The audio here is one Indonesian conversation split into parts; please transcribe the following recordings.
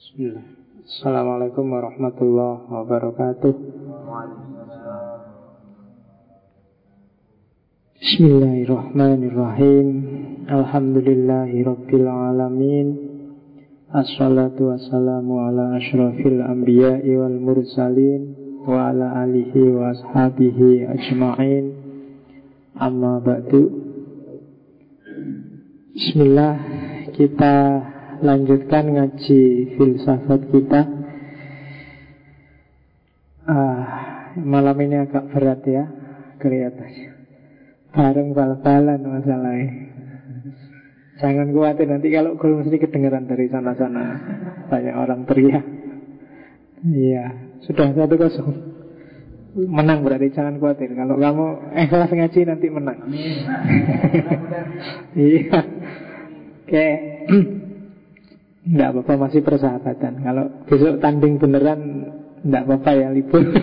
Assalamualaikum warahmatullahi wabarakatuh. Bismillahirrahmanirrahim. Alhamdulillahi rabbil alamin. Assalatu wassalamu ala ashrafil anbiya'i wal mursalin wa ala alihi wa ashabihi ajma'in. Amma ba'du. Bismillah, kita lanjutkan ngaji filsafat kita. Ah, malam ini agak berat ya kelihatannya. Bareng bal-balan masalahnya. Jangan khawatir nanti kalau gol mesti kedengeran dari sana-sana. Banyak orang teriak. Iya, sudah satu kosong. Menang berarti jangan khawatir. Kalau kamu ikhlas ngaji nanti menang. Iya. Oke. Tidak apa-apa masih persahabatan. Kalau besok tanding beneran Tidak apa-apa ya libur.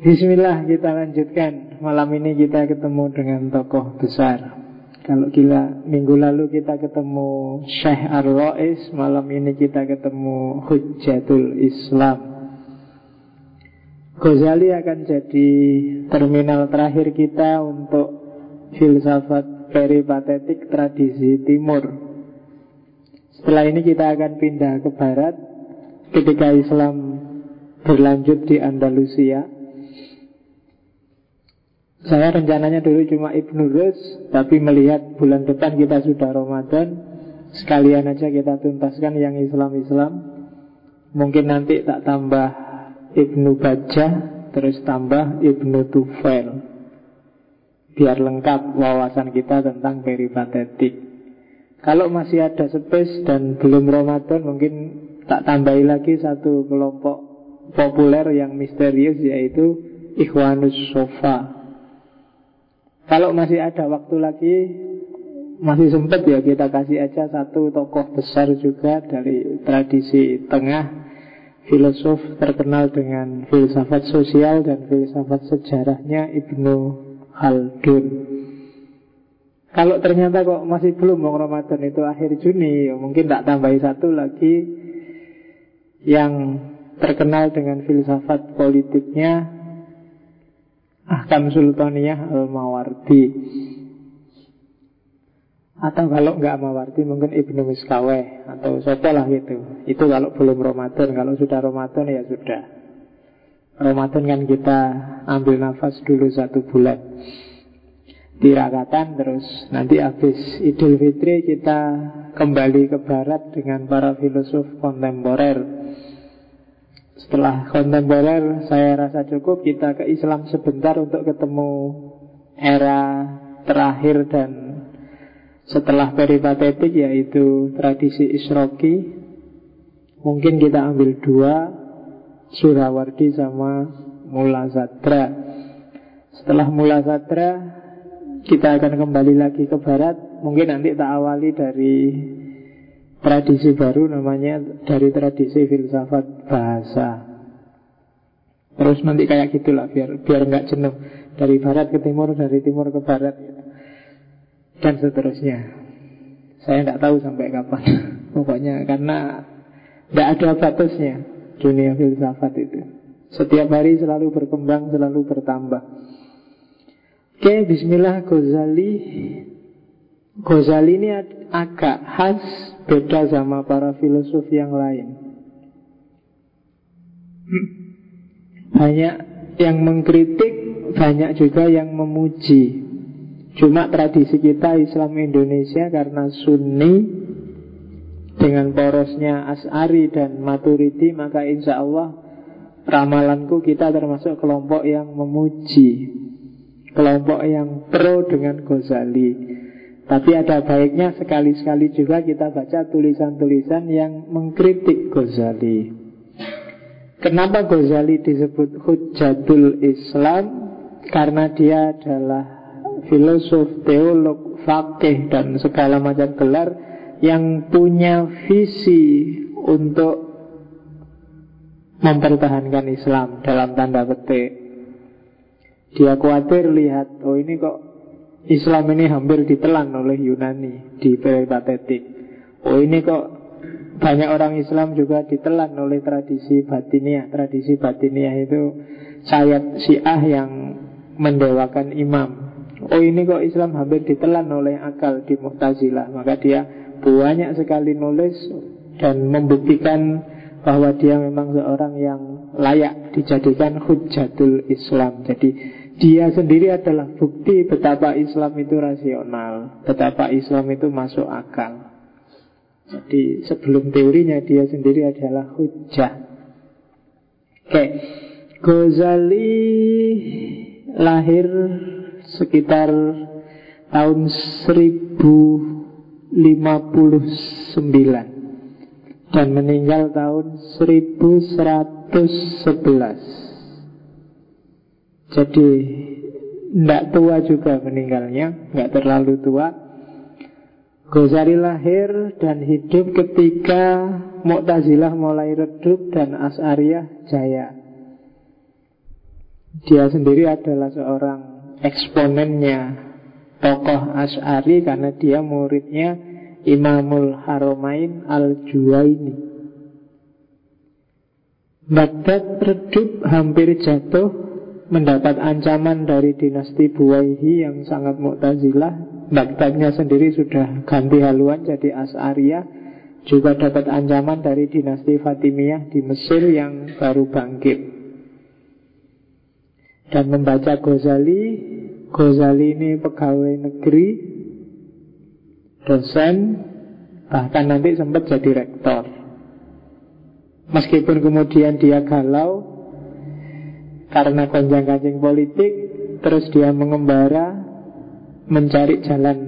Bismillah kita lanjutkan. Malam ini kita ketemu dengan tokoh besar. Kalau gila minggu lalu kita ketemu Syekh Ar-Rais Malam ini kita ketemu Hujjatul Islam. Ghazali akan jadi terminal terakhir kita untuk filsafat peripatetik tradisi timur. Setelah ini kita akan pindah ke barat ketika Islam berlanjut di Andalusia. Saya rencananya dulu cuma Ibnu Rus, tapi melihat bulan depan kita sudah Ramadan, sekalian aja kita tuntaskan yang Islam-Islam. Mungkin nanti tak tambah Ibnu Bajah, terus tambah Ibnu Tufail biar lengkap wawasan kita tentang peripatetik. Kalau masih ada space dan belum Ramadan mungkin tak tambahi lagi satu kelompok populer yang misterius yaitu Ikhwanus Sofa. Kalau masih ada waktu lagi masih sempat ya kita kasih aja satu tokoh besar juga dari tradisi tengah filosof terkenal dengan filsafat sosial dan filsafat sejarahnya Ibnu Khaldun Kalau ternyata kok masih belum mau Ramadan itu akhir Juni ya Mungkin tak tambahi satu lagi Yang terkenal dengan filsafat politiknya Ahkam Sultaniyah Al-Mawardi. Atau kalau nggak Mawardi mungkin Ibnu Miskaweh Atau siapa lah gitu Itu kalau belum Ramadan Kalau sudah Ramadan ya sudah Ramadan kan kita ambil nafas dulu satu bulan. Tirakatan terus. Nanti habis Idul Fitri kita kembali ke barat dengan para filosof kontemporer. Setelah kontemporer saya rasa cukup. Kita ke Islam sebentar untuk ketemu era terakhir dan setelah peripatetik yaitu tradisi Isroki. Mungkin kita ambil dua Surawardi sama Mula Sadra Setelah Mula Sadra Kita akan kembali lagi ke barat. Mungkin nanti tak awali dari Tradisi baru namanya Dari tradisi filsafat bahasa. Terus nanti kayak gitulah Biar biar nggak jenuh. Dari barat ke timur, dari timur ke barat Dan seterusnya. Saya nggak tahu sampai kapan. Pokoknya karena Tidak ada batasnya dunia filsafat itu. Setiap hari selalu berkembang, selalu bertambah. Oke, bismillah Ghazali. Ghazali ini agak khas beda sama para filosof yang lain. Banyak yang mengkritik, banyak juga yang memuji. Cuma tradisi kita Islam Indonesia karena Sunni dengan porosnya As'ari dan Maturidi maka insya Allah ramalanku kita termasuk kelompok yang memuji. Kelompok yang pro dengan Ghazali. Tapi ada baiknya sekali-sekali juga kita baca tulisan-tulisan yang mengkritik Ghazali. Kenapa Ghazali disebut Hujjatul Islam? Karena dia adalah filosof, teolog, fakih dan segala macam gelar yang punya visi untuk mempertahankan Islam dalam tanda petik. Dia khawatir lihat, oh ini kok Islam ini hampir ditelan oleh Yunani di peripatetik. Oh ini kok banyak orang Islam juga ditelan oleh tradisi batiniah. Tradisi batiniah itu sayap syiah yang mendewakan imam. Oh ini kok Islam hampir ditelan oleh akal di Mu'tazilah. Maka dia banyak sekali nulis dan membuktikan bahwa dia memang seorang yang layak dijadikan hujatul Islam. Jadi dia sendiri adalah bukti betapa Islam itu rasional, betapa Islam itu masuk akal. Jadi sebelum teorinya dia sendiri adalah hujah. Oke, Ghazali lahir sekitar tahun 1059 dan meninggal tahun 1111. Jadi tidak tua juga meninggalnya, nggak terlalu tua. Ghazali lahir dan hidup ketika Mu'tazilah mulai redup dan As'ariyah jaya. Dia sendiri adalah seorang eksponennya tokoh As'ari karena dia muridnya Imamul Haramain Al-Juwaini. Baghdad redup hampir jatuh mendapat ancaman dari dinasti Buwaihi yang sangat mu'tazilah. Baghdadnya sendiri sudah ganti haluan jadi As'ariyah Juga dapat ancaman dari dinasti Fatimiyah di Mesir yang baru bangkit. Dan membaca Ghazali Ghazali ini pegawai negeri dosen, bahkan nanti sempat jadi rektor. Meskipun kemudian dia galau karena gonjang ganjing politik, terus dia mengembara mencari jalan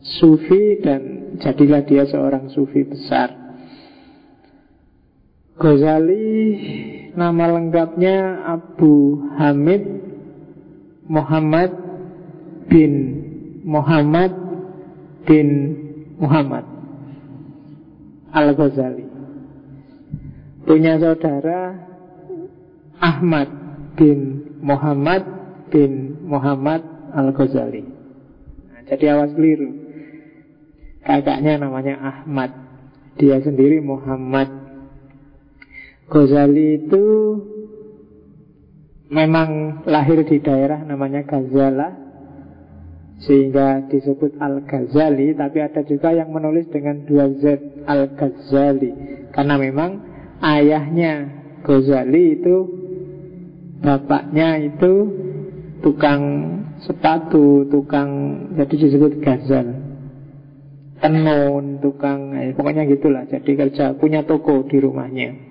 sufi dan jadilah dia seorang sufi besar. Ghazali nama lengkapnya Abu Hamid Muhammad bin Muhammad bin Muhammad Al-Ghazali. Punya saudara Ahmad bin Muhammad bin Muhammad Al-Ghazali. Nah, Jadi awas keliru. Kakaknya namanya Ahmad. Dia sendiri Muhammad. Ghazali itu Memang lahir di daerah namanya Ghazala sehingga disebut Al-Ghazali Tapi ada juga yang menulis dengan dua Z Al-Ghazali. Karena memang ayahnya Ghazali itu Bapaknya itu Tukang sepatu Tukang Jadi disebut Ghazal. Tenun Tukang eh, Pokoknya gitulah. Jadi kerja punya toko di rumahnya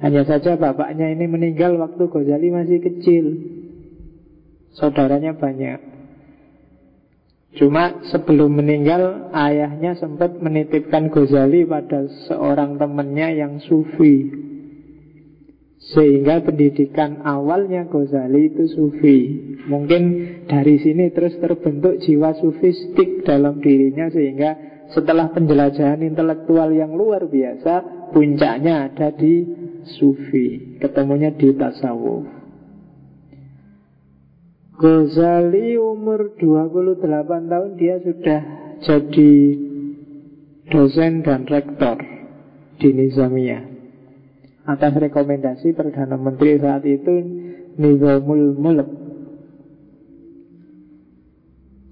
Hanya saja bapaknya ini meninggal Waktu Ghazali masih kecil. Saudaranya banyak. Cuma sebelum meninggal ayahnya sempat menitipkan Ghazali pada seorang temannya yang sufi. Sehingga pendidikan awalnya Ghazali itu sufi. Mungkin dari sini terus terbentuk jiwa sufistik dalam dirinya Sehingga setelah penjelajahan intelektual yang luar biasa Puncaknya ada di sufi. Ketemunya di tasawuf. Ghazali umur 28 tahun dia sudah jadi dosen dan rektor di Nizamiyah. Atas rekomendasi Perdana Menteri saat itu Nizamul Mulk.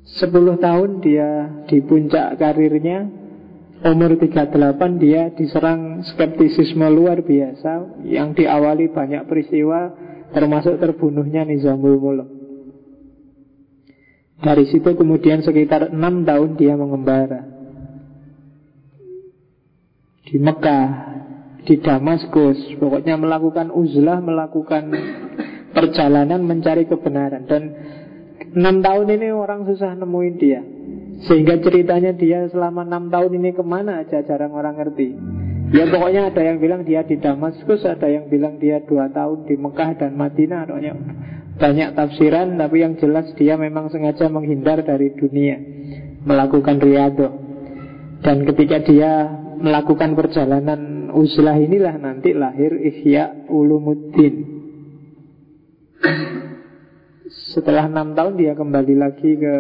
10 tahun dia di puncak karirnya Umur 38 dia diserang skeptisisme luar biasa Yang diawali banyak peristiwa Termasuk terbunuhnya Nizamul Mulk dari situ kemudian sekitar enam tahun dia mengembara. Di Mekah Di Damaskus Pokoknya melakukan uzlah Melakukan perjalanan mencari kebenaran. Dan enam tahun ini orang susah nemuin dia Sehingga ceritanya dia selama enam tahun ini ke mana aja jarang orang ngerti. Ya pokoknya ada yang bilang dia di Damaskus Ada yang bilang dia dua tahun di Mekah dan Madinah. Pokoknya banyak tafsiran tapi yang jelas dia memang sengaja menghindar dari dunia melakukan riado dan ketika dia melakukan perjalanan uzlah inilah nanti lahir Ihya Ulumuddin. Setelah enam tahun dia kembali lagi ke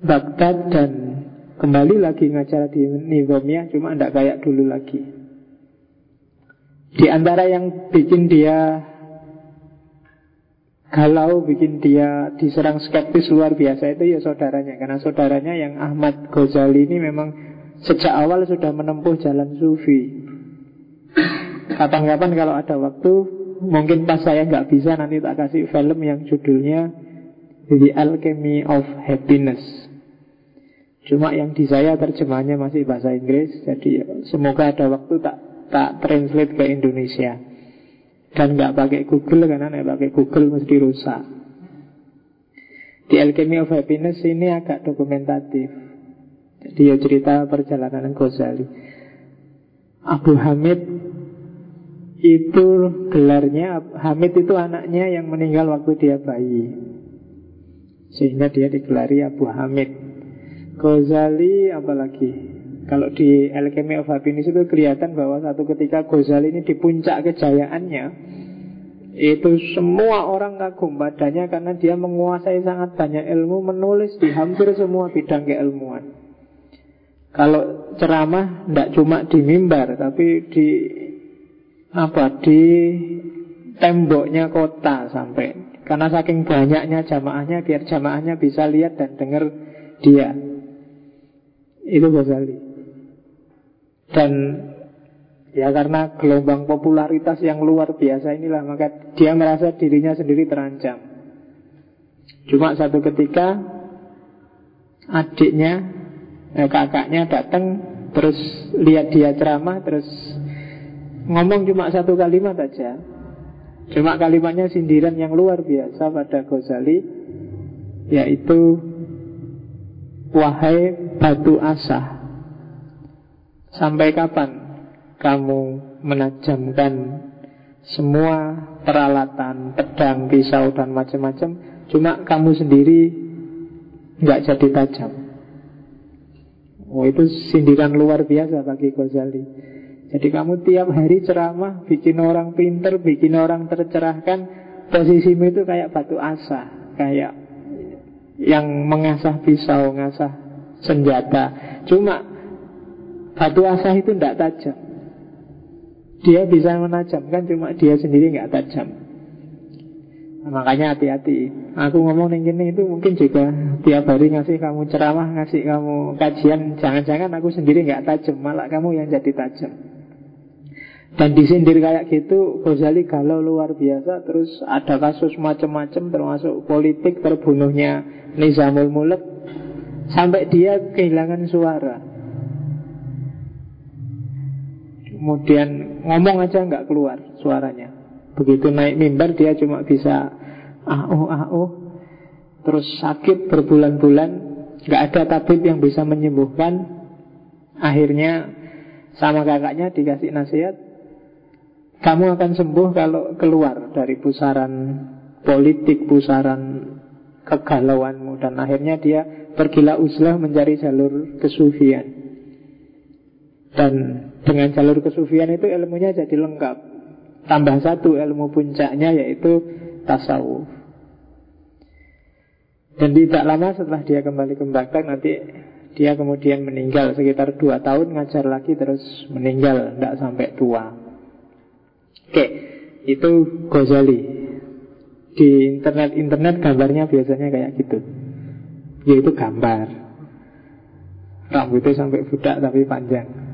Baghdad dan kembali lagi ngajar di Nizomia cuma tidak kayak dulu lagi. Di antara yang bikin dia galau, bikin dia diserang skeptis luar biasa itu ya saudaranya. Karena saudaranya yang Ahmad Ghazali ini memang sejak awal sudah menempuh jalan sufi. Kapan-kapan kalau ada waktu, mungkin pas saya nggak bisa nanti tak kasih film yang judulnya The Alchemy of Happiness. Cuma yang di saya terjemahnya masih bahasa Inggris, jadi semoga ada waktu tak tak translate ke Indonesia. Dan nggak pakai Google karena nek pakai Google mesti rusak. The Alchemy of Happiness ini agak dokumentatif. Jadi ya cerita perjalanan Ghazali. Abu Hamid itu gelarnya Hamid itu anaknya yang meninggal waktu dia bayi. Sehingga dia digelari Abu Hamid. Ghazali apalagi kalau di Alchemy of Happiness itu kelihatan bahwa satu ketika Ghazali ini di puncak kejayaannya itu semua orang kagum padanya karena dia menguasai sangat banyak ilmu menulis di hampir semua bidang keilmuan. Kalau ceramah tidak cuma di mimbar tapi di apa di temboknya kota sampai karena saking banyaknya jamaahnya biar jamaahnya bisa lihat dan dengar dia. Itu Ghazali. Dan ya karena gelombang popularitas yang luar biasa inilah maka dia merasa dirinya sendiri terancam. Cuma satu ketika adiknya, eh, kakaknya datang terus lihat dia ceramah terus ngomong cuma satu kalimat aja. Cuma kalimatnya sindiran yang luar biasa pada Ghazali yaitu wahai batu asah Sampai kapan kamu menajamkan semua peralatan, pedang, pisau dan macam-macam, cuma kamu sendiri nggak jadi tajam. Oh itu sindiran luar biasa bagi Ghazali. Jadi kamu tiap hari ceramah, bikin orang pinter, bikin orang tercerahkan, posisimu itu kayak batu asah, kayak yang mengasah pisau, mengasah senjata. Cuma Batu asah itu tidak tajam. Dia bisa menajamkan Cuma dia sendiri nggak tajam. Nah, Makanya hati-hati. Aku ngomong yang gini itu mungkin juga Tiap hari ngasih kamu ceramah Ngasih kamu kajian. Jangan-jangan aku sendiri nggak tajam Malah kamu yang jadi tajam dan disindir kayak gitu Ghazali galau luar biasa Terus ada kasus macam-macam Termasuk politik terbunuhnya Nizamul Mulek Sampai dia kehilangan suara Kemudian ngomong aja nggak keluar suaranya. Begitu naik mimbar dia cuma bisa ah oh ah oh. Terus sakit berbulan-bulan, nggak ada tabib yang bisa menyembuhkan. Akhirnya sama kakaknya dikasih nasihat, kamu akan sembuh kalau keluar dari pusaran politik, pusaran kegalauanmu dan akhirnya dia pergilah uzlah mencari jalur kesufian. Dan dengan jalur kesufian itu ilmunya jadi lengkap. Tambah satu ilmu puncaknya yaitu tasawuf. Dan tidak lama setelah dia kembali ke Baghdad nanti dia kemudian meninggal sekitar dua tahun ngajar lagi terus meninggal tidak sampai tua. Oke, itu Ghazali. Di internet-internet gambarnya biasanya kayak gitu. Yaitu gambar. Rambutnya sampai budak tapi panjang.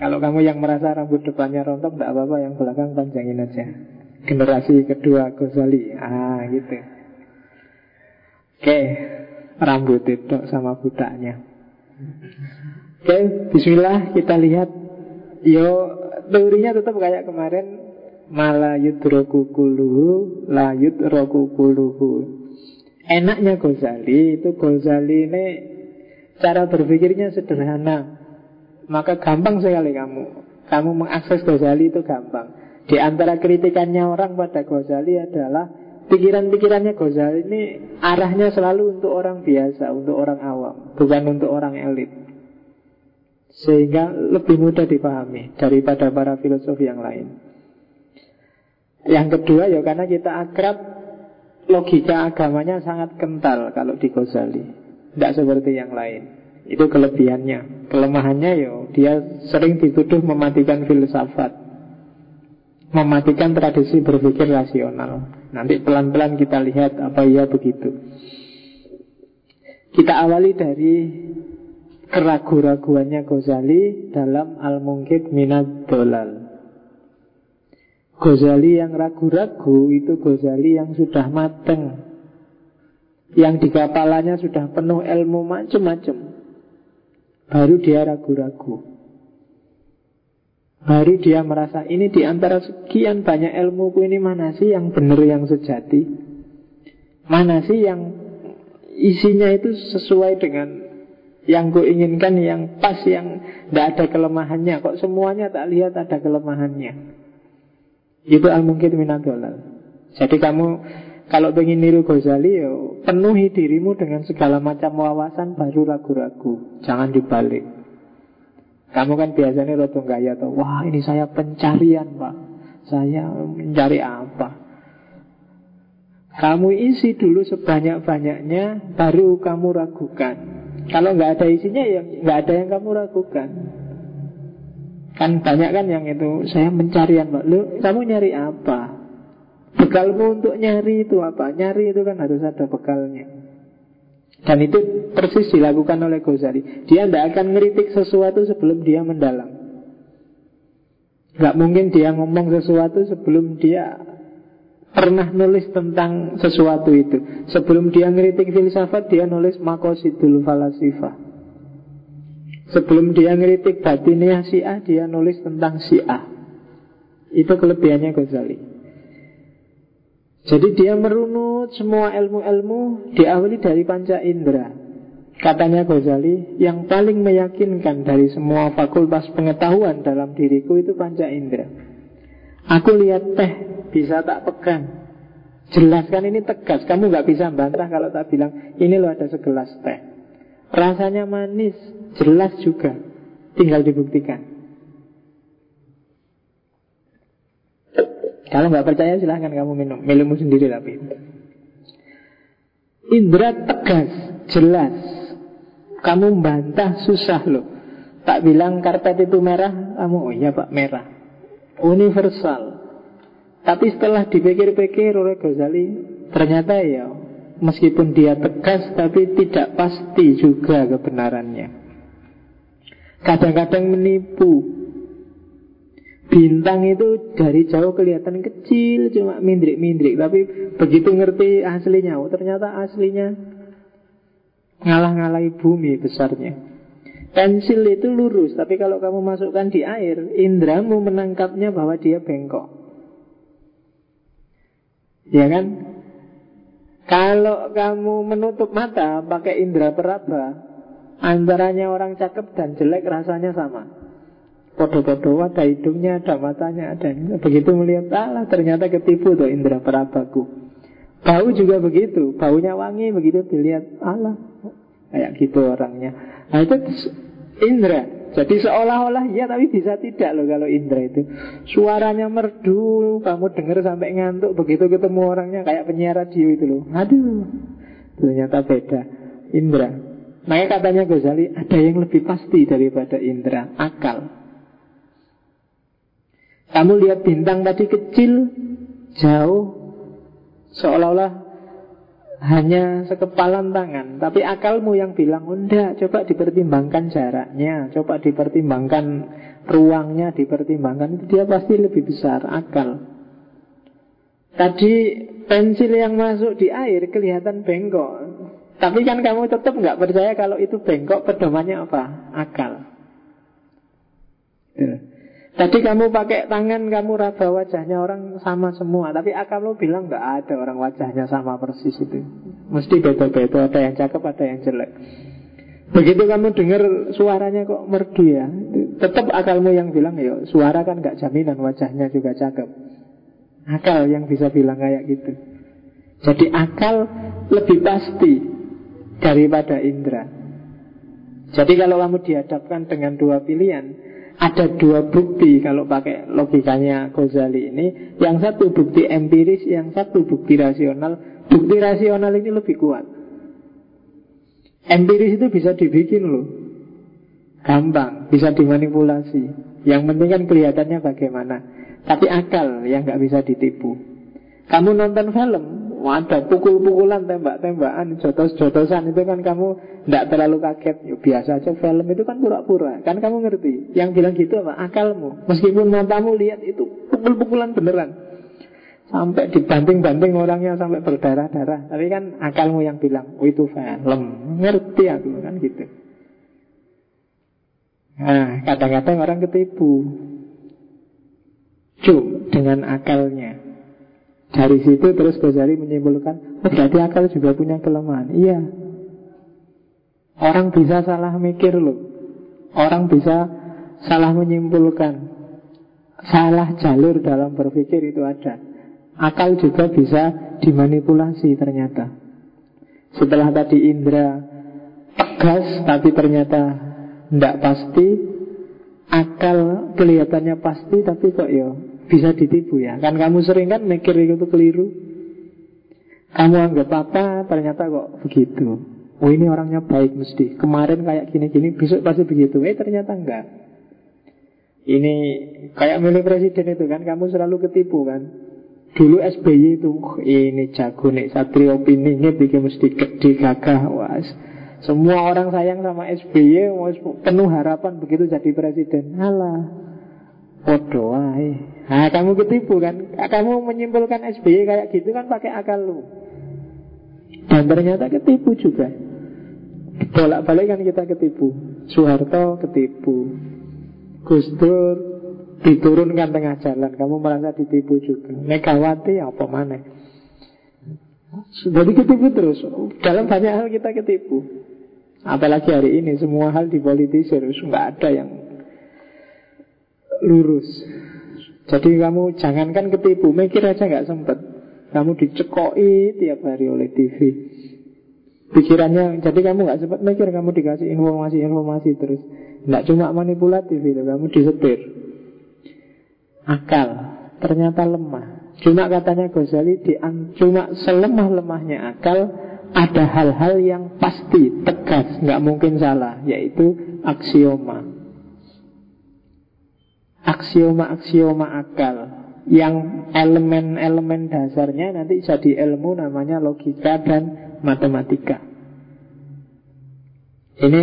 Kalau kamu yang merasa rambut depannya rontok Tidak apa-apa, yang belakang panjangin aja Generasi kedua Ghazali Ah gitu Oke Rambut itu sama budaknya Oke Bismillah kita lihat Yo Teorinya tetap kayak kemarin Mala yudroku kuluhu La yudroku kuluhu. Enaknya Ghazali Itu Ghazali ini Cara berpikirnya sederhana. Maka gampang sekali kamu. Kamu mengakses Ghazali itu gampang. Di antara kritikannya orang pada Ghazali adalah Pikiran-pikirannya Ghazali ini arahnya selalu untuk orang biasa, untuk orang awam Bukan untuk orang elit Sehingga lebih mudah dipahami daripada para filosof yang lain Yang kedua ya karena kita akrab Logika agamanya sangat kental kalau di Ghazali Tidak seperti yang lain Itu kelebihannya. Kelemahannya yo dia sering dituduh mematikan filsafat. Mematikan tradisi berpikir rasional. Nanti pelan-pelan kita lihat apa iya begitu. Kita awali dari keraguan-raguannya Ghazali dalam Al-Mungkib Minad Dolal. Ghazali yang ragu-ragu itu Ghazali yang sudah mateng. Yang di kepalanya sudah penuh ilmu macam-macam Baru dia ragu-ragu. Baru dia merasa ini di antara sekian banyak ilmuku ini mana sih yang benar yang sejati? Mana sih yang isinya itu sesuai dengan yang ku inginkan, yang pas, yang tidak ada kelemahannya Kok semuanya tak lihat ada kelemahannya itu al-mungkit minadolal Jadi kamu kalau ingin niru Ghazali ya penuhi dirimu dengan segala macam wawasan baru ragu-ragu. Jangan dibalik. Kamu kan biasanya roto gaya tuh. Wah ini saya pencarian pak. Saya mencari apa? Kamu isi dulu sebanyak-banyaknya, baru kamu ragukan. Kalau nggak ada isinya ya nggak ada yang kamu ragukan. Kan banyak kan yang itu Saya mencari Mbak Lu kamu nyari apa? Bekalmu untuk nyari itu apa? Nyari itu kan harus ada bekalnya Dan itu persis dilakukan oleh Ghazali Dia tidak akan ngeritik sesuatu sebelum dia mendalam Gak mungkin dia ngomong sesuatu sebelum dia pernah nulis tentang sesuatu itu. Sebelum dia ngeritik filsafat Dia nulis makosidul falasifah. Sebelum dia ngeritik batinnya A, Dia nulis tentang si A. Itu kelebihannya Ghazali. Jadi dia merunut semua ilmu-ilmu Diawali dari panca indera Katanya Ghazali Yang paling meyakinkan dari semua fakultas pengetahuan dalam diriku Itu panca indera Aku lihat teh bisa tak pegang Jelaskan ini tegas Kamu gak bisa bantah kalau tak bilang Ini loh ada segelas teh Rasanya manis, jelas juga. Tinggal dibuktikan. Kalau nggak percaya silahkan kamu minum. Minummu sendiri tapi. Indra tegas, jelas. Kamu bantah susah loh. Tak bilang karpet itu merah, kamu oh iya pak merah. Universal. Tapi setelah dipikir-pikir oleh Ghazali, ternyata ya Meskipun dia tegas tapi tidak pasti juga kebenarannya. Kadang-kadang menipu. Bintang itu dari jauh kelihatan kecil Cuma mindrik-mindrik Tapi begitu ngerti aslinya oh, Ternyata aslinya Ngalah-ngalahi bumi besarnya Pensil itu lurus Tapi kalau kamu masukkan di air Indramu menangkapnya bahwa dia bengkok Ya kan? Kalau kamu menutup mata pakai indera peraba, antaranya orang cakep dan jelek rasanya sama. Podo-podo ada hidungnya, ada matanya, ada begitu melihat Allah ternyata ketipu tuh indera perabaku. Bau juga begitu, baunya wangi begitu dilihat Allah kayak gitu orangnya. Nah itu indera. Jadi seolah-olah ya tapi bisa tidak loh kalau Indra itu. Suaranya merdu Kamu dengar sampai ngantuk Begitu ketemu orangnya kayak penyiar radio itu loh. Aduh Ternyata beda. Indra. Makanya katanya Ghazali Ada yang lebih pasti daripada Indra. Akal. Kamu lihat bintang tadi kecil Jauh Seolah-olah hanya sekepalan tangan Tapi akalmu yang bilang oh, Enggak, coba dipertimbangkan jaraknya Coba dipertimbangkan ruangnya Dipertimbangkan Itu dia pasti lebih besar akal Tadi pensil yang masuk di air kelihatan bengkok Tapi kan kamu tetap nggak percaya kalau itu bengkok Pedomannya apa? Akal ya. Tadi kamu pakai tangan, kamu raba wajahnya orang sama semua. Tapi akal lo bilang nggak ada orang wajahnya sama persis itu. Mesti beda-beda, ada yang cakep, ada yang jelek. Begitu kamu dengar suaranya kok merdu ya Tetap akalmu yang bilang ya Suara kan nggak jaminan wajahnya juga cakep. Akal yang bisa bilang kayak gitu. Jadi akal lebih pasti Daripada indera. Jadi kalau kamu dihadapkan dengan dua pilihan ada dua bukti kalau pakai logikanya Ghazali ini Yang satu bukti empiris, yang satu bukti rasional Bukti rasional ini lebih kuat Empiris itu bisa dibikin loh. Gampang, bisa dimanipulasi. Yang penting kan kelihatannya bagaimana. Tapi akal yang nggak bisa ditipu. Kamu nonton film, ada pukul-pukulan, tembak-tembakan, jotos-jotosan itu kan kamu tidak terlalu kaget. Ya, biasa aja film itu kan pura-pura. Kan kamu ngerti. Yang bilang gitu apa? Akalmu. Meskipun matamu lihat itu pukul-pukulan beneran. Sampai dibanting-banting orangnya sampai berdarah-darah. Tapi kan akalmu yang bilang, oh itu film. Ngerti aku kan gitu. Nah, kadang-kadang orang ketipu. Cuk dengan akalnya. Dari situ terus Ghazali menyimpulkan, oh, berarti akal juga punya kelemahan. Iya. Orang bisa salah mikir loh. Orang bisa salah menyimpulkan. Salah jalur dalam berpikir itu ada. Akal juga bisa dimanipulasi ternyata Setelah tadi indera tegas tapi ternyata tidak pasti Akal kelihatannya pasti tapi kok ya bisa ditipu ya. Kan kamu sering kan mikir itu keliru. Kamu anggap apa ternyata kok begitu. Oh ini orangnya baik mesti. Kemarin kayak gini-gini besok pasti begitu. Eh ternyata enggak. Ini kayak milik presiden itu kan Kamu selalu ketipu kan. Dulu SBY itu ini jago nih satrio ini bikin mesti gede gagah. Was. Semua orang sayang sama SBY penuh harapan begitu jadi presiden. Alah. Podo Nah, kamu ketipu kan? Kamu menyimpulkan SBY kayak gitu kan pakai akal lu. Dan ternyata ketipu juga. Bolak-balik kan kita ketipu. Soeharto ketipu. Gus Dur diturunkan tengah jalan kamu merasa ditipu juga Megawati apa mana jadi ketipu terus dalam banyak hal kita ketipu apalagi hari ini semua hal dipolitisir nggak ada yang lurus jadi kamu jangankan ketipu mikir aja nggak sempet kamu dicekoi tiap hari oleh TV pikirannya jadi kamu nggak sempat mikir kamu dikasih informasi-informasi terus nggak cuma manipulatif itu kamu disetir akal ternyata lemah. Cuma katanya Ghazali di cuma selemah-lemahnya akal ada hal-hal yang pasti tegas, nggak mungkin salah, yaitu aksioma. Aksioma-aksioma akal yang elemen-elemen dasarnya nanti jadi ilmu namanya logika dan matematika. Ini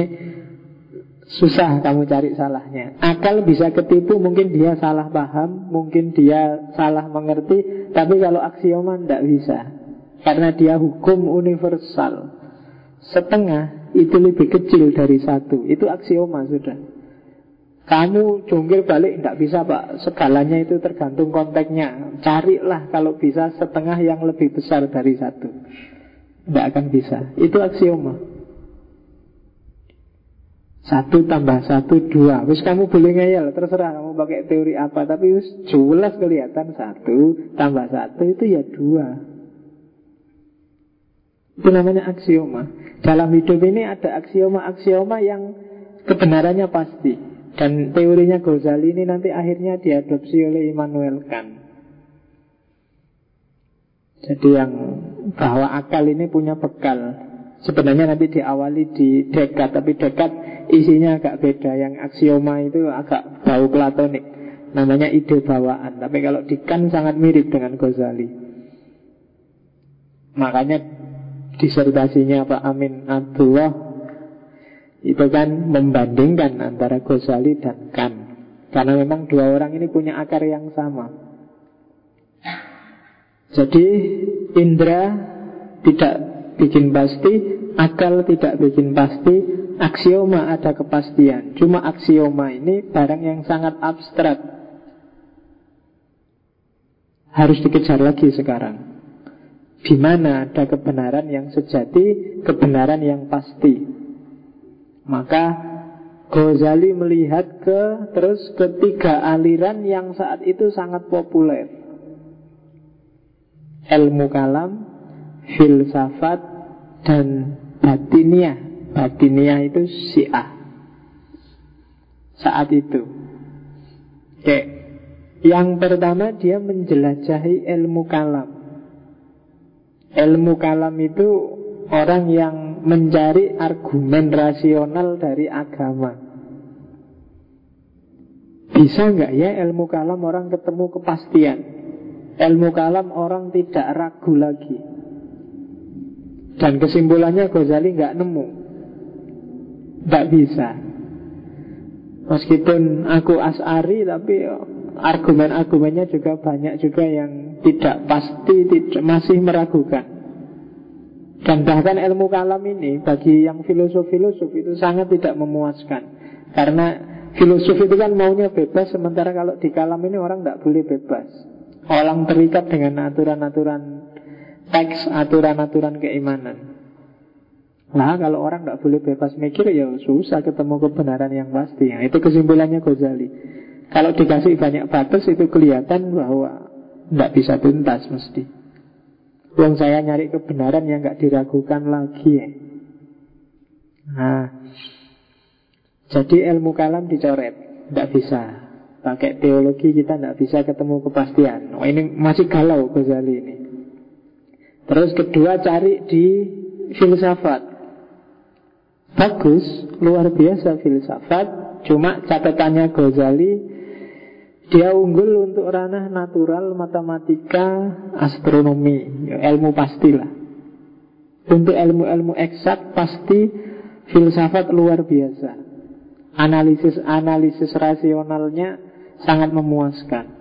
Susah kamu cari salahnya. Akal bisa ketipu Mungkin dia salah paham Mungkin dia salah mengerti Tapi kalau aksioma tidak bisa. Karena dia hukum universal. Setengah itu lebih kecil dari satu. Itu aksioma sudah Kamu jungkir balik tidak bisa pak. Segalanya itu tergantung konteksnya. Carilah kalau bisa setengah yang lebih besar dari satu. Tidak akan bisa. Itu aksioma. Satu tambah satu dua. Wis kamu boleh ngeyel Terserah kamu pakai teori apa. Tapi wis jelas kelihatan Satu tambah satu itu ya dua. Itu namanya aksioma. Dalam hidup ini ada aksioma-aksioma yang Kebenarannya pasti Dan teorinya Ghazali ini nanti akhirnya diadopsi oleh Immanuel Kant. Jadi yang bahwa akal ini punya bekal. Sebenarnya nanti diawali di dekat Tapi dekat isinya agak beda. Yang aksioma itu agak bau platonik. Namanya ide bawaan. Tapi kalau di Kan sangat mirip dengan Ghazali. Makanya disertasinya Pak Amin Abdullah Itu kan membandingkan antara Ghazali dan Kan Karena memang dua orang ini punya akar yang sama. Jadi Indra tidak bikin pasti Akal tidak bikin pasti Aksioma ada kepastian. Cuma aksioma ini barang yang sangat abstrak. Harus dikejar lagi sekarang. Di mana ada kebenaran yang sejati Kebenaran yang pasti Maka Ghazali melihat ke Terus ketiga aliran yang saat itu sangat populer. Ilmu kalam Filsafat Dan batiniah. Batiniah itu syiah. Saat itu. Oke. Yang pertama dia menjelajahi ilmu kalam. Ilmu kalam itu Orang yang mencari argumen rasional dari agama. Bisa nggak ya ilmu kalam orang ketemu kepastian? Ilmu kalam orang tidak ragu lagi. Dan kesimpulannya Ghazali nggak nemu. Nggak bisa. Meskipun aku asari tapi argumen-argumennya juga banyak juga yang tidak pasti, tidak, masih meragukan. Dan bahkan ilmu kalam ini bagi yang filosof-filosof itu sangat tidak memuaskan. Karena filosof itu kan maunya bebas, sementara kalau di kalam ini orang tidak boleh bebas. Orang terikat dengan aturan-aturan teks, aturan-aturan keimanan. Nah kalau orang tidak boleh bebas mikir ya susah ketemu kebenaran yang pasti. Nah, itu kesimpulannya Ghazali. Kalau dikasih banyak batas itu kelihatan bahwa tidak bisa tuntas mesti. Yang saya nyari kebenaran yang nggak diragukan lagi. Nah, jadi ilmu kalam dicoret, tidak bisa. Pakai teologi kita tidak bisa ketemu kepastian. Oh, ini masih galau Ghazali ini. Terus kedua cari di filsafat. Bagus, luar biasa filsafat. Cuma catatannya Ghazali dia unggul untuk ranah natural, matematika, astronomi, ya, ilmu pastilah. Untuk ilmu-ilmu eksak pasti filsafat luar biasa. Analisis-analisis rasionalnya sangat memuaskan.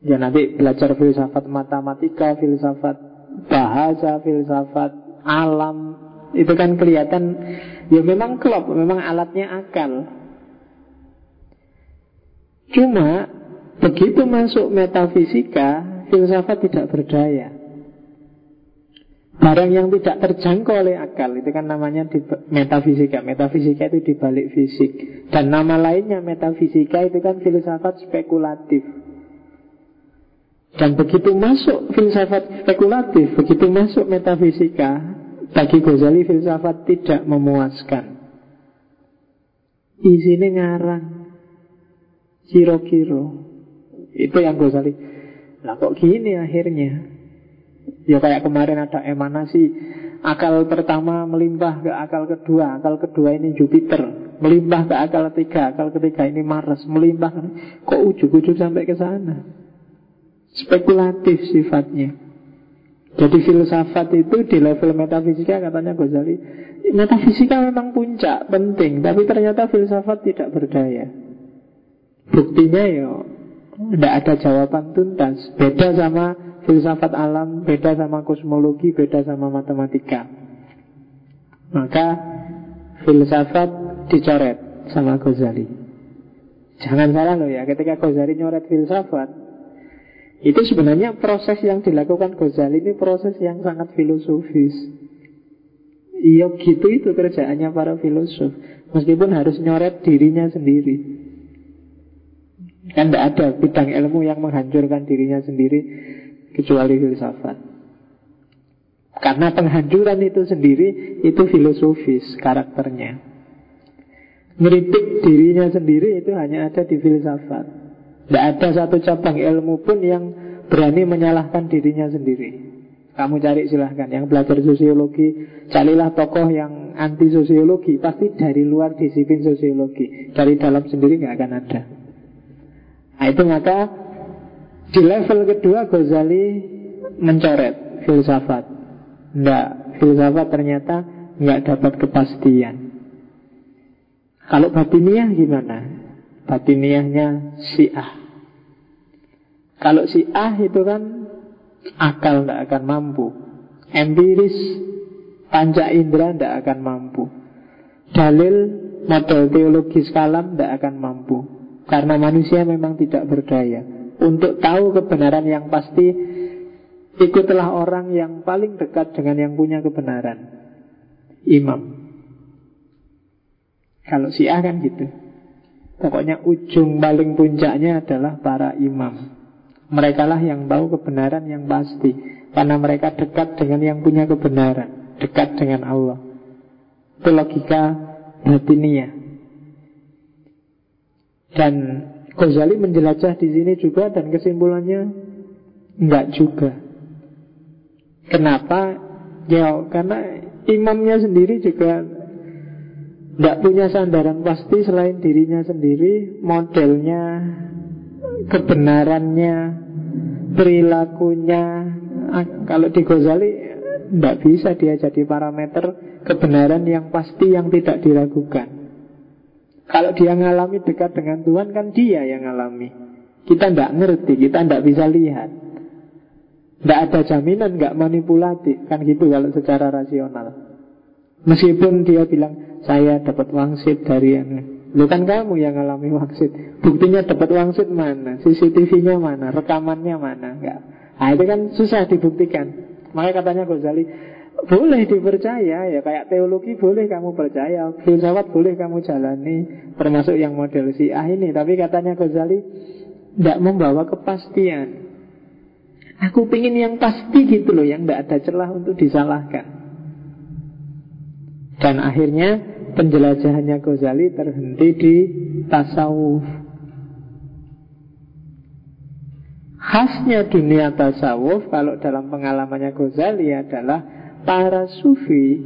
Ya nanti belajar filsafat matematika, filsafat bahasa, filsafat alam Itu kan kelihatan Ya memang klop, memang alatnya akal Cuma begitu masuk metafisika, filsafat tidak berdaya. Barang yang tidak terjangkau oleh akal Itu kan namanya di metafisika. Metafisika itu dibalik fisik. Dan nama lainnya metafisika itu kan filsafat spekulatif. Dan begitu masuk filsafat spekulatif Begitu masuk metafisika Bagi Ghazali filsafat tidak memuaskan. Isinya ngarang Kiro-kiro Itu yang Ghazali Lah kok gini akhirnya? Ya kayak kemarin ada emanasi Akal pertama melimpah ke akal kedua. Akal kedua ini Jupiter. Melimpah ke akal ketiga. Akal ketiga ini Mars. Melimpah. Kok ujuk-ujuk sampai ke sana? Spekulatif sifatnya. Jadi filsafat itu di level metafisika katanya Ghazali Metafisika memang puncak, penting. Tapi ternyata filsafat tidak berdaya Buktinya ya tidak ada jawaban tuntas. Beda sama filsafat alam, beda sama kosmologi, beda sama matematika. Maka filsafat dicoret sama Ghazali. Jangan salah loh ya, ketika Ghazali nyoret filsafat, itu sebenarnya proses yang dilakukan Ghazali ini proses yang sangat filosofis. Iya gitu itu kerjaannya para filosof Meskipun harus nyoret dirinya sendiri Kan tidak ada bidang ilmu yang menghancurkan dirinya sendiri Kecuali filsafat. Karena penghancuran itu sendiri Itu filosofis karakternya. Ngeritik dirinya sendiri itu hanya ada di filsafat. Tidak ada satu cabang ilmu pun yang berani menyalahkan dirinya sendiri. Kamu cari silahkan. Yang belajar sosiologi Carilah tokoh yang anti sosiologi. Pasti dari luar disiplin sosiologi. Dari dalam sendiri nggak akan ada Nah itu maka di level kedua Ghazali mencoret filsafat. Tidak, filsafat ternyata nggak dapat kepastian. Kalau batiniah gimana? Batiniahnya si'ah. Kalau si'ah itu kan akal tidak akan mampu. Empiris, panca indera tidak akan mampu. Dalil model teologis kalam tidak akan mampu. Karena manusia memang tidak berdaya. Untuk tahu kebenaran yang pasti Ikutlah orang yang paling dekat dengan yang punya kebenaran. Imam. Kalau Syiah kan gitu. Pokoknya ujung paling puncaknya adalah para imam. Mereka lah yang tahu kebenaran yang pasti. Karena mereka dekat dengan yang punya kebenaran. Dekat dengan Allah. Itu logika batiniah dan Ghazali menjelajah di sini juga dan kesimpulannya enggak juga. Kenapa? Ya karena imamnya sendiri juga tidak punya sandaran pasti selain dirinya sendiri, modelnya, kebenarannya, perilakunya. Ah, kalau di Ghazali tidak bisa dia jadi parameter kebenaran yang pasti yang tidak diragukan. Kalau dia ngalami dekat dengan Tuhan kan dia yang ngalami. Kita tidak ngerti, kita tidak bisa lihat. Tidak ada jaminan, nggak manipulatif Kan gitu kalau secara rasional. Meskipun dia bilang Saya dapat wangsit dari yang Lu kan kamu yang ngalami wangsit. Buktinya dapat wangsit mana? CCTV-nya mana, rekamannya mana? Enggak. Nah itu kan susah dibuktikan. Makanya katanya Ghazali boleh dipercaya ya kayak teologi boleh kamu percaya filsafat boleh kamu jalani termasuk yang model si ah ini. Tapi katanya Ghazali tidak membawa kepastian. Aku pingin yang pasti gitu loh Yang tidak ada celah untuk disalahkan. Dan akhirnya penjelajahannya Ghazali terhenti di tasawuf. Khasnya dunia tasawuf Kalau dalam pengalamannya Ghazali adalah Para sufi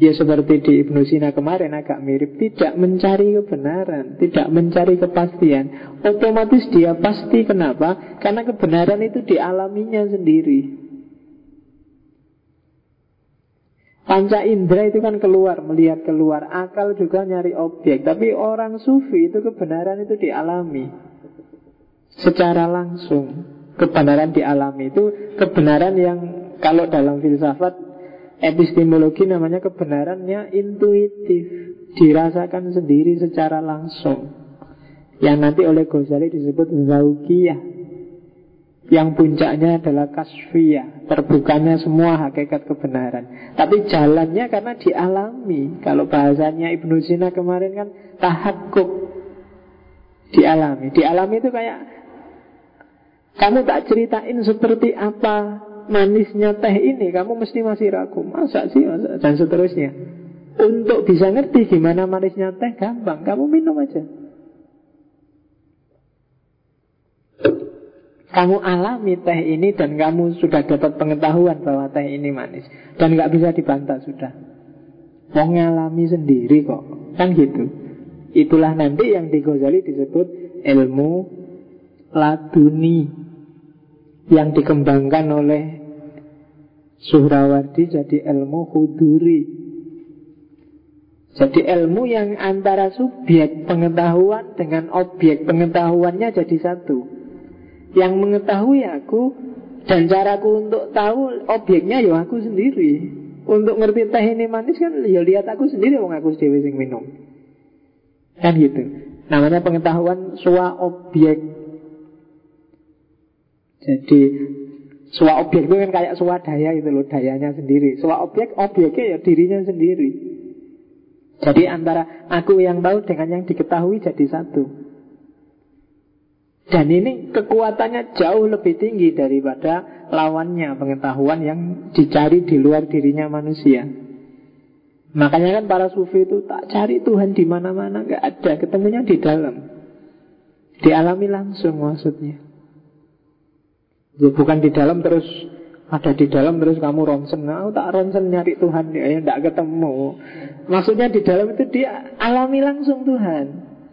Ya seperti di Ibnu Sina kemarin agak mirip Tidak mencari kebenaran Tidak mencari kepastian. Otomatis dia pasti kenapa? Karena kebenaran itu dialaminya sendiri. Panca indera itu kan keluar, melihat keluar. Akal juga nyari objek. Tapi orang sufi itu kebenaran itu dialami. Secara langsung Kebenaran dialami itu kebenaran yang Kalau dalam filsafat Epistemologi namanya kebenarannya intuitif Dirasakan sendiri secara langsung. Yang nanti oleh Ghazali disebut Zaukiyah. Yang puncaknya adalah kasfiyah Terbukanya semua hakikat kebenaran. Tapi jalannya karena dialami. Kalau bahasanya Ibnu Sina kemarin kan Tahakuk Dialami. Dialami itu kayak Kamu tak ceritain seperti apa manisnya teh ini kamu mesti masih ragu. Masa sih masa? dan seterusnya. Untuk bisa ngerti gimana manisnya teh gampang. Kamu minum aja. Kamu alami teh ini dan kamu sudah dapat pengetahuan bahwa teh ini manis. Dan nggak bisa dibantah sudah. Mau ngalami sendiri kok. Kan gitu. Itulah nanti yang di Ghazali disebut ilmu laduni yang dikembangkan oleh Suhrawardi jadi ilmu huduri. Jadi ilmu yang antara subjek pengetahuan dengan objek pengetahuannya jadi satu. Yang mengetahui aku dan caraku untuk tahu objeknya ya aku sendiri. Untuk ngerti teh ini manis kan ya lihat aku sendiri wong aku sendiri sing minum. Kan gitu. Namanya pengetahuan sua objek. Jadi Suwa objek itu kan kayak swadaya itu loh Dayanya sendiri. Suwa objek, objeknya ya dirinya sendiri. Jadi antara aku yang tahu dengan yang diketahui jadi satu. Dan ini kekuatannya jauh lebih tinggi daripada lawannya Pengetahuan yang dicari di luar dirinya manusia. Makanya kan para sufi itu tak cari Tuhan di mana-mana nggak ada, ketemunya di dalam. Dialami langsung maksudnya. Ya bukan di dalam terus ada di dalam terus kamu ronsen. Nah, tak ronsen nyari Tuhan ya, ya tidak ketemu. Maksudnya di dalam itu dia alami langsung Tuhan.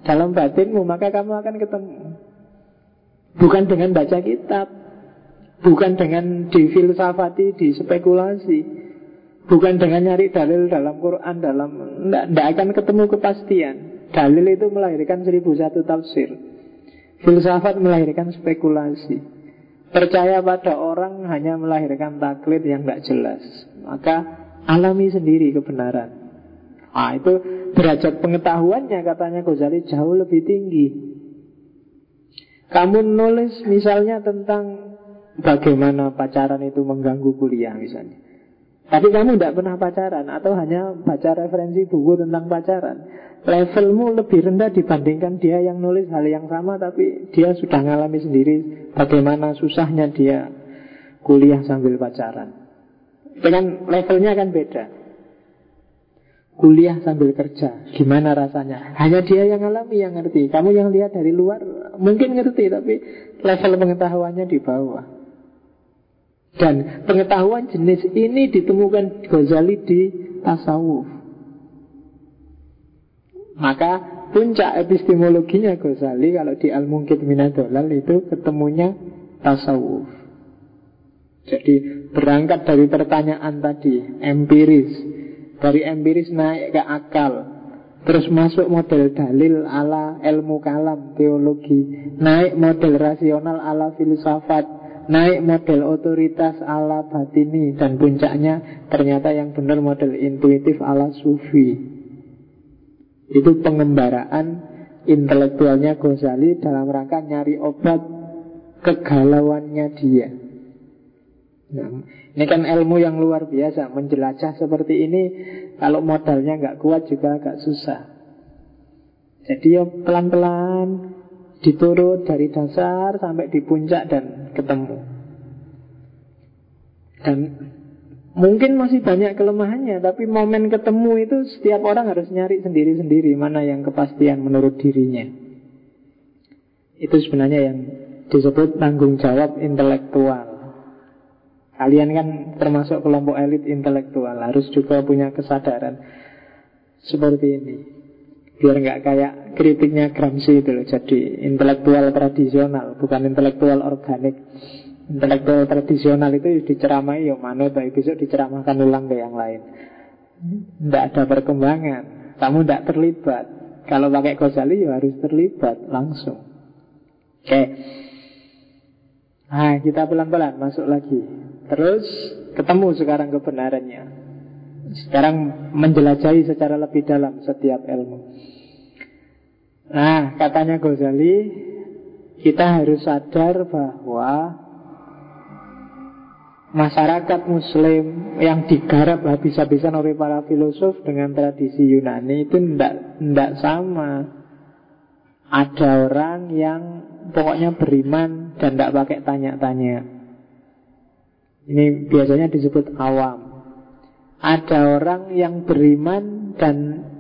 Dalam batinmu maka kamu akan ketemu. Bukan dengan baca kitab. Bukan dengan difilsafati, dispekulasi. Bukan dengan nyari dalil dalam Quran dalam Tidak akan ketemu kepastian. Dalil itu melahirkan seribu satu tafsir. Filsafat melahirkan spekulasi Percaya pada orang hanya melahirkan taklid yang tidak jelas. Maka alami sendiri kebenaran. Nah itu derajat pengetahuannya katanya Ghazali jauh lebih tinggi. Kamu nulis misalnya tentang Bagaimana pacaran itu mengganggu kuliah misalnya Tapi kamu tidak pernah pacaran Atau hanya baca referensi buku tentang pacaran levelmu lebih rendah dibandingkan dia yang nulis hal yang sama tapi dia sudah ngalami sendiri bagaimana susahnya dia kuliah sambil pacaran. Dengan levelnya kan beda. Kuliah sambil kerja, gimana rasanya? Hanya dia yang ngalami yang ngerti. Kamu yang lihat dari luar mungkin ngerti tapi level pengetahuannya di bawah. Dan pengetahuan jenis ini ditemukan Ghazali di tasawuf. Maka puncak epistemologinya Ghazali kalau di Al-Mungkit Minadolal itu ketemunya tasawuf. Jadi berangkat dari pertanyaan tadi, empiris. Dari empiris naik ke akal, Terus masuk model dalil ala ilmu kalam, teologi Naik model rasional ala filsafat Naik model otoritas ala batini Dan puncaknya ternyata yang benar model intuitif ala sufi. Itu pengembaraan intelektualnya Ghazali dalam rangka nyari obat kegalauannya dia. Nah, ini kan ilmu yang luar biasa. Menjelajah seperti ini Kalau modalnya nggak kuat juga agak susah. Jadi ya pelan-pelan Diturut dari dasar Sampai di puncak dan ketemu. Dan Mungkin masih banyak kelemahannya Tapi momen ketemu itu Setiap orang harus nyari sendiri-sendiri Mana yang kepastian menurut dirinya. Itu sebenarnya yang disebut tanggung jawab intelektual. Kalian kan termasuk kelompok elit intelektual Harus juga punya kesadaran Seperti ini Biar nggak kayak kritiknya Gramsci itu loh Jadi intelektual tradisional Bukan intelektual organik. Intelektual tradisional itu diceramai ya manut Tapi besok diceramahkan ulang ke yang lain. Tidak ada perkembangan Kamu tidak terlibat. Kalau pakai Ghazali ya harus terlibat langsung. Oke. Okay. Nah kita pelan-pelan masuk lagi. Terus ketemu sekarang kebenarannya Sekarang menjelajahi secara lebih dalam setiap ilmu. Nah katanya Ghazali Kita harus sadar bahwa Masyarakat muslim yang digarap habis-habisan oleh para filosof dengan tradisi Yunani itu tidak sama. Ada orang yang pokoknya beriman dan tidak pakai tanya-tanya. Ini biasanya disebut awam. Ada orang yang beriman dan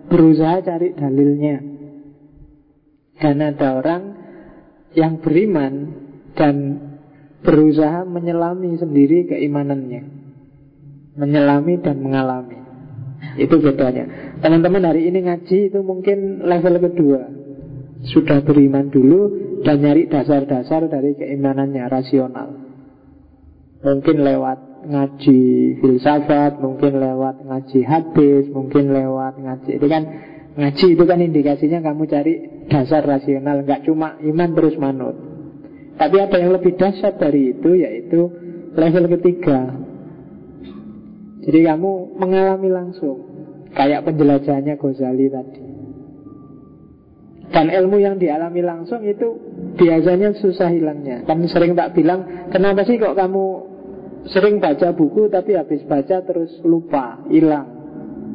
berusaha cari dalilnya. Dan ada orang yang beriman dan berusaha menyelami sendiri keimanannya. Menyelami dan mengalami. Itu bedanya. Teman-teman hari ini ngaji itu mungkin level kedua. Sudah beriman dulu dan nyari dasar-dasar dari keimanannya rasional. Mungkin lewat ngaji filsafat, mungkin lewat ngaji hadis, mungkin lewat ngaji itu kan ngaji itu kan indikasinya kamu cari dasar rasional, nggak cuma iman terus manut. Tapi ada yang lebih dasar dari itu yaitu level ketiga. Jadi kamu mengalami langsung kayak penjelajahannya Ghazali tadi. Dan ilmu yang dialami langsung itu biasanya susah hilangnya. Kan sering tak bilang, kenapa sih kok kamu sering baca buku tapi habis baca terus lupa, hilang.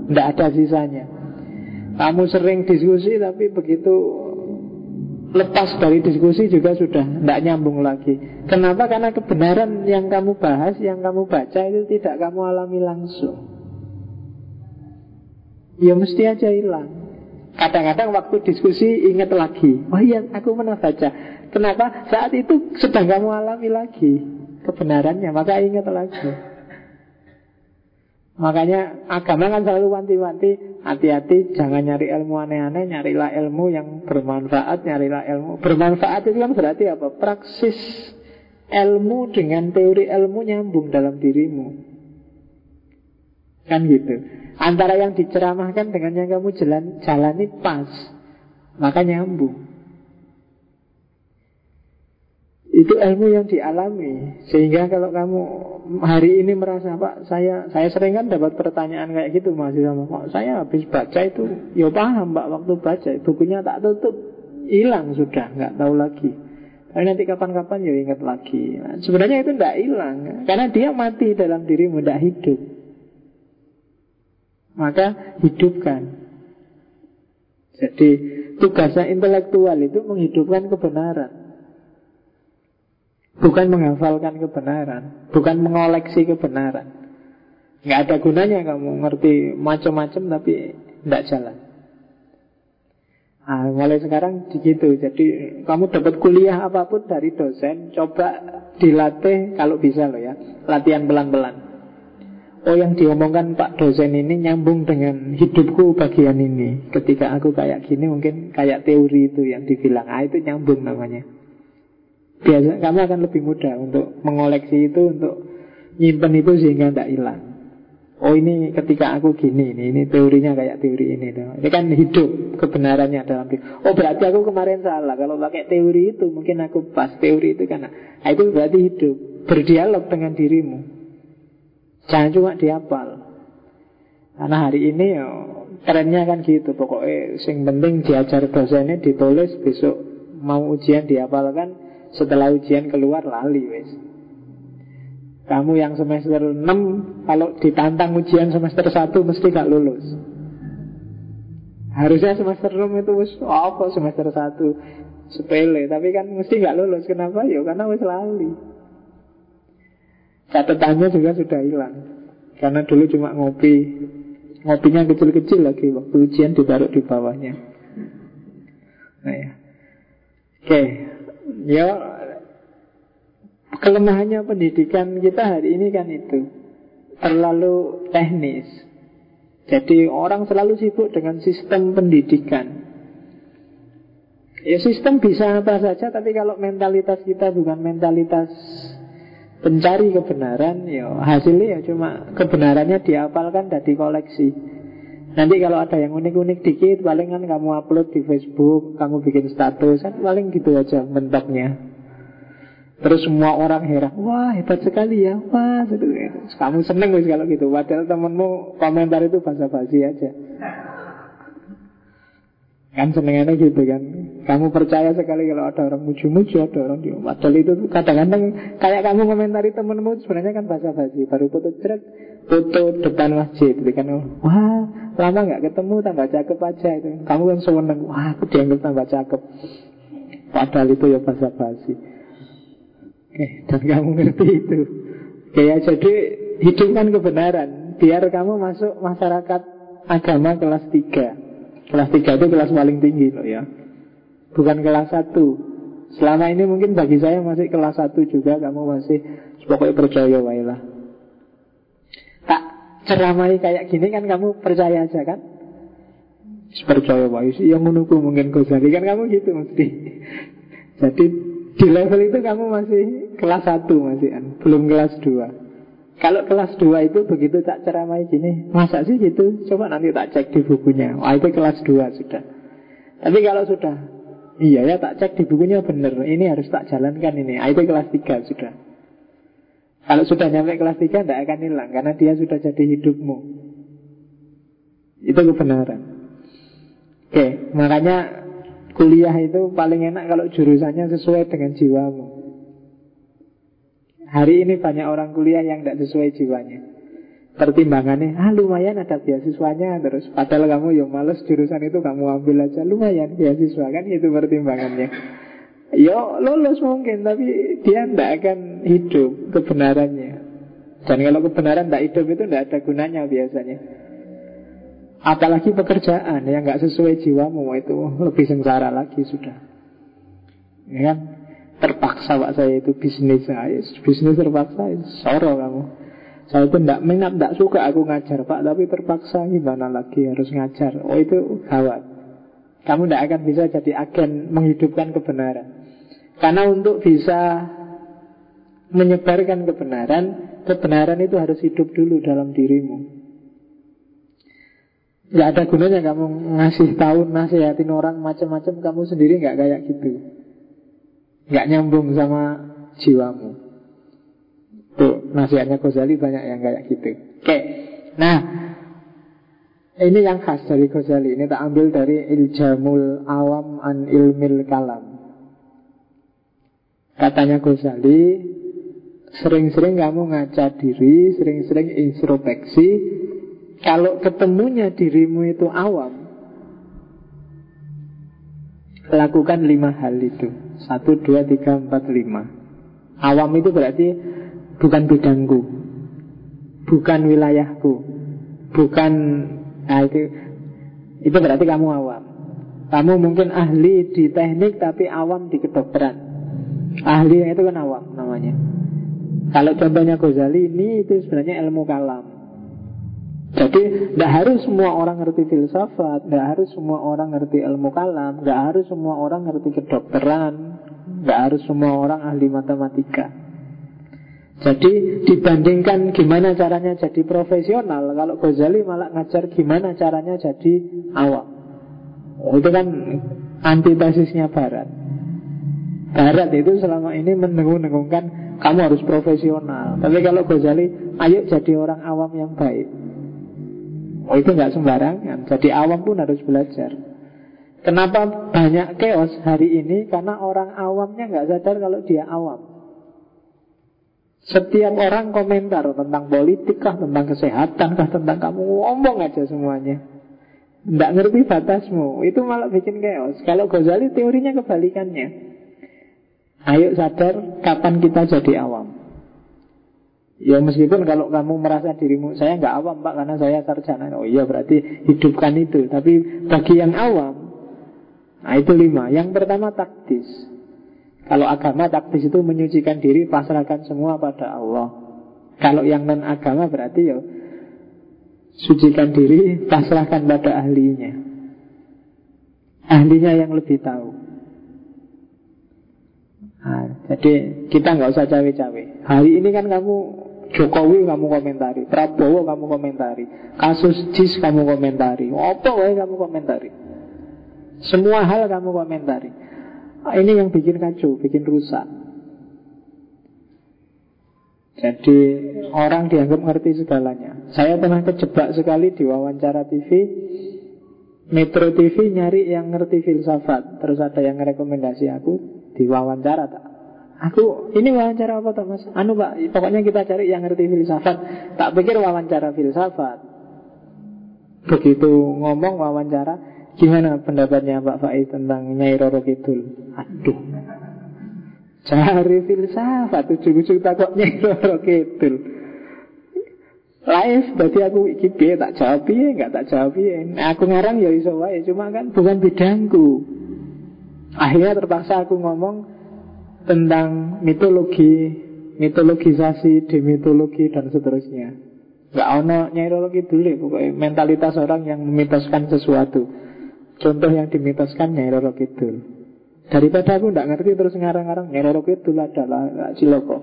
Tidak ada sisanya. Kamu sering diskusi tapi begitu lepas dari diskusi juga sudah tidak nyambung lagi. Kenapa? Karena kebenaran yang kamu bahas, yang kamu baca itu tidak kamu alami langsung. Ya mesti aja hilang. Kadang-kadang waktu diskusi ingat lagi Oh iya aku pernah baca Kenapa? Saat itu sedang kamu alami lagi Kebenarannya. Maka ingat lagi. Makanya agama kan selalu wanti-wanti. Hati-hati jangan nyari ilmu aneh-aneh Nyarilah ilmu yang bermanfaat Nyarilah ilmu. Bermanfaat itu kan berarti apa? Praksis ilmu dengan teori ilmu nyambung dalam dirimu. Kan gitu. Antara yang diceramahkan dengan yang kamu jalan, jalani pas. Maka nyambung Itu ilmu yang dialami Sehingga kalau kamu hari ini merasa Pak saya saya sering kan dapat pertanyaan kayak gitu masih sama Pak saya habis baca itu Ya paham Pak waktu baca Bukunya tak tutup Hilang sudah nggak tahu lagi tapi nanti kapan-kapan ya ingat lagi nah, Sebenarnya itu tidak hilang Karena dia mati dalam dirimu, tidak hidup maka hidupkan. Jadi tugasnya intelektual itu menghidupkan kebenaran. Bukan menghafalkan kebenaran, bukan mengoleksi kebenaran. Nggak ada gunanya kamu ngerti macam-macam tapi tidak jalan. Nah, mulai sekarang begitu. Jadi kamu dapat kuliah apa pun dari dosen, coba dilatih kalau bisa loh ya. latihan pelan-pelan. Oh yang diomongkan Pak dosen ini nyambung dengan hidupku bagian ini Ketika aku kayak gini mungkin kayak teori itu yang dibilang Ah itu nyambung namanya Biasa kamu akan lebih mudah untuk mengoleksi itu Untuk nyimpen itu sehingga tidak hilang Oh ini ketika aku gini ini, ini teorinya kayak teori ini tuh. Ini kan hidup kebenarannya dalam hidup Oh berarti aku kemarin salah Kalau pakai teori itu mungkin aku pas Teori itu karena nah, Itu berarti hidup Berdialog dengan dirimu Jangan cuma dihafal. Karena hari ini ya, trennya kan gitu. Pokoknya yang penting diajar dosennya ditulis besok mau ujian dihafalkan setelah ujian keluar lali wes. Kamu yang semester 6 Kalau ditantang ujian semester 1 Mesti gak lulus. Harusnya semester 6 itu wis apa semester 1 Sepele Tapi kan mesti gak lulus. Kenapa? Ya karena wis lali. Catatannya juga sudah hilang. Karena dulu cuma ngopi. Ngopinya kecil-kecil lagi Waktu ujian ditaruh di bawahnya. Nah ya. Oke Ya Kelemahannya pendidikan kita hari ini kan itu Terlalu teknis. Jadi orang selalu sibuk dengan sistem pendidikan. Ya sistem bisa apa saja Tapi kalau mentalitas kita bukan mentalitas pencari kebenaran ya hasilnya ya cuma kebenarannya dihafalkan dan dikoleksi nanti kalau ada yang unik-unik dikit paling kan kamu upload di Facebook kamu bikin status kan paling gitu aja mentoknya. Terus semua orang heran wah hebat sekali ya wah kamu seneng wis kalau gitu padahal temenmu komentar itu basa-basi aja Kan senengannya gitu kan. Kamu percaya sekali kalau ada orang muju-muju Ada orang di Padahal itu kadang-kadang Kayak kamu komentari temenmu Sebenarnya kan bahasa basi. Baru foto cerak Foto depan masjid Jadi kan. Wah lama gak ketemu tambah cakep aja itu. Kamu kan seneng Wah aku dianggap tambah cakep. Padahal itu ya bahasa basi. Oke dan kamu ngerti itu. Oke ya jadi Hidupkan kebenaran. Biar kamu masuk masyarakat agama kelas 3 Kelas 3 itu kelas paling tinggi loh ya. Bukan kelas 1 Selama ini mungkin bagi saya masih kelas 1 juga Kamu masih pokoknya percaya wailah Tak ceramai kayak gini kan kamu percaya aja kan? Percaya wailah Yang menunggu mungkin Ghazali kan kamu gitu mesti. Jadi di level itu kamu masih kelas 1 masih kan? Belum kelas 2 kalau kelas 2 itu begitu tak ceramai gini Masa sih gitu? Coba nanti tak cek di bukunya. Wah itu kelas 2 sudah. Tapi kalau sudah Iya ya tak cek di bukunya bener. Ini harus tak jalankan ini. Ah, Itu kelas 3 sudah. Kalau sudah nyampe kelas 3 tidak akan hilang Karena dia sudah jadi hidupmu. Itu kebenaran. Oke makanya Kuliah itu paling enak kalau jurusannya sesuai dengan jiwamu Hari ini banyak orang kuliah yang tidak sesuai jiwanya. Pertimbangannya, ah lumayan ada beasiswanya. Terus padahal kamu yang males jurusan itu kamu ambil aja. Lumayan beasiswa. Kan itu pertimbangannya. Yo lulus mungkin Tapi dia tidak akan hidup kebenarannya. Dan kalau kebenaran tidak hidup itu tidak ada gunanya biasanya. Apalagi pekerjaan yang nggak sesuai jiwamu itu lebih sengsara lagi sudah. Ya kan? Terpaksa pak saya itu bisnis saya. Bisnis terpaksa Soro kamu. Saya itu tidak minat, tidak suka aku ngajar pak. Tapi terpaksa gimana lagi harus ngajar? Oh itu gawat. Kamu tidak akan bisa jadi agen menghidupkan kebenaran. Karena untuk bisa menyebarkan kebenaran Kebenaran itu harus hidup dulu dalam dirimu. Gak ada gunanya kamu ngasih tahu nasihatin orang macam-macam. Kamu sendiri nggak kayak gitu nggak nyambung sama jiwamu. Tuh nasihatnya Ghazali banyak yang kayak gitu. Oke, nah ini yang khas dari Ghazali. Ini tak ambil dari Iljamul Awam an Ilmil Kalam. Katanya Ghazali, sering-sering kamu ngaca diri, sering-sering introspeksi. Kalau ketemunya dirimu itu awam, lakukan lima hal itu. Satu, dua, tiga, empat, lima. Awam itu berarti Bukan bidangku Bukan wilayahku Bukan nah itu, itu berarti kamu awam. Kamu mungkin ahli di teknik Tapi awam di kedokteran. Ahli itu kan awam namanya. Kalau contohnya Ghazali ini itu sebenarnya ilmu kalam. Jadi tidak harus semua orang ngerti filsafat, tidak harus semua orang ngerti ilmu kalam, tidak harus semua orang ngerti kedokteran, tidak harus semua orang ahli matematika. Jadi dibandingkan gimana caranya jadi profesional, kalau Ghazali malah ngajar gimana caranya jadi awam. Itu kan antitesisnya Barat. Barat itu selama ini mendengung-dengungkan kamu harus profesional. Tapi kalau Ghazali, ayo jadi orang awam yang baik. Oh itu nggak sembarangan. Jadi awam pun harus belajar. Kenapa banyak chaos hari ini? Karena orang awamnya nggak sadar kalau dia awam. Setiap orang komentar tentang politik kah, tentang kesehatan kah, tentang kamu ngomong aja semuanya. Tidak ngerti batasmu, itu malah bikin chaos. Kalau Ghazali teorinya kebalikannya. Ayo sadar kapan kita jadi awam. Ya meskipun kalau kamu merasa dirimu Saya nggak awam pak karena saya sarjana. Oh iya berarti hidupkan itu. Tapi bagi yang awam Nah itu lima. Yang pertama taktis. Kalau agama taktis itu menyucikan diri Pasrahkan semua pada Allah. Kalau yang non agama berarti ya Sucikan diri Pasrahkan pada ahlinya. Ahlinya yang lebih tahu. Nah, jadi kita nggak usah cawe-cawe. Hari ini kan kamu Jokowi kamu komentari, Prabowo kamu komentari, kasus JIS kamu komentari, apa wae kamu komentari. Semua hal kamu komentari. Ini yang bikin kacau, bikin rusak. Jadi orang dianggap ngerti segalanya. Saya pernah kejebak sekali di wawancara TV. Metro TV nyari yang ngerti filsafat. Terus ada yang rekomendasi aku di wawancara tak Aku ini wawancara apa tak mas? Anu pak, pokoknya kita cari yang ngerti filsafat. Tak pikir wawancara filsafat. Begitu ngomong wawancara, gimana pendapatnya Pak Faiz tentang Nyai Roro Kidul? Aduh, cari filsafat, ujung-ujung takut Nyai Roro Kidul. Live, berarti aku iki tak jawab nggak tak jawab ya. Aku ngarang ya iso wae, cuma kan bukan bidangku. Akhirnya terpaksa aku ngomong tentang mitologi, mitologisasi, demitologi dan seterusnya. Gak ono nyairologi dulu pokoknya mentalitas orang yang memitoskan sesuatu. Contoh yang dimitoskan nyairologi dulu. Daripada aku tidak ngerti terus ngarang-ngarang nyairologi dulu adalah ciloko.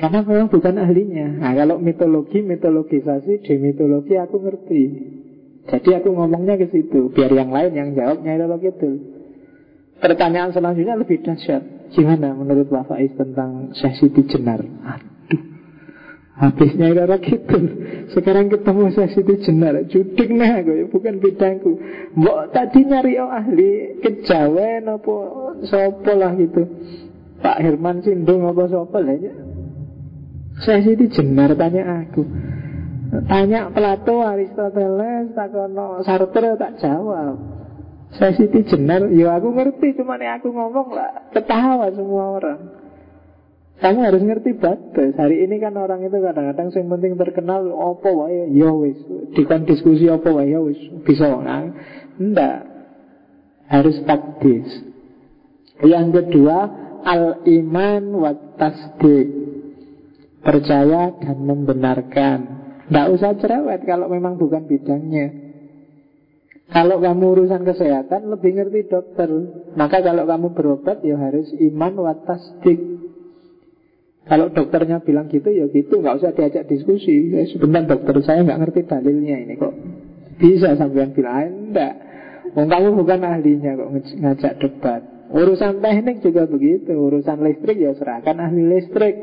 Karena memang bukan ahlinya. Nah kalau mitologi, mitologisasi, demitologi aku ngerti. Jadi aku ngomongnya ke situ. Biar yang lain yang jawab nyairologi dulu. Pertanyaan selanjutnya lebih dahsyat. Gimana menurut Pak Faiz tentang Syekh Siti Jenar? Aduh, habisnya darah gitu. Sekarang ketemu Syekh Siti Jenar, judik nah gue, bukan bidangku. Mbok tadi nyari oh ahli kejawen apa sopo lah gitu. Pak Herman Sindung apa sopo lah ya. Syekh Siti Jenar tanya aku. Tanya Plato, Aristoteles, takono Sartre tak jawab. Saya Siti Jenar, ya aku ngerti, cuma aku ngomong lah, ketawa semua orang. Kamu harus ngerti batas. Hari ini kan orang itu kadang-kadang yang penting terkenal apa wae ya wis. Dikon diskusi apa wae ya wis bisa nah. Enggak. Harus taktis. Yang kedua, al-iman wa tasdik. Percaya dan membenarkan. Tidak usah cerewet kalau memang bukan bidangnya. Kalau kamu urusan kesehatan lebih ngerti dokter. Maka kalau kamu berobat ya harus iman watas dik Kalau dokternya bilang gitu ya gitu. Nggak usah diajak diskusi. Ya, Sebentar dokter saya nggak ngerti dalilnya ini kok. Bisa sampean bilang ah, enggak. Oh, kamu bukan ahlinya kok ngajak debat. Urusan teknik juga begitu. Urusan listrik ya serahkan ahli listrik.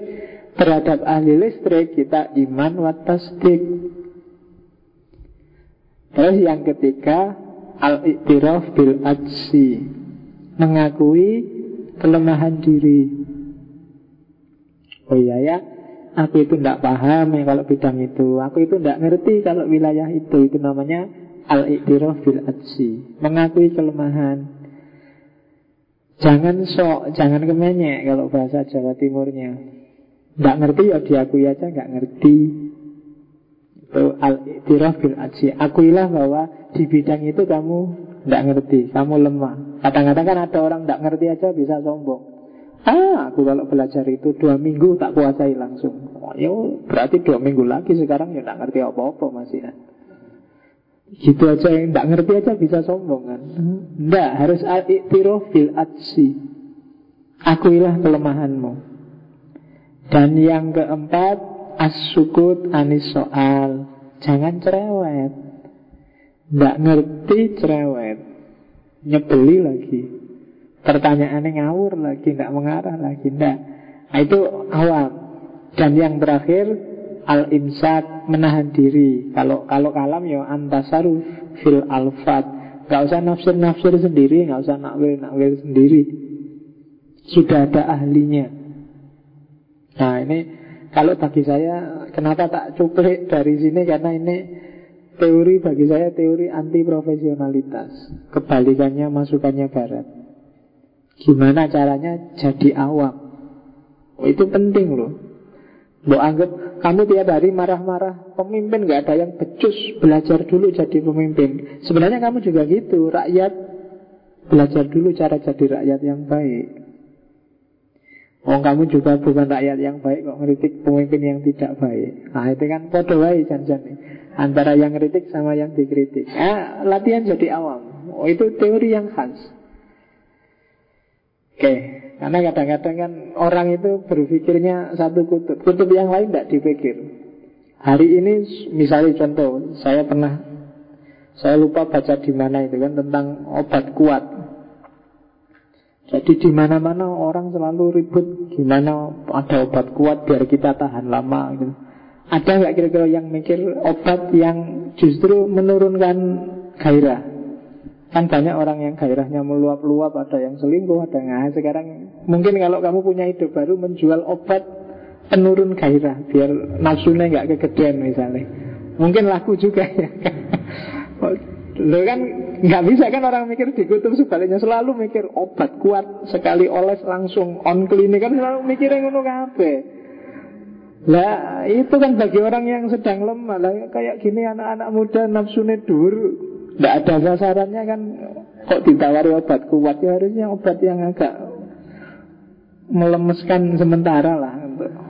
Terhadap ahli listrik kita iman watas dik Terus yang ketiga Al-iktiraf bil ajsi Mengakui kelemahan diri. Oh iya ya Aku itu tidak paham ya kalau bidang itu. Aku itu tidak ngerti kalau wilayah itu. Itu namanya Al-iktiraf bil ajsi Mengakui kelemahan. Jangan sok, jangan kemenyek Kalau bahasa Jawa Timurnya. Tidak ngerti ya diakui aja nggak ngerti al-iktiraf bil aji. Akuilah bahwa di bidang itu kamu tidak ngerti, kamu lemah. Kadang-kadang kan ada orang tidak ngerti aja bisa sombong. Ah, aku kalau belajar itu dua minggu tak kuasai langsung. Oh, ya berarti dua minggu lagi sekarang ya nggak ngerti apa-apa masih ya. Gitu aja yang nggak ngerti aja bisa sombong kan? Nggak harus iktirof bil adsi. Akuilah kelemahanmu. Dan yang keempat as-sukut anis soal. Jangan cerewet. Nggak ngerti cerewet. Nyebeli lagi. Pertanyaannya ngawur lagi, tidak mengarah lagi, tidak. Nah, itu awam. Dan yang terakhir al-imsak menahan diri. Kalau kalau kalam ya antasaruf fil alfat. Gak usah nafsir-nafsir sendiri, gak usah nakwil-nakwil sendiri. Sudah ada ahlinya. Nah ini kalau bagi saya kenapa tak cuplik dari sini? Karena ini teori bagi saya teori anti profesionalitas. Kebalikannya masukannya barat. Gimana caranya jadi awam? Oh, Itu penting loh. Mau anggap kamu tiap hari marah-marah Pemimpin gak ada yang becus Belajar dulu jadi pemimpin. Sebenarnya kamu juga gitu Rakyat. Belajar dulu cara jadi rakyat yang baik Oh kamu juga bukan rakyat yang baik kok ngeritik pemimpin yang tidak baik. Nah itu kan podo jangan Antara yang kritik sama yang dikritik. Nah, Latihan jadi awam. Oh itu teori yang khas. Oke, karena kadang-kadang kan orang itu berpikirnya satu kutub, kutub yang lain tidak dipikir. Hari ini misalnya contoh, saya pernah saya lupa baca di mana itu kan tentang obat kuat. Jadi di mana-mana orang selalu ribut gimana ada obat kuat biar kita tahan lama gitu. Ada nggak kira-kira yang mikir obat yang justru menurunkan gairah? Kan banyak orang yang gairahnya meluap-luap Ada yang selingkuh, ada yang Sekarang mungkin kalau kamu punya ide baru Menjual obat penurun gairah Biar nafsunya nggak kegedean misalnya Mungkin laku juga ya Lo kan nggak bisa kan orang mikir di kutub sebaliknya Selalu mikir obat kuat Sekali oles langsung on klinik. Kan selalu mikir yang ngono kabe lah itu kan bagi orang yang sedang lemah. Lah Kayak gini anak-anak muda nafsunya dur. Tidak ada sasarannya kan Kok ditawari obat kuat? Ya harusnya obat yang agak Melemeskan sementara lah. untuk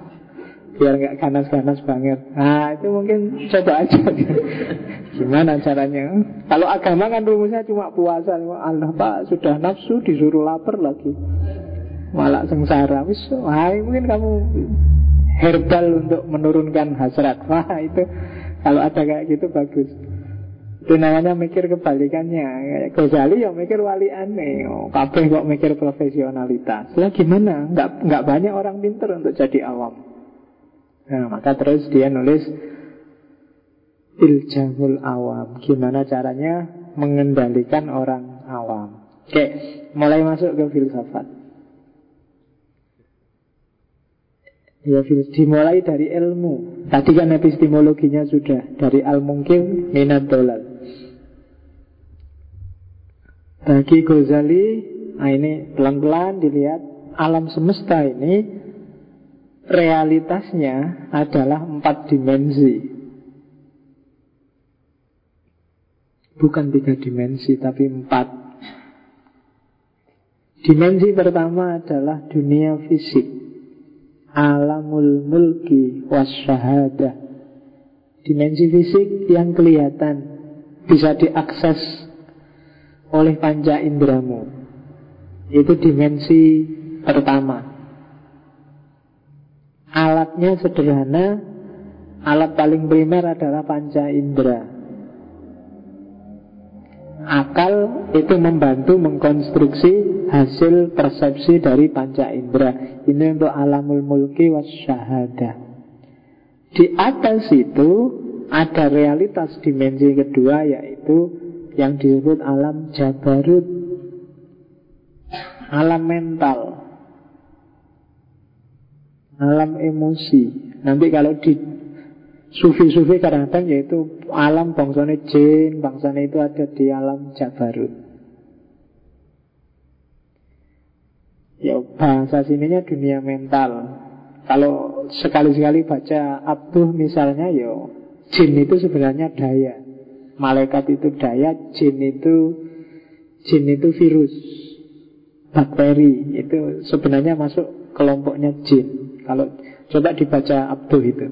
Biar nggak ganas-ganas banget Nah itu mungkin coba aja Gimana caranya Kalau agama kan rumusnya cuma puasa Allah pak sudah nafsu disuruh lapar lagi Malah sengsara Wis, mungkin kamu herbal untuk menurunkan hasrat Wah itu kalau ada kayak gitu bagus itu mikir kebalikannya. Ghazali yang mikir wali aneh. Oh, kabeh kok mikir profesionalitas. Lah gimana? Nggak, nggak banyak orang pinter untuk jadi awam. Nah, maka terus dia nulis Iljamul awam. Gimana caranya mengendalikan orang awam? Oke, mulai masuk ke filsafat. Ya dimulai dari ilmu. Tadi kan epistemologinya sudah Dari al-mungkin minat dolal. Bagi Ghazali, nah ini pelan-pelan dilihat alam semesta ini realitasnya adalah empat dimensi. Bukan tiga dimensi, tapi empat. Dimensi pertama adalah dunia fisik. Alamul mulki wasyahadah. Dimensi fisik yang kelihatan bisa diakses oleh panca indramu. Itu dimensi pertama. Alatnya sederhana, alat paling primer adalah panca indera. Akal itu membantu mengkonstruksi hasil persepsi dari panca indera. Ini untuk alamul mulki wasyahadah. Di atas itu ada realitas dimensi kedua yaitu yang disebut alam jabarut alam mental alam emosi nanti kalau di sufi-sufi kadang-kadang yaitu alam bangsanya jin bangsanya itu ada di alam jabarut ya bahasa sininya dunia mental kalau sekali-sekali baca Abduh misalnya ya jin itu sebenarnya daya Malaikat itu daya, jin itu jin itu virus. bakteri itu sebenarnya masuk kelompoknya jin. Kalau coba dibaca Abduh itu,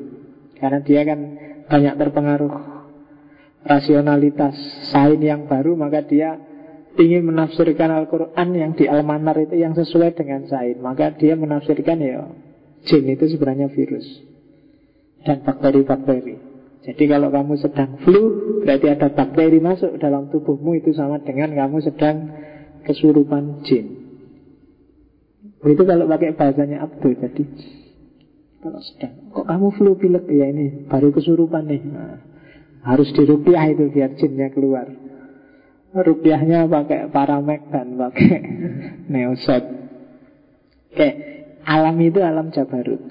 karena dia kan banyak terpengaruh rasionalitas sain yang baru, maka dia ingin menafsirkan Al-Quran yang di Al-Manar itu yang sesuai dengan sain. Maka dia menafsirkan ya jin itu sebenarnya virus dan bakteri-bakteri. Jadi kalau kamu sedang flu, berarti ada bakteri masuk dalam tubuhmu itu sama dengan kamu sedang kesurupan jin. Itu kalau pakai bahasanya Abdul Jadi kalau sedang. Kok kamu flu pilek Ya ini? Baru kesurupan nih. Nah, Harus dirupiah itu biar jinnya keluar. Rupiahnya pakai paramek dan pakai neoset Oke Alam itu alam Jabarut.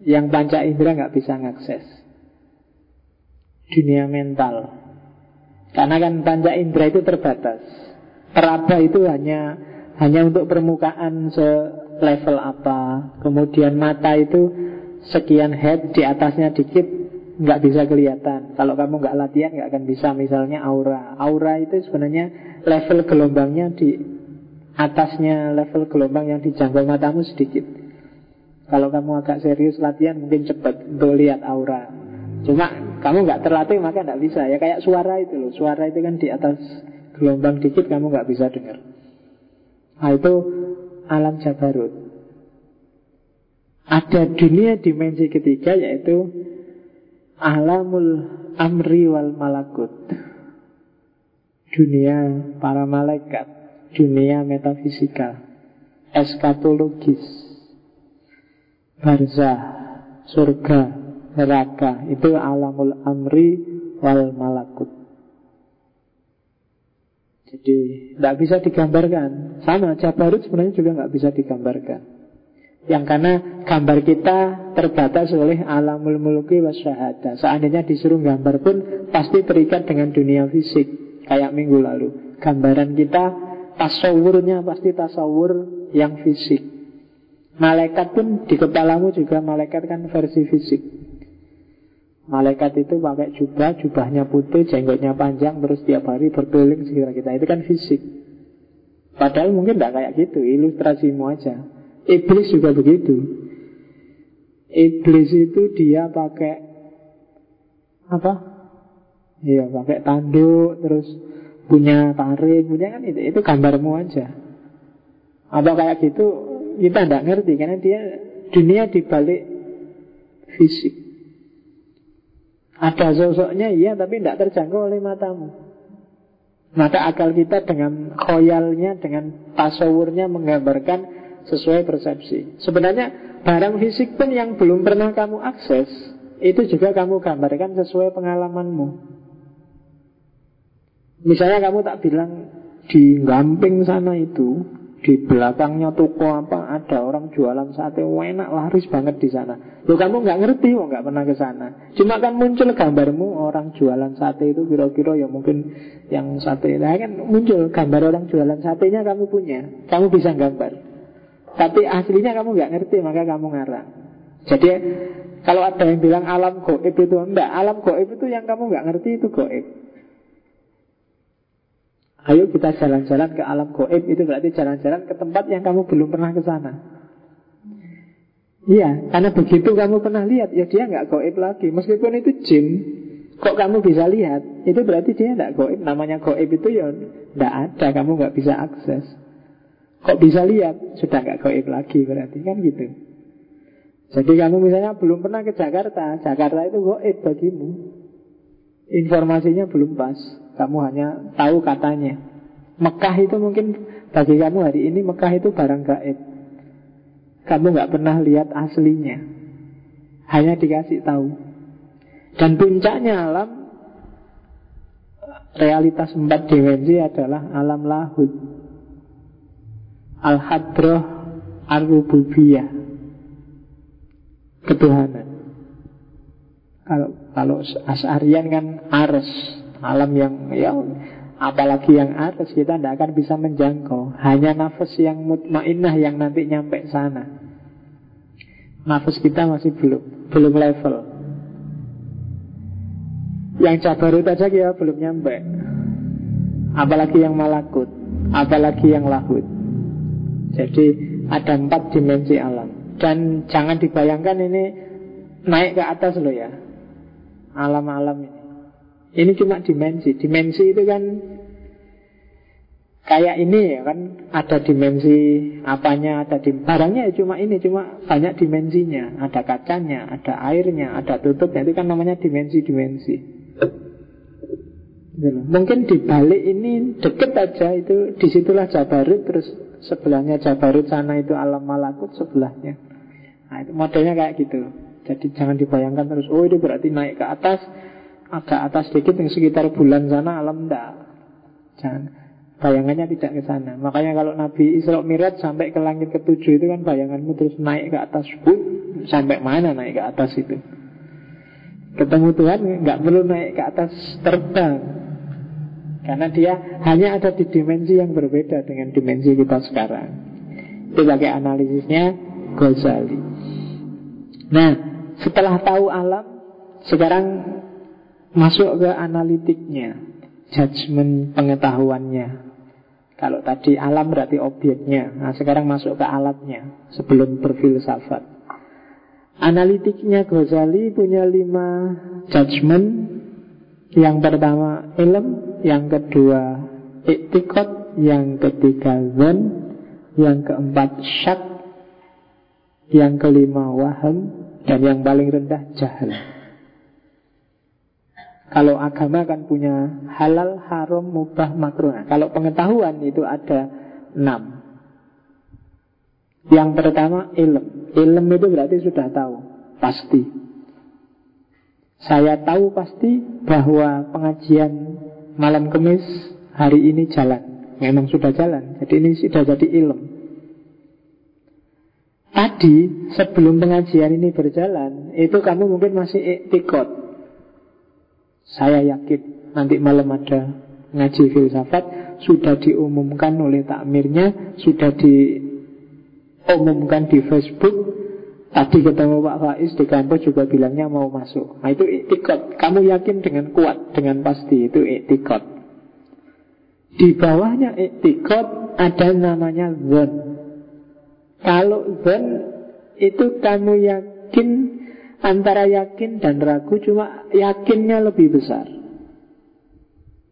Yang panca indera nggak bisa ngakses. Dunia mental. Karena kan panca indera itu terbatas. Teraba itu hanya hanya untuk permukaan selevel apa. Kemudian mata itu sekian head Di atasnya dikit nggak bisa kelihatan. Kalau kamu nggak latihan nggak akan bisa. Misalnya aura. Aura itu sebenarnya level gelombangnya di atasnya level gelombang yang dijangkau matamu sedikit. Kalau kamu agak serius latihan mungkin cepat untuk lihat aura. Cuma kamu nggak terlatih maka nggak bisa. Ya kayak suara itu loh. Suara itu kan di atas gelombang dikit kamu nggak bisa dengar. Nah itu alam Jabarut. Ada dunia dimensi ketiga yaitu Alamul Amri wal Malakut. Dunia para malaikat Dunia metafisikal Eskatologis Barzah Surga Neraka. Itu alamul amri wal malakut jadi tidak bisa digambarkan. Sama Jabarut sebenarnya juga nggak bisa digambarkan. Yang karena gambar kita terbatas oleh alamul muluki wasyahada. Seandainya disuruh gambar pun pasti terikat dengan dunia fisik. Kayak minggu lalu. Gambaran kita tasawurnya pasti tasawur yang fisik. Malaikat pun di kepalamu juga malaikat kan versi fisik. Malaikat itu pakai jubah, jubahnya putih, jenggotnya panjang, terus tiap hari berkeliling sekitar kita. Itu kan fisik. Padahal mungkin tidak kayak gitu, ilustrasimu aja. Iblis juga begitu. Iblis itu dia pakai apa? Iya, pakai tanduk, terus punya taring, punya kan itu, itu gambarmu aja. Apa kayak gitu kita tidak ngerti karena dia dunia dibalik fisik. Ada sosoknya iya tapi tidak terjangkau oleh matamu. Maka akal kita dengan khoyalnya Dengan tasawurnya menggambarkan sesuai persepsi. Sebenarnya barang fisik pun yang belum pernah kamu akses Itu juga kamu gambarkan sesuai pengalamanmu. Misalnya kamu tak bilang di gamping sana itu di belakangnya toko apa ada orang jualan sate enak laris banget di sana. Lo kamu nggak ngerti kok nggak pernah ke sana. Cuma kan muncul gambarmu orang jualan sate itu kira-kira ya mungkin yang sate nah kan muncul gambar orang jualan satenya kamu punya, kamu bisa gambar. Tapi aslinya kamu nggak ngerti maka kamu ngarang. Jadi kalau ada yang bilang alam goib itu enggak, alam goib itu yang kamu nggak ngerti itu goib. Ayo kita jalan-jalan ke alam goib. Itu berarti jalan-jalan ke tempat yang kamu belum pernah ke sana. Iya, karena begitu kamu pernah lihat Ya dia nggak goib lagi. Meskipun itu jin Kok kamu bisa lihat? Itu berarti dia nggak goib. Namanya goib itu ya nggak ada. Kamu nggak bisa akses. Kok bisa lihat? Sudah nggak goib lagi berarti. Kan gitu. Jadi kamu misalnya belum pernah ke Jakarta Jakarta itu goib bagimu. Informasinya belum pas kamu hanya tahu katanya. Mekah itu mungkin bagi kamu hari ini Mekah itu barang gaib. Kamu nggak pernah lihat aslinya. Hanya dikasih tahu. Dan puncaknya alam realitas empat dimensi adalah alam lahud. Al-hadroh ar-rububiyah. Ketuhanan. Kalau kalau asarian kan ars, Alam yang ya apalagi yang atas kita tidak akan bisa menjangkau. Hanya nafas yang mutmainah yang nanti nyampe sana. Nafas kita masih belum belum level. Yang jabarut aja ya belum nyampe. Apalagi yang malakut, apalagi yang lahut. Jadi ada empat dimensi alam Dan jangan dibayangkan ini naik ke atas loh ya Alam-alam ini Ini cuma dimensi. Dimensi itu kan Kayak ini ya kan? Ada dimensi apanya ada di Barangnya ya cuma ini Cuma banyak dimensinya. Ada kacanya, ada airnya, ada tutupnya. Itu kan namanya dimensi-dimensi. Gitu Mungkin di balik ini deket aja itu di situlah Jabarut terus sebelahnya Jabarut sana itu alam malakut sebelahnya. Nah itu modelnya kayak gitu. Jadi jangan dibayangkan terus oh itu berarti naik ke atas agak atas sedikit yang sekitar bulan sana alam enggak. Jangan Bayangannya tidak ke sana. Makanya kalau Nabi Isra Mirat sampai ke langit ketujuh itu kan bayanganmu terus naik ke atas. Pun Sampai mana naik ke atas itu? Ketemu Tuhan nggak perlu naik ke atas terbang. Karena dia hanya ada di dimensi yang berbeda dengan dimensi kita sekarang. Itu pakai analisisnya Ghazali. Nah setelah tahu alam Sekarang masuk ke analitiknya Judgment pengetahuannya. Kalau tadi alam berarti objeknya. Nah sekarang masuk ke alatnya Sebelum berfilsafat. Analitiknya Ghazali punya lima judgment Yang pertama ilm. Yang kedua iktikot Yang ketiga zon Yang keempat syak. Yang kelima waham Dan yang paling rendah jahal kalau agama kan punya halal, haram, mubah, makruh. Nah, kalau pengetahuan itu ada enam. Yang pertama ilm. Ilm itu berarti sudah tahu, pasti. Saya tahu pasti bahwa pengajian malam kemis hari ini jalan. Memang sudah jalan. Jadi ini sudah jadi ilm. Tadi sebelum pengajian ini berjalan, itu kamu mungkin masih iktikot. Saya yakin nanti malam ada ngaji filsafat Sudah diumumkan oleh takmirnya Sudah diumumkan di Facebook. Tadi ketemu Pak Faiz di kampus juga bilangnya mau masuk. Nah itu iktikot Kamu yakin dengan kuat, dengan pasti Itu iktikot Di bawahnya iktikot Ada namanya zon. Kalau zon Itu kamu yakin Antara yakin dan ragu cuma yakinnya lebih besar.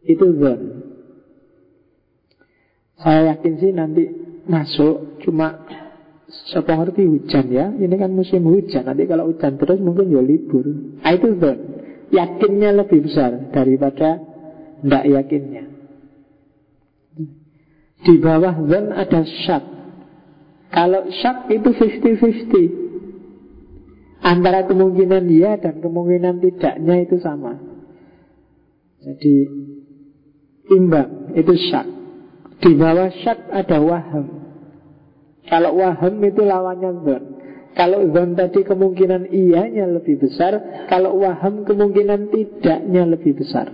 Itu zon. Saya yakin sih nanti masuk cuma Siapa ngerti hujan ya? Ini kan musim hujan. Nanti kalau hujan terus mungkin ya libur. Nah itu zon. Yakinnya lebih besar daripada Tidak yakinnya. Di bawah zon ada syak. Kalau syak itu 50-50 Antara kemungkinan iya dan kemungkinan tidaknya itu sama. Jadi Imbang Itu syak. Di bawah syak ada waham Kalau waham itu lawannya zon. Kalau zon tadi kemungkinan iyanya lebih besar Kalau waham kemungkinan tidaknya lebih besar.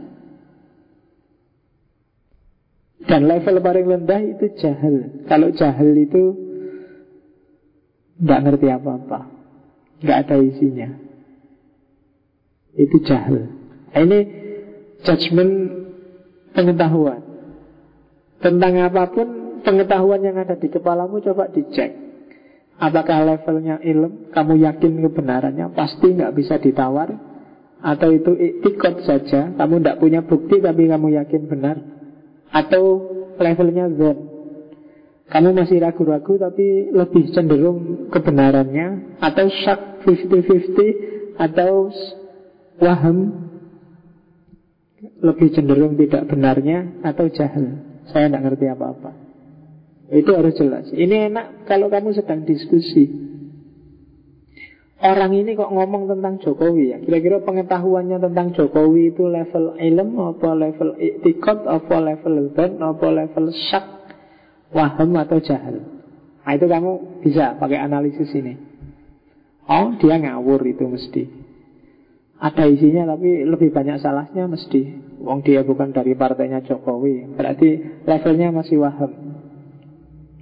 Dan level paling rendah itu jahil. Kalau jahil itu Tidak ngerti apa-apa nggak ada isinya. Itu jahil. Nah, ini judgment pengetahuan. Tentang apa pun pengetahuan yang ada di kepalamu coba dicek. Apakah levelnya ilm, kamu yakin kebenarannya, pasti nggak bisa ditawar. Atau itu iktikot saja, kamu tidak punya bukti tapi kamu yakin benar. Atau levelnya zon, kamu masih ragu-ragu tapi lebih cenderung kebenarannya. Atau syak 50-50 Atau waham Lebih cenderung tidak benarnya Atau jahil. Saya tidak ngerti apa-apa. Itu harus jelas. Ini enak kalau kamu sedang diskusi. Orang ini kok ngomong tentang Jokowi ya? Kira-kira pengetahuannya tentang Jokowi itu level ilm Apa level iktikot Apa level ben Apa level syak waham atau jahil. Nah itu kamu bisa pakai analisis ini. Oh dia ngawur itu mesti. Ada isinya tapi lebih banyak salahnya mesti. Wong dia bukan dari partainya Jokowi. Berarti levelnya masih waham.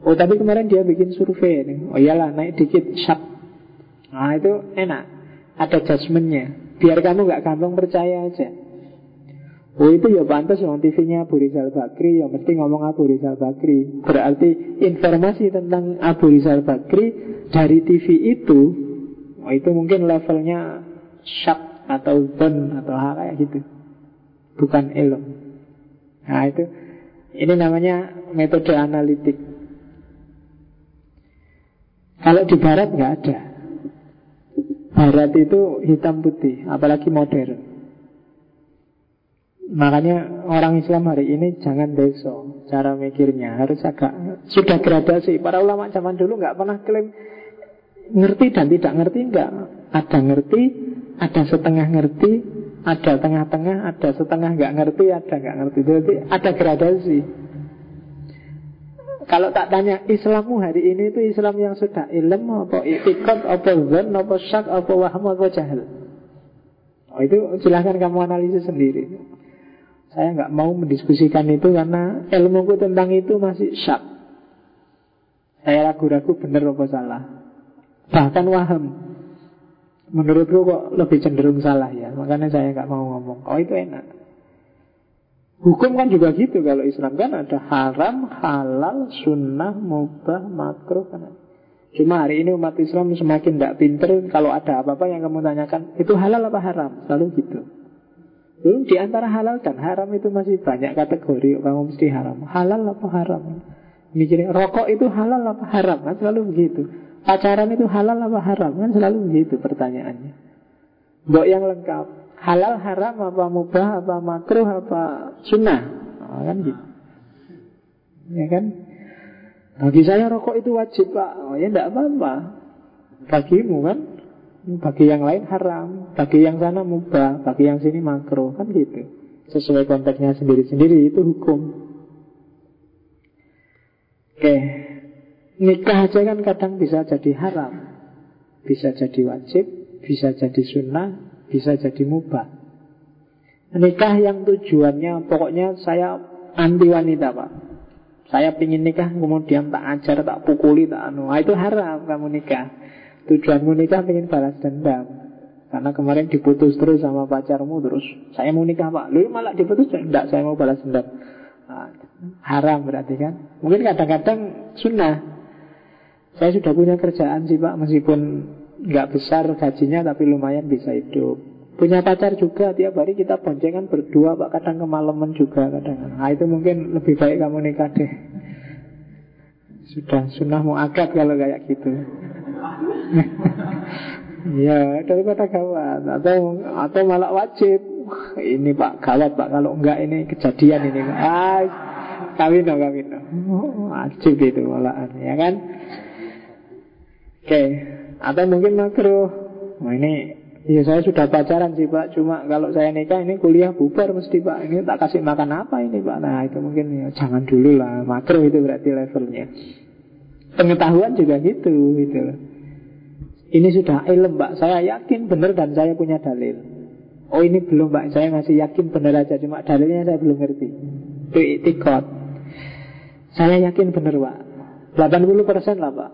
Oh tapi kemarin dia bikin survei nih. Oh iyalah naik dikit syak. Nah itu enak. Ada judgementnya. Biar kamu gak gampang percaya aja. Oh itu ya pantas yang TV-nya Abu Rizal Bakri Ya mesti ngomong Abu Rizal Bakri. Berarti informasi tentang Abu Rizal Bakri Dari TV itu oh, Itu mungkin levelnya Syak atau zon Atau hal kayak gitu. Bukan ilmu Nah itu Ini namanya metode analitik. Kalau di barat nggak ada. Barat itu hitam putih Apalagi modern Makanya orang Islam hari ini jangan deso cara mikirnya harus agak sudah gradasi. Para ulama zaman dulu nggak pernah klaim ngerti dan tidak ngerti nggak. Ada ngerti, ada setengah ngerti, ada tengah-tengah, ada setengah nggak ngerti, ada nggak ngerti. Jadi ada gradasi. Kalau tak tanya Islammu hari ini itu Islam yang sudah ilm apa itikad apa zon apa syak apa waham apa jahil. Oh, itu silahkan kamu analisis sendiri. Saya nggak mau mendiskusikan itu karena ilmuku tentang itu masih syak. Saya ragu-ragu benar apa salah. Bahkan waham. Menurutku kok lebih cenderung salah ya. Makanya saya nggak mau ngomong. Oh itu enak. Hukum kan juga gitu kalau Islam kan ada haram, halal, sunnah, mubah, makruh kan. Cuma hari ini umat Islam semakin tidak pinter kalau ada apa-apa yang kamu tanyakan itu halal apa haram, selalu gitu. Hmm, di antara halal dan haram itu masih banyak kategori kamu mesti haram. Halal apa haram? Mikirin rokok itu halal apa haram? Kan selalu begitu. Pacaran itu halal apa haram? Kan selalu begitu pertanyaannya. Mbok yang lengkap. Halal haram apa mubah apa makruh apa sunnah? Oh, kan gitu. Ya kan? Bagi saya rokok itu wajib pak. Oh ya tidak apa-apa. Bagimu kan bagi yang lain haram, bagi yang sana mubah, bagi yang sini makro, kan gitu. Sesuai konteksnya sendiri-sendiri itu hukum. Oke, nikah aja kan kadang bisa jadi haram, bisa jadi wajib, bisa jadi sunnah, bisa jadi mubah. Nikah yang tujuannya pokoknya saya anti wanita pak. Saya pingin nikah kemudian tak ajar, tak pukuli, tak anu. Nah, itu haram kamu nikah. Tujuanmu nikah ingin balas dendam. Karena kemarin diputus terus sama pacarmu Terus saya mau nikah pak. Lu malah diputus Tidak saya mau balas dendam. Nah, Haram berarti kan? Mungkin kadang-kadang sunnah. Saya sudah punya kerjaan sih pak Meskipun nggak besar gajinya Tapi lumayan bisa hidup. Punya pacar juga Tiap hari kita boncengan berdua pak. Kadang kemalaman juga kadang. Nah itu mungkin lebih baik kamu nikah deh. Sudah sunnah mau akad kalau kayak gitu ya daripada gawat. Atau atau malah wajib. Ini pak gawat pak kalau enggak ini kejadian ini. Ah kawin dong kawin dong. Wajib itu malah ya kan? Oke atau mungkin makruh. Oh, ini Ya saya sudah pacaran sih pak. Cuma kalau saya nikah ini kuliah bubar mesti pak. Ini tak kasih makan apa ini pak? Nah itu mungkin ya jangan dulu lah. Makro itu berarti levelnya. Pengetahuan juga gitu gitu loh ini sudah ilm mbak Saya yakin benar dan saya punya dalil. Oh ini belum mbak Saya masih yakin benar aja. Cuma dalilnya saya belum ngerti. Itu itikot Saya yakin benar pak. 80% lah pak.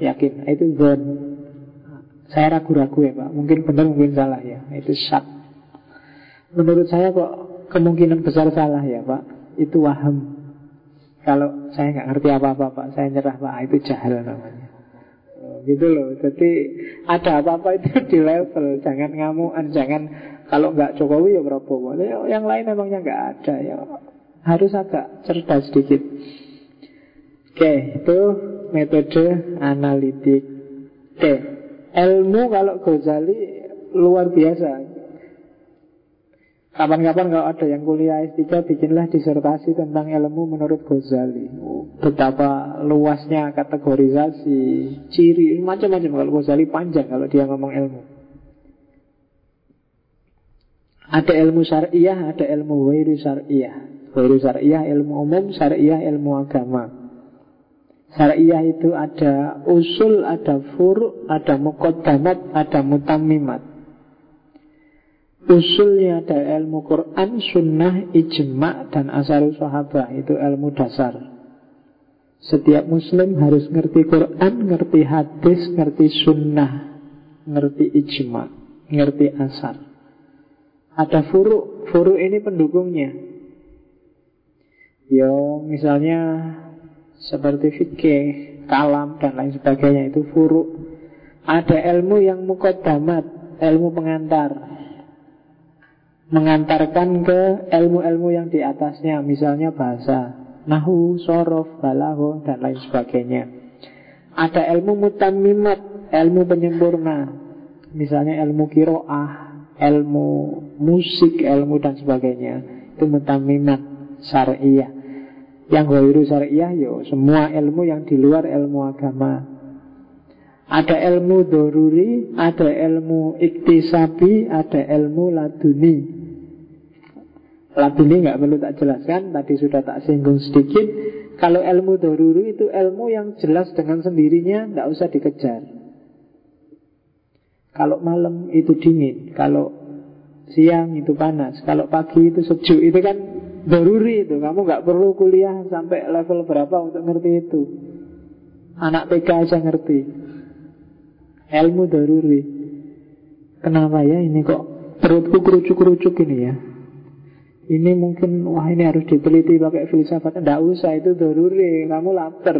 Yakin. Itu zon. Saya ragu-ragu ya pak. Mungkin benar mungkin salah ya. Itu syak. Menurut saya kok kemungkinan besar salah ya pak. Itu waham Kalau saya nggak ngerti apa-apa pak Saya nyerah pak. Itu jahil namanya gitu loh. Jadi ada apa-apa itu di level, jangan ngamuan, jangan kalau nggak Jokowi ya Prabowo. Ya, yang lain emangnya nggak ada ya. Harus agak cerdas sedikit. Oke, itu metode analitik. Oke, ilmu kalau Ghazali luar biasa. Kapan-kapan kalau ada yang kuliah S3 Bikinlah disertasi tentang ilmu menurut Ghazali. Betapa luasnya kategorisasi Ciri, macam-macam Kalau Ghazali panjang kalau dia ngomong ilmu. Ada ilmu syariah, ada ilmu wairu syariah. Wairu syariah ilmu umum, syariah ilmu agama. Syariah itu ada usul, ada furu, ada mukodamat, ada mutamimat Usulnya ada ilmu Quran, sunnah, ijma' dan asal sahabah Itu ilmu dasar Setiap muslim harus ngerti Quran, ngerti hadis, ngerti sunnah Ngerti ijma' ngerti asar Ada furuk, furuk ini pendukungnya. Yo, misalnya seperti fikih, kalam dan lain sebagainya itu furuk. Ada ilmu yang mukodamat, ilmu pengantar. Mengantarkan ke ilmu-ilmu yang di atasnya, misalnya bahasa, nahu, sorof, balaho, dan lain sebagainya. Ada ilmu mutamimat, ilmu penyempurna. Misalnya ilmu kiroah, ilmu musik, ilmu dan sebagainya. Itu mutamimat syariah. Yang ghairu syariah yo semua ilmu yang di luar ilmu agama. Ada ilmu doruri, ada ilmu iktisabi, ada ilmu laduni. Laduni nggak perlu tak jelaskan, tadi sudah tak singgung sedikit. Kalau ilmu doruri itu ilmu yang jelas dengan sendirinya, tidak usah dikejar. Kalau malam itu dingin, kalau siang itu panas, kalau pagi itu sejuk, itu kan doruri itu. Kamu nggak perlu kuliah sampai level berapa untuk ngerti itu. Anak TK aja ngerti. Ilmu doruri. Kenapa ya ini kok perutku kerucuk-kerucuk ini ya? Ini mungkin Wah ini harus diteliti pakai filsafat. Tidak usah itu doruri Kamu lapar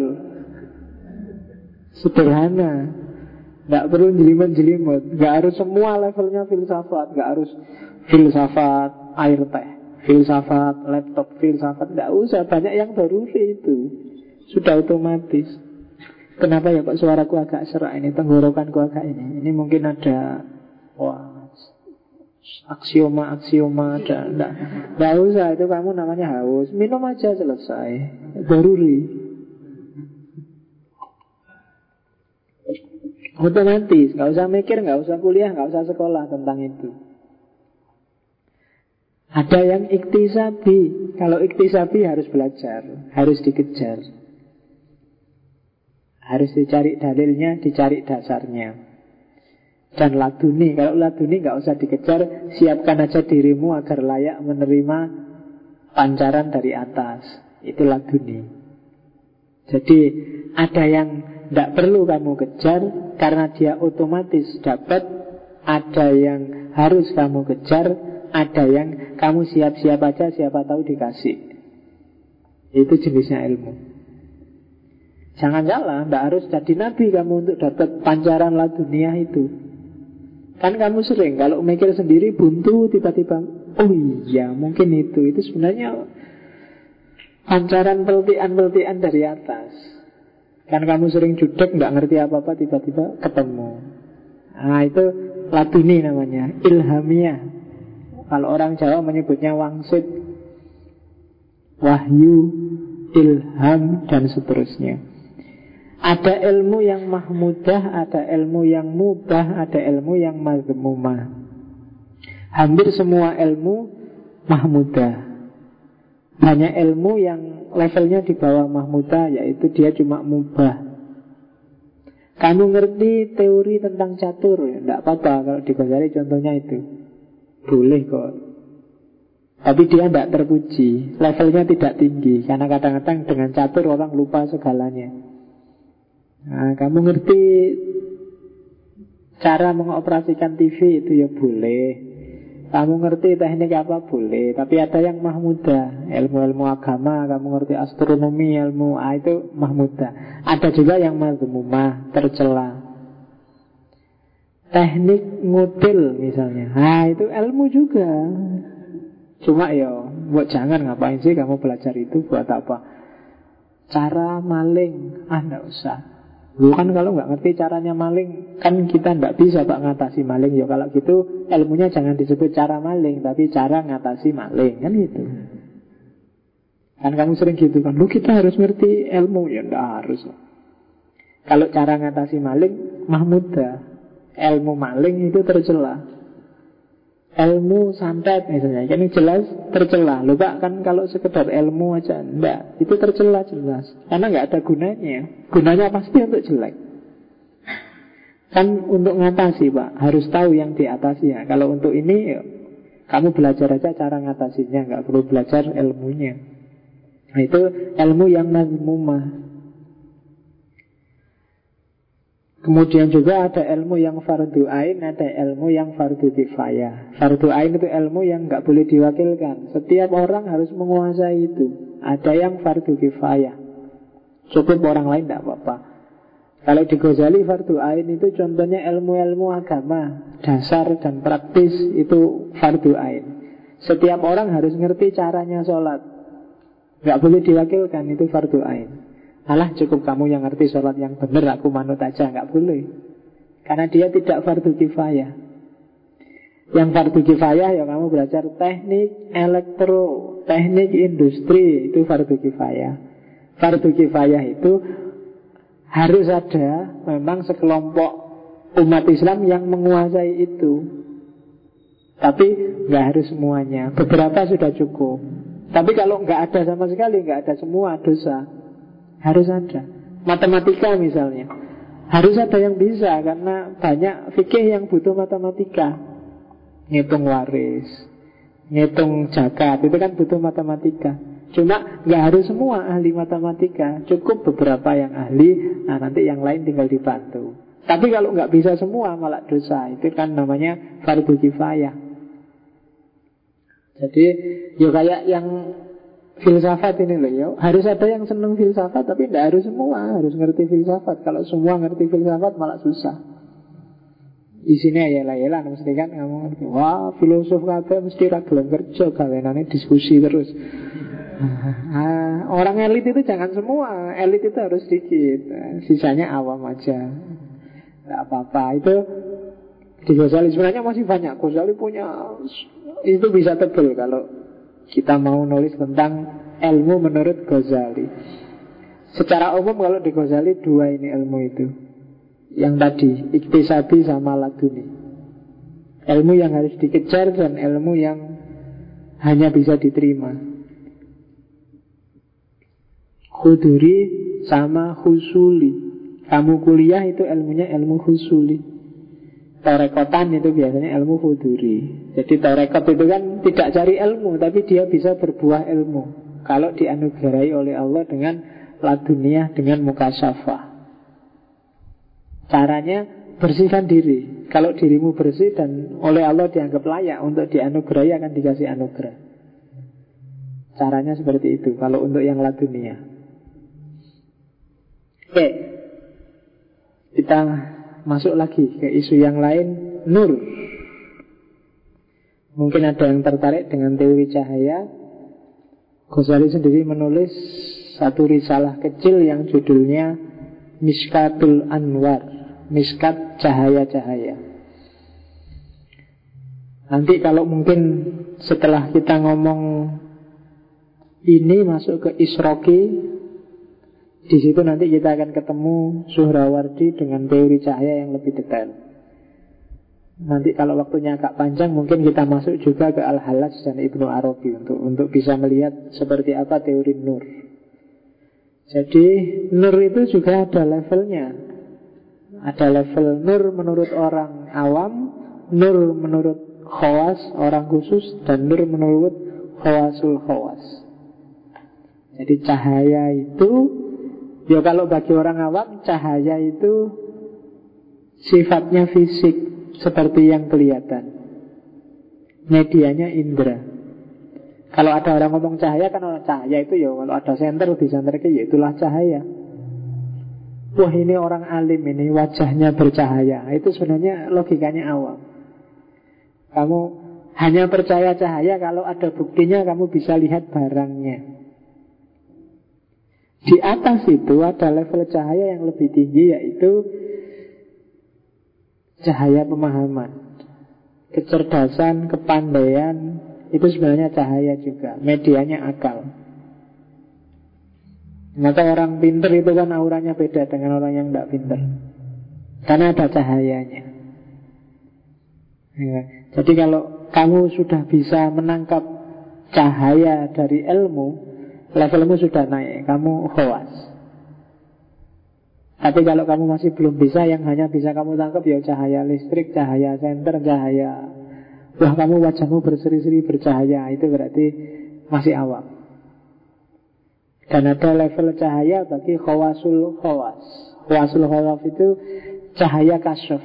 Sederhana. Tidak perlu jelimet-jelimet. Gak harus semua levelnya filsafat. Gak harus filsafat air teh Filsafat laptop Filsafat. Tidak usah Banyak yang doruri itu. Sudah otomatis Kenapa ya kok suaraku agak serak ini Tenggorokanku agak ini? Ini mungkin ada Wah aksioma-aksioma dan enggak, enggak usah itu kamu namanya haus. Minum aja selesai. Daruri. Otomatis nggak usah mikir nggak usah kuliah nggak usah sekolah tentang itu. Ada yang iktisabi. Kalau iktisabi harus belajar harus dikejar harus dicari dalilnya dicari dasarnya. Dan laduni Kalau laduni nggak usah dikejar Siapkan aja dirimu agar layak menerima Pancaran dari atas. Itu laduni. Jadi ada yang tidak perlu kamu kejar Karena dia otomatis dapat. Ada yang harus kamu kejar Ada yang kamu siap-siap aja Siapa tahu dikasih. Itu jenisnya ilmu Jangan salah, tidak harus jadi nabi kamu untuk dapat pancaran ladunia itu. Kan kamu sering kalau mikir sendiri buntu tiba-tiba Oh iya mungkin itu. Itu sebenarnya Pancaran peltian-peltian dari atas. Kan kamu sering judek nggak ngerti apa-apa tiba-tiba ketemu. Nah itu laduni namanya Ilhamiah. Kalau orang Jawa menyebutnya wangsit. Wahyu Ilham dan seterusnya ada ilmu yang mahmudah, ada ilmu yang mubah, ada ilmu yang mazmumah. Hampir semua ilmu mahmudah. Hanya ilmu yang levelnya di bawah mahmudah, yaitu dia cuma mubah. Kamu ngerti teori tentang catur, ya tidak apa-apa kalau di contohnya itu. Boleh kok. Tapi dia tidak terpuji, levelnya tidak tinggi, karena kadang-kadang dengan catur orang lupa segalanya. Nah, kamu ngerti cara mengoperasikan TV itu ya boleh. Kamu ngerti teknik apa boleh, tapi ada yang mahmuda, ilmu-ilmu agama, kamu ngerti astronomi, ilmu ah, itu mahmuda. Ada juga yang mazmumah, tercela. Teknik ngutil misalnya, nah itu ilmu juga. Cuma ya, buat jangan ngapain sih kamu belajar itu buat apa? Cara maling, ah enggak usah. Lu kan kalau nggak ngerti caranya maling, kan kita nggak bisa pak ngatasi maling. Ya kalau gitu ilmunya jangan disebut cara maling, tapi cara ngatasi maling kan gitu. Kan kamu sering gitu kan, lu kita harus ngerti ilmu ya nggak harus. Kalau cara ngatasi maling, mahmuda, ilmu maling itu tercela ilmu santet misalnya. Ini jelas tercela. Lupa kan kalau sekedar ilmu aja enggak. Itu tercela jelas. Karena nggak ada gunanya. Gunanya pasti untuk jelek? Kan untuk ngatasi pak. Harus tahu yang diatasi ya kalau untuk ini ya, kamu belajar aja cara ngatasinya. Nggak perlu belajar ilmunya. Nah, itu ilmu yang mazmumah Kemudian juga ada ilmu yang fardu ain, ada ilmu yang fardu kifayah. Fardu ain itu ilmu yang nggak boleh diwakilkan. Setiap orang harus menguasai itu. Ada yang fardu kifayah. Cukup orang lain tidak apa-apa. Kalau di Ghazali fardu ain itu contohnya ilmu-ilmu agama, dasar dan praktis itu fardu ain. Setiap orang harus ngerti caranya sholat. Gak boleh diwakilkan itu fardu ain. Alah cukup kamu yang ngerti sholat yang benar Aku manut aja, nggak boleh. Karena dia tidak fardu kifayah. Yang fardu kifayah ya kamu belajar teknik elektro Teknik industri Itu fardu kifayah. Fardu kifayah itu Harus ada memang sekelompok umat Islam yang menguasai itu. Tapi nggak harus semuanya. Beberapa sudah cukup. Tapi kalau nggak ada sama sekali nggak ada semua dosa harus ada. Matematika misalnya. Harus ada yang bisa karena banyak fikih yang butuh matematika. Ngitung waris, ngitung zakat itu kan butuh matematika. Cuma nggak harus semua ahli matematika, cukup beberapa yang ahli. Nah nanti yang lain tinggal dibantu. Tapi kalau nggak bisa semua malah dosa. Itu kan namanya fardu kifayah. Jadi, ya kayak yang filsafat ini loh ya. Harus ada yang seneng filsafat tapi tidak harus semua harus ngerti filsafat. Kalau semua ngerti filsafat malah susah. Di sini ya lah ya lah mesti kan kamu ngerti. Wah filosof kata mesti ragil kerja nanti diskusi terus. Ah, orang elit itu jangan semua, elit itu harus sedikit. Sisanya awam aja. Tidak apa-apa itu di Ghazali sebenarnya masih banyak. Ghazali punya itu bisa tebel kalau kita mau nulis tentang ilmu menurut Ghazali. Secara umum kalau di Ghazali dua ini ilmu itu. Yang tadi, iktisabi sama laduni. Ilmu yang harus dikejar dan ilmu yang hanya bisa diterima. Khuduri sama husuli. Kamu kuliah itu ilmunya ilmu husuli. Torekotan itu biasanya ilmu huduri Jadi torekot itu kan tidak cari ilmu Tapi dia bisa berbuah ilmu. Kalau dianugerahi oleh Allah dengan Laduniah dengan muka syafa. Caranya bersihkan diri. Kalau dirimu bersih dan oleh Allah dianggap layak Untuk dianugerahi akan dikasih anugerah. Caranya seperti itu Kalau untuk yang ladunia Oke. Kita masuk lagi ke isu yang lain. Nur Mungkin ada yang tertarik dengan teori cahaya Ghazali sendiri menulis satu risalah kecil yang judulnya Miskatul Anwar Miskat Cahaya-Cahaya Nanti kalau mungkin setelah kita ngomong ini masuk ke Isroki di situ nanti kita akan ketemu Suhrawardi dengan teori cahaya yang lebih detail. Nanti kalau waktunya agak panjang mungkin kita masuk juga ke Al-Halas dan Ibnu Arabi untuk untuk bisa melihat seperti apa teori nur. Jadi nur itu juga ada levelnya. Ada level nur menurut orang awam, nur menurut khawas orang khusus dan nur menurut khawasul khawas. Jadi cahaya itu Ya kalau bagi orang awam cahaya itu sifatnya fisik seperti yang kelihatan. Medianya indera. Kalau ada orang ngomong cahaya kan orang cahaya itu ya kalau ada senter di senter ke ya itulah cahaya. Wah ini orang alim ini wajahnya bercahaya. Itu sebenarnya logikanya awam. Kamu hanya percaya cahaya kalau ada buktinya kamu bisa lihat barangnya. Di atas itu ada level cahaya yang lebih tinggi yaitu cahaya pemahaman. Kecerdasan, kepandaian itu sebenarnya cahaya juga. Medianya akal. Maka orang pinter itu kan auranya beda dengan orang yang tidak pinter. Karena ada cahayanya. Ya. Jadi kalau kamu sudah bisa menangkap cahaya dari ilmu, levelmu sudah naik, kamu khawas. Tapi kalau kamu masih belum bisa, yang hanya bisa kamu tangkap ya cahaya listrik, cahaya senter, cahaya Wah kamu wajahmu berseri-seri bercahaya Itu berarti masih awam Dan ada level cahaya bagi khawasul khawas Khawasul khawas itu cahaya kasyaf.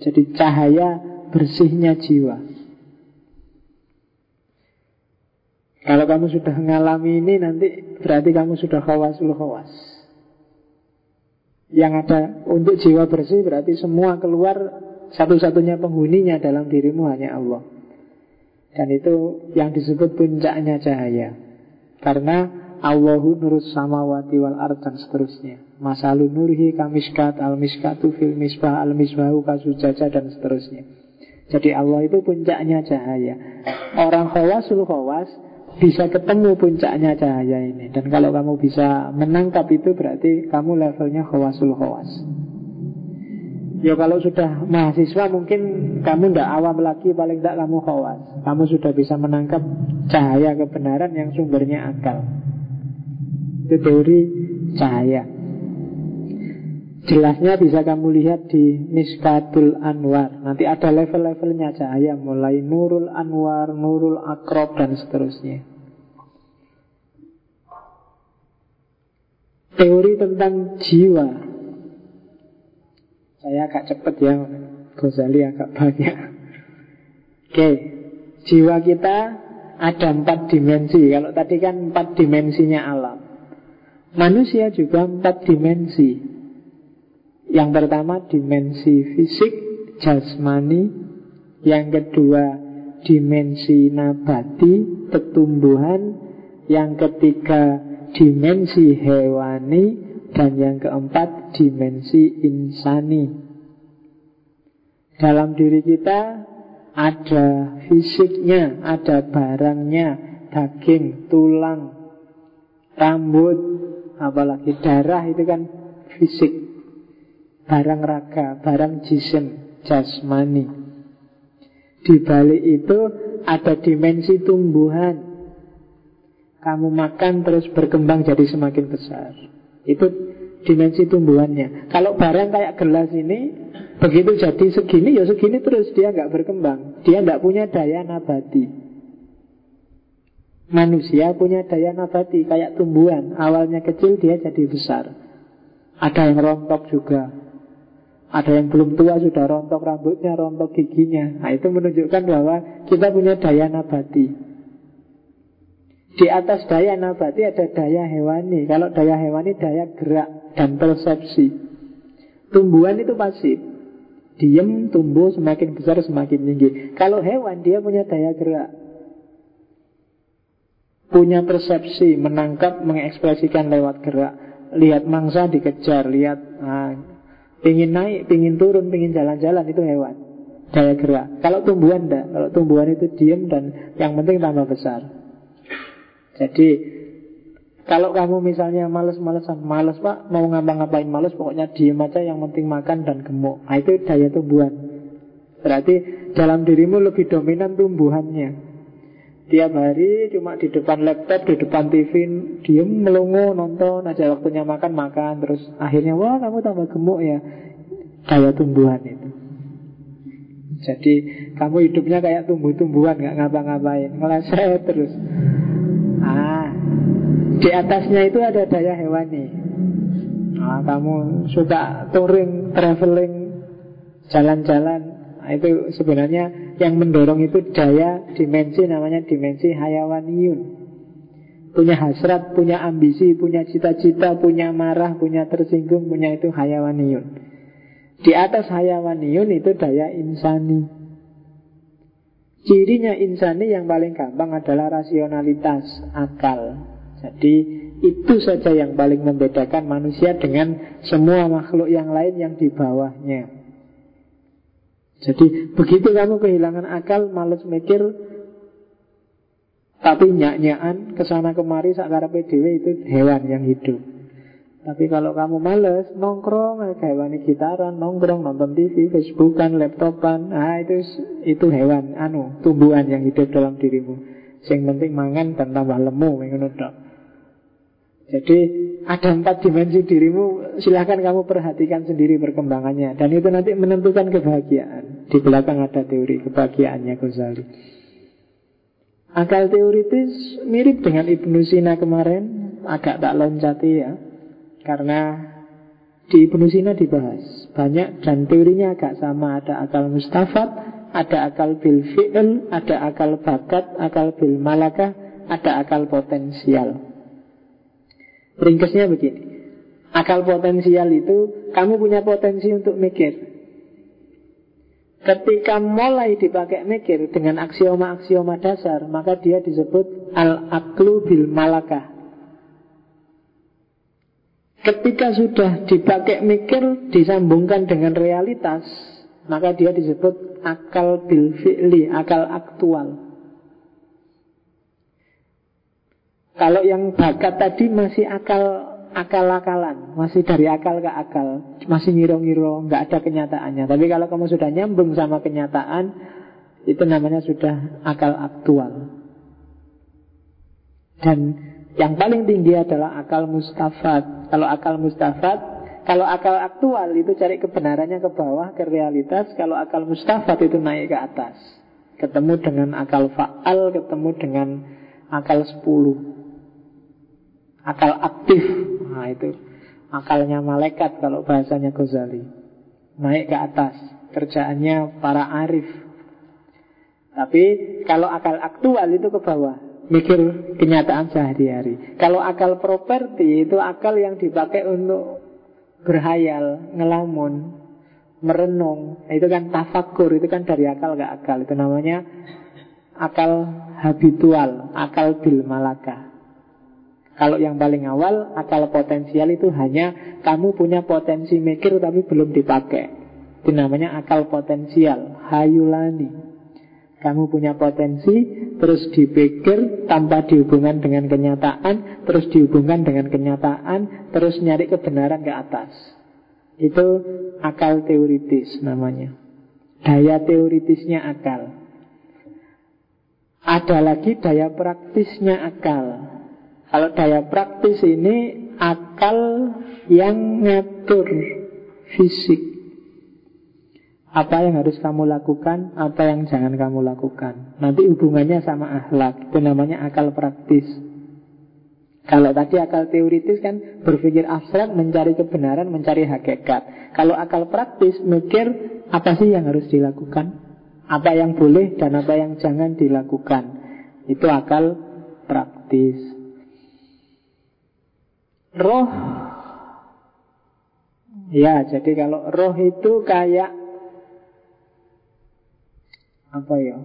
Jadi cahaya bersihnya jiwa. Kalau kamu sudah mengalami ini nanti berarti kamu sudah khawasul khawas. Yang ada untuk jiwa bersih berarti semua keluar satu-satunya penghuninya dalam dirimu hanya Allah. Dan itu yang disebut puncaknya cahaya. Karena Allahu nurus samawati wal ard dan seterusnya. Masalu nurhi kamiskat al miskatu fil misbah al misbahu kasujaja dan seterusnya. Jadi Allah itu puncaknya cahaya. Orang khawasul khawas bisa ketemu puncaknya cahaya ini. Dan kalau kamu bisa menangkap itu berarti kamu levelnya khawasul khawas. Ya kalau sudah mahasiswa mungkin kamu tidak awam lagi paling tidak kamu khawas Kamu sudah bisa menangkap cahaya kebenaran yang sumbernya akal Itu teori cahaya Jelasnya bisa kamu lihat di Miskatul Anwar. Nanti ada level-levelnya cahaya Mulai Nurul Anwar, Nurul Akrob dan seterusnya. Teori tentang jiwa. Saya agak cepat ya Ghazali agak banyak. Oke Jiwa kita ada empat dimensi. Kalau tadi kan empat dimensinya alam. Manusia juga empat dimensi Yang pertama dimensi fisik Jasmani Yang kedua dimensi nabati Pertumbuhan Yang ketiga dimensi hewani dan yang keempat, dimensi insani. Dalam diri kita ada fisiknya, ada barangnya, daging, tulang, rambut, apalagi darah itu kan fisik. Barang raga, barang jisim, jasmani. Di balik itu ada dimensi tumbuhan. Kamu makan terus berkembang jadi semakin besar. Itu dimensi tumbuhannya. Kalau barang kayak gelas ini begitu jadi segini ya segini terus dia nggak berkembang. Dia nggak punya daya nabati. Manusia punya daya nabati kayak tumbuhan. Awalnya kecil dia jadi besar. Ada yang rontok juga. Ada yang belum tua sudah rontok rambutnya, rontok giginya. Nah itu menunjukkan bahwa kita punya daya nabati. Di atas daya nabati ada daya hewani. Kalau daya hewani daya gerak dan persepsi. Tumbuhan itu pasif. Diam, tumbuh, semakin besar, semakin tinggi. Kalau hewan dia punya daya gerak. Punya persepsi, menangkap, mengekspresikan lewat gerak. Lihat mangsa dikejar, lihat nah, pingin naik, pingin turun, pingin jalan-jalan itu hewan. Daya gerak. Kalau tumbuhan enggak. Kalau tumbuhan itu diam dan yang penting tambah besar. Jadi kalau kamu misalnya males-malesan, males pak, mau ngapa-ngapain males, pokoknya diem aja yang penting makan dan gemuk. Nah, itu daya tumbuhan. Berarti dalam dirimu lebih dominan tumbuhannya. Tiap hari cuma di depan laptop, di depan TV, diem melongo nonton aja waktunya makan makan terus akhirnya wah kamu tambah gemuk ya. Daya tumbuhan itu. Jadi kamu hidupnya kayak tumbuh-tumbuhan nggak ngapa-ngapain, ngeleset terus. Ah, di atasnya itu ada daya hewani. Nah, kamu suka touring, traveling, jalan-jalan. Nah, itu sebenarnya yang mendorong itu daya dimensi namanya dimensi hayawaniyun. Punya hasrat, punya ambisi, punya cita-cita, punya marah, punya tersinggung, punya itu hayawaniyun. Di atas hayawaniyun itu daya insani. Cirinya insani yang paling gampang adalah rasionalitas, akal. Jadi itu saja yang paling membedakan manusia dengan semua makhluk yang lain yang di bawahnya. Jadi begitu kamu kehilangan akal, males mikir, tapi nyak-nyakan ke sana kemari sakara PDW itu hewan yang hidup. Tapi kalau kamu males nongkrong kayak wani gitaran, nongkrong nonton TV, Facebookan, laptopan, ah itu itu hewan, anu tumbuhan yang hidup dalam dirimu. Yang penting mangan dan tambah lemu, Jadi ada empat dimensi dirimu, silahkan kamu perhatikan sendiri perkembangannya. Dan itu nanti menentukan kebahagiaan. Di belakang ada teori kebahagiaannya Ghazali. Akal teoritis mirip dengan Ibnu Sina kemarin, agak tak loncati ya. Karena di Ibnu Sina dibahas banyak dan teorinya agak sama. Ada akal mustafat, ada akal bil fi'l, ada akal bakat, akal bil malakah, ada akal potensial. Ringkesnya begini. Akal potensial itu kamu punya potensi untuk mikir. Ketika mulai dipakai mikir dengan aksioma-aksioma dasar, maka dia disebut al-aklu bil malakah. Ketika sudah dipakai mikir disambungkan dengan realitas, maka dia disebut akal bil fi'li, akal aktual. Kalau yang bakat tadi masih akal akal-akalan, masih dari akal ke akal, masih ngiro-ngiro, nggak ada kenyataannya. Tapi kalau kamu sudah nyambung sama kenyataan, itu namanya sudah akal aktual. Dan yang paling tinggi adalah akal mustafat. Kalau akal mustafat, kalau akal aktual itu cari kebenarannya ke bawah, ke realitas. Kalau akal mustafat itu naik ke atas. Ketemu dengan akal faal, ketemu dengan akal sepuluh. Akal aktif. Nah itu akalnya malaikat kalau bahasanya Ghazali. Naik ke atas. Kerjaannya para arif. Tapi kalau akal aktual itu ke bawah mikir kenyataan sehari-hari. Kalau akal properti itu akal yang dipakai untuk berhayal, ngelamun, merenung. Itu kan tafakur, itu kan dari akal ke akal. Itu namanya akal habitual, akal bil malaka. Kalau yang paling awal, akal potensial itu hanya kamu punya potensi mikir tapi belum dipakai. Itu namanya akal potensial, hayulani. Kamu punya potensi, terus dipikir tanpa dihubungkan dengan kenyataan, terus dihubungkan dengan kenyataan, terus nyari kebenaran ke atas. Itu akal teoritis namanya. Daya teoritisnya akal. Ada lagi daya praktisnya akal. Kalau daya praktis ini akal yang ngatur fisik. Apa yang harus kamu lakukan, apa yang jangan kamu lakukan. Nanti hubungannya sama akhlak. Itu namanya akal praktis. Kalau tadi akal teoritis kan berpikir abstrak, mencari kebenaran, mencari hakikat. Kalau akal praktis, mikir apa sih yang harus dilakukan, apa yang boleh dan apa yang jangan dilakukan. Itu akal praktis. Roh Ya, jadi kalau roh itu kayak apa ya?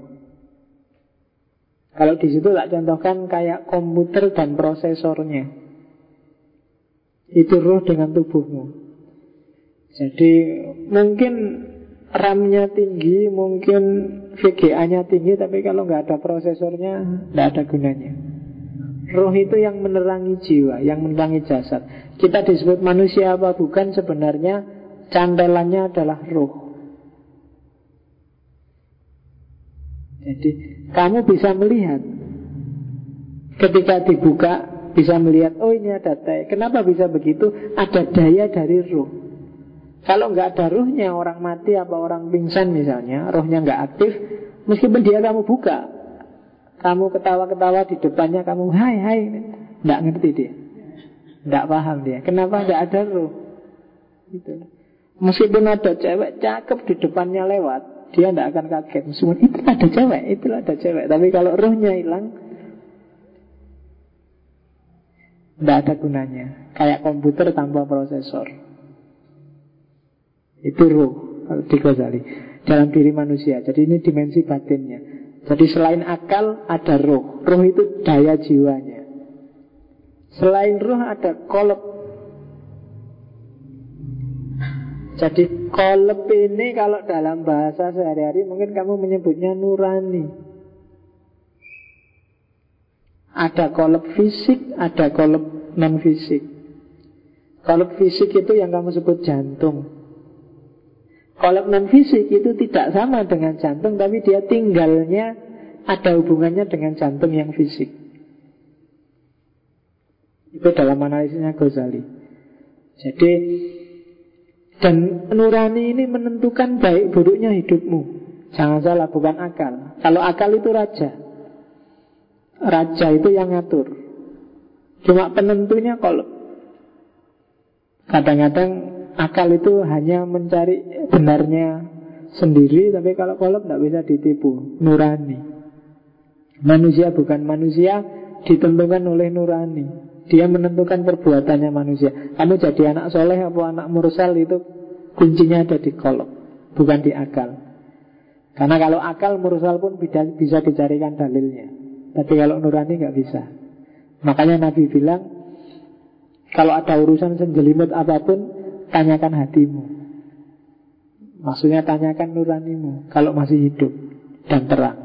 Kalau di situ tak contohkan kayak komputer dan prosesornya. Itu roh dengan tubuhmu. Jadi mungkin RAM-nya tinggi, mungkin VGA-nya tinggi, tapi kalau nggak ada prosesornya, nggak ada gunanya. Roh itu yang menerangi jiwa, yang menerangi jasad. Kita disebut manusia apa bukan sebenarnya cantelannya adalah roh. Jadi kamu bisa melihat Ketika dibuka Bisa melihat, oh ini ada daya Kenapa bisa begitu? Ada daya dari ruh Kalau nggak ada ruhnya Orang mati apa orang pingsan misalnya Ruhnya nggak aktif Meskipun dia kamu buka Kamu ketawa-ketawa di depannya Kamu hai hai Nggak ngerti dia Nggak paham dia Kenapa nggak ada ruh gitu. Meskipun ada cewek cakep di depannya lewat dia tidak akan kaget. Semua itu ada cewek, itu ada cewek. Tapi kalau rohnya hilang, tidak ada gunanya. Kayak komputer tanpa prosesor. Itu roh di Ghazali dalam diri manusia. Jadi ini dimensi batinnya. Jadi selain akal ada roh. Roh itu daya jiwanya. Selain roh ada kolab Jadi kolep ini kalau dalam bahasa sehari-hari mungkin kamu menyebutnya nurani. Ada kolep fisik, ada kolep non fisik. Kolep fisik itu yang kamu sebut jantung. Kolep non fisik itu tidak sama dengan jantung, tapi dia tinggalnya ada hubungannya dengan jantung yang fisik. Itu dalam analisisnya Ghazali. Jadi dan nurani ini menentukan baik buruknya hidupmu. Jangan salah, bukan akal. Kalau akal itu raja. Raja itu yang ngatur. Cuma penentunya kalau kadang-kadang akal itu hanya mencari benarnya sendiri, tapi kalau kolom tidak bisa ditipu, nurani. Manusia bukan manusia, ditentukan oleh nurani. Dia menentukan perbuatannya manusia. Kamu jadi anak soleh atau anak mursal itu kuncinya ada di kolom, bukan di akal. Karena kalau akal mursal pun bisa, dicarikan dalilnya. Tapi kalau nurani nggak bisa. Makanya Nabi bilang, kalau ada urusan senjelimut apa pun, tanyakan hatimu. Maksudnya tanyakan nuranimu kalau masih hidup dan terang.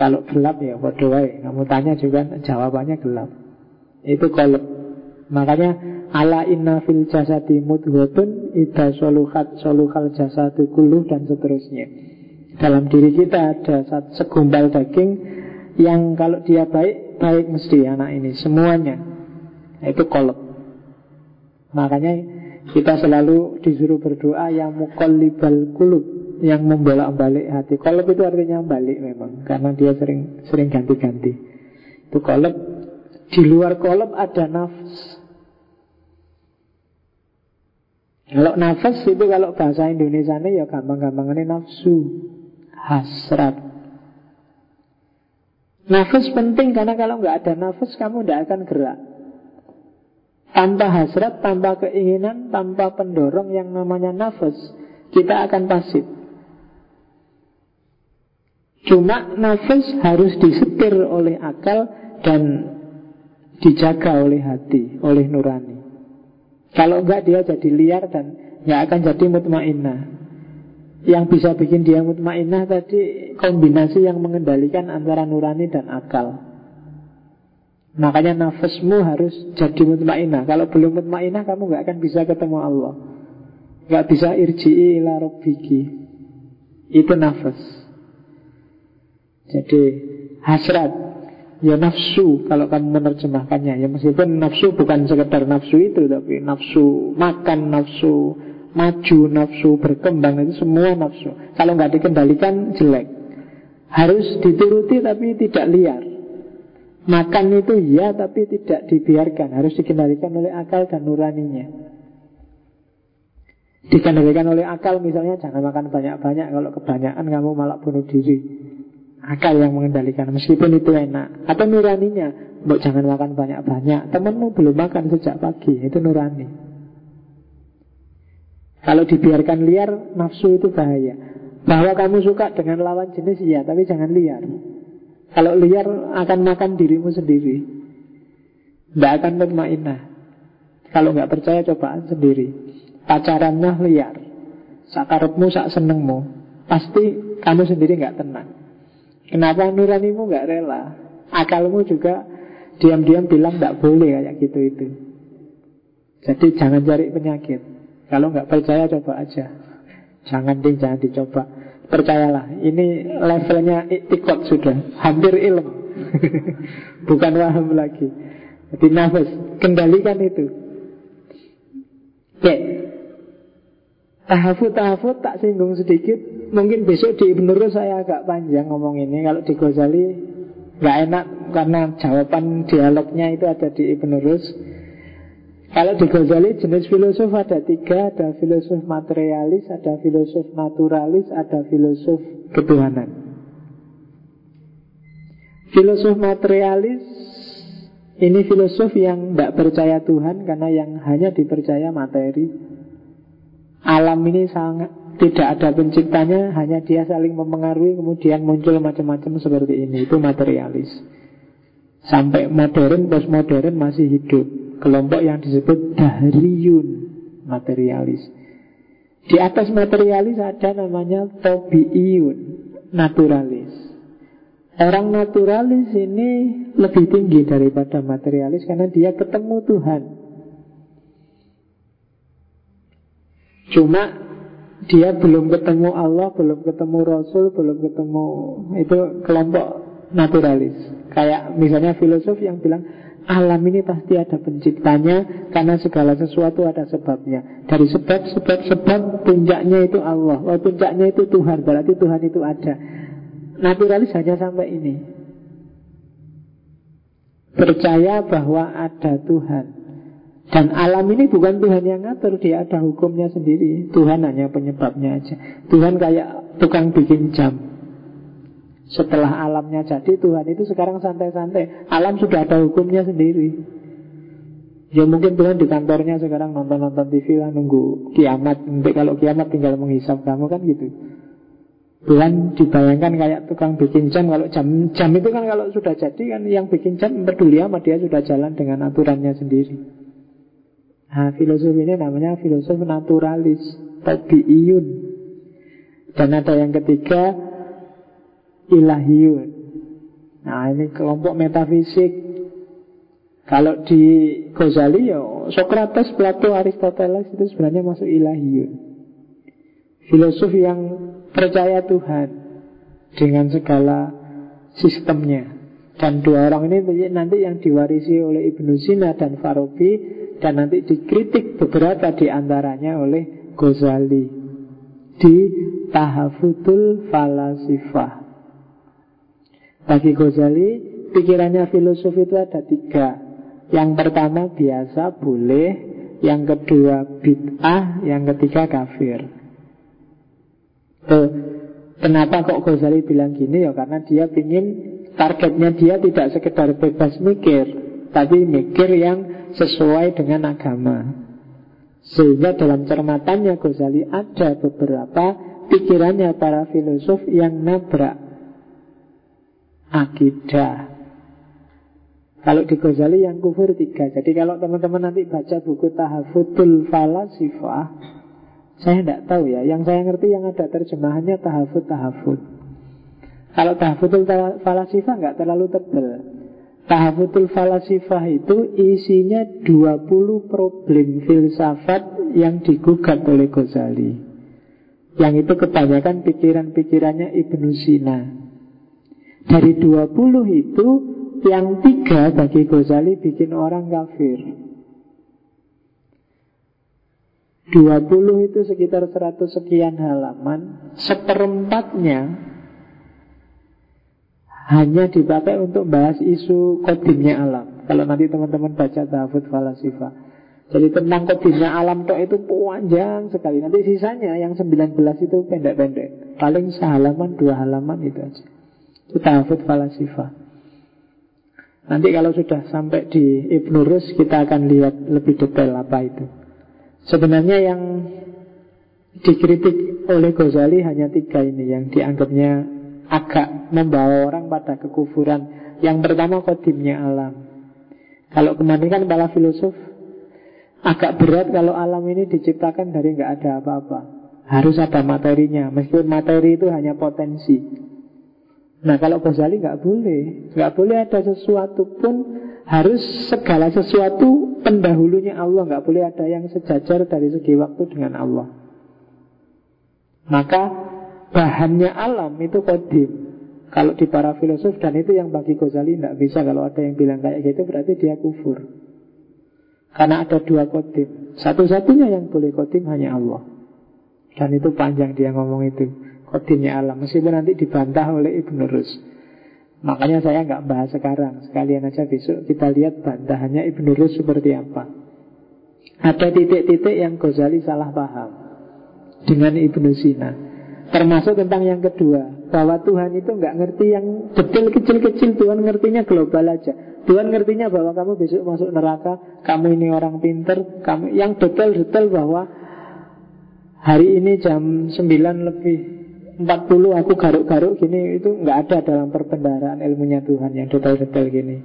Kalau gelap ya bodoh Kamu tanya juga jawabannya gelap. Itu kolab. Makanya ala inna fil jasadi mudghotun ida soluhat soluhal jasadu kuluh dan seterusnya. Dalam diri kita ada segumpal daging yang kalau dia baik baik mesti anak ini semuanya. Itu kolab. Makanya kita selalu disuruh berdoa yang mukallibal kulub yang membolak-balik hati. Kolab itu artinya balik memang karena dia sering sering ganti-ganti. Itu kolab. Di luar kolab ada nafas. Kalau nafas itu kalau bahasa Indonesia ini ya gampang-gampangnya nafsu, hasrat. Nafas penting karena kalau nggak ada nafas kamu tidak akan gerak. Tanpa hasrat, tanpa keinginan, tanpa pendorong yang namanya nafas, kita akan pasif. Cuma nafas harus disetir oleh akal dan dijaga oleh hati, oleh nurani. Kalau enggak dia jadi liar dan nggak akan jadi mutmainnah. Yang bisa bikin dia mutmainnah tadi kombinasi yang mengendalikan antara nurani dan akal. Makanya nafasmu harus jadi mutmainah. Kalau belum mutmainah kamu nggak akan bisa ketemu Allah. Nggak bisa irji'i ila rabbiki. Itu nafas. Jadi hasrat Ya nafsu kalau kamu menerjemahkannya Ya meskipun nafsu bukan sekedar nafsu itu Tapi nafsu makan, nafsu maju, nafsu berkembang Itu semua nafsu Kalau nggak dikendalikan jelek Harus dituruti tapi tidak liar Makan itu ya tapi tidak dibiarkan. Harus dikendalikan oleh akal dan nuraninya. Dikendalikan oleh akal misalnya Jangan makan banyak-banyak Kalau kebanyakan kamu malah bunuh diri. Akal yang mengendalikan Meskipun itu enak. Atau nuraninya Mbok jangan makan banyak-banyak. Temanmu belum makan sejak pagi Itu nurani. Kalau dibiarkan liar Nafsu itu bahaya. Bahwa kamu suka dengan lawan jenis ya Tapi jangan liar kalau liar akan makan dirimu sendiri. Tidak akan mutmainah Kalau nggak percaya cobaan sendiri. Pacarannya liar. Sakarepmu, sak senengmu. Pasti kamu sendiri nggak tenang. Kenapa nuranimu nggak rela? Akalmu juga Diam-diam bilang nggak boleh kayak gitu itu. Jadi jangan cari penyakit. Kalau nggak percaya coba aja. Jangan ding, jangan dicoba Percayalah, ini levelnya iktikot sudah. Hampir ilmu Bukan waham lagi. Jadi nafas, kendalikan itu. Oke. Tahafut-tahafut tak singgung sedikit. Mungkin besok di Ibn Rus saya agak panjang ngomong ini. Kalau di Ghazali Gak enak karena jawaban dialognya itu ada di Ibn Rus kalau di Ghazali jenis filosof ada tiga Ada filosof materialis, ada filosof naturalis, ada filosof ketuhanan. Filosof materialis Ini filosof yang tidak percaya Tuhan Karena yang hanya dipercaya materi. Alam ini sangat tidak ada penciptanya Hanya dia saling mempengaruhi Kemudian muncul macam-macam seperti ini. Itu materialis. Sampai modern, postmodern masih hidup kelompok yang disebut dahriyun materialis. Di atas materialis ada namanya tobiiyun naturalis. Orang naturalis ini lebih tinggi daripada materialis karena dia ketemu Tuhan. Cuma dia belum ketemu Allah, belum ketemu Rasul, belum ketemu itu kelompok naturalis. Kayak misalnya filosof yang bilang Alam ini pasti ada penciptanya Karena segala sesuatu ada sebabnya Dari sebab, sebab, sebab Puncaknya itu Allah Oh puncaknya itu Tuhan Berarti Tuhan itu ada Naturalis hanya sampai ini Percaya bahwa ada Tuhan Dan alam ini bukan Tuhan yang ngatur, dia ada hukumnya sendiri. Tuhan hanya penyebabnya aja. Tuhan kayak tukang bikin jam. Setelah alamnya jadi, Tuhan itu sekarang santai-santai. Alam sudah ada hukumnya sendiri. Ya mungkin Tuhan di kantornya sekarang nonton-nonton TV lah nunggu kiamat. Nanti kalau kiamat tinggal menghisap kamu kan gitu. Tuhan dibayangkan kayak tukang bikin jam Kalau jam jam itu kan kalau sudah jadi kan Yang bikin jam peduli amat Dia sudah jalan dengan aturannya sendiri Nah filosofi ini namanya filosofi naturalis Tabi'iyun Dan ada yang ketiga Ilahiyun Nah ini kelompok metafisik Kalau di Ghazali ya Socrates, Plato, Aristoteles itu sebenarnya masuk ilahiyun Filosof yang percaya Tuhan dengan segala sistemnya. Dan dua orang ini nanti yang diwarisi oleh Ibnu Sina dan Farabi dan nanti dikritik beberapa di antaranya oleh Ghazali di Tahafutul Falasifah. Bagi Ghazali, pikirannya filosof itu ada tiga. Yang pertama biasa boleh, yang kedua bid'ah, yang ketiga kafir. Eh, kenapa kok Ghazali bilang gini ya karena dia ingin targetnya dia tidak sekedar bebas mikir, tapi mikir yang sesuai dengan agama. Sehingga dalam cermatannya Ghazali ada beberapa pikirannya para filosof yang nabrak akidah. Kalau di Ghazali yang kufur tiga. Jadi kalau teman-teman nanti baca buku Tahafutul Falasifah, saya tidak tahu ya. Yang saya ngerti yang ada terjemahannya tahafut tahafut. Kalau tahafutul falasifah nggak terlalu tebal. Tahafutul falasifah itu isinya 20 problem filsafat yang digugat oleh Ghazali. Yang itu kebanyakan pikiran-pikirannya Ibnu Sina. Dari 20 itu yang tiga bagi Ghazali bikin orang kafir. 20 itu sekitar 100 sekian halaman Seperempatnya Hanya dipakai untuk bahas isu kodimnya alam. Kalau nanti teman-teman baca Tahfud Falasifa. Jadi tentang kodimnya alam tok itu panjang sekali. Nanti sisanya yang 19 itu pendek-pendek. Paling sehalaman, dua halaman itu aja Itu Tahfud Falasifa Nanti kalau sudah sampai di Ibn Rus Kita akan lihat lebih detail apa itu Sebenarnya yang dikritik oleh Ghazali hanya tiga ini yang dianggapnya agak membawa orang pada kekufuran. Yang pertama kodimnya alam. Kalau kemarin kan para filosof agak berat kalau alam ini diciptakan dari nggak ada apa-apa. Harus ada materinya, meskipun materi itu hanya potensi. Nah kalau Ghazali nggak boleh, nggak boleh ada sesuatu pun harus segala sesuatu pendahulunya Allah, nggak boleh ada yang sejajar dari segi waktu dengan Allah. Maka bahannya alam itu kodim. Kalau di para filosof dan itu yang bagi Ghazali tidak bisa kalau ada yang bilang kayak gitu berarti dia kufur. Karena ada dua kodim. Satu-satunya yang boleh kodim hanya Allah. Dan itu panjang dia ngomong itu. Kodimnya alam Meskipun nanti dibantah oleh Ibn Rus. Makanya saya nggak bahas sekarang. Sekalian aja besok kita lihat bantahannya Ibn Rus seperti apa. Ada titik-titik yang Ghazali salah paham Dengan Ibn Sina. Termasuk tentang yang kedua Bahwa Tuhan itu nggak ngerti yang detail kecil-kecil. Tuhan ngertinya global aja. Tuhan ngertinya bahwa kamu besok masuk neraka Kamu ini orang pinter kamu Yang detail-detail bahwa Hari ini jam 9 lebih 40 aku garuk-garuk gini itu nggak ada dalam perbendaharaan ilmunya Tuhan yang detail-detail gini.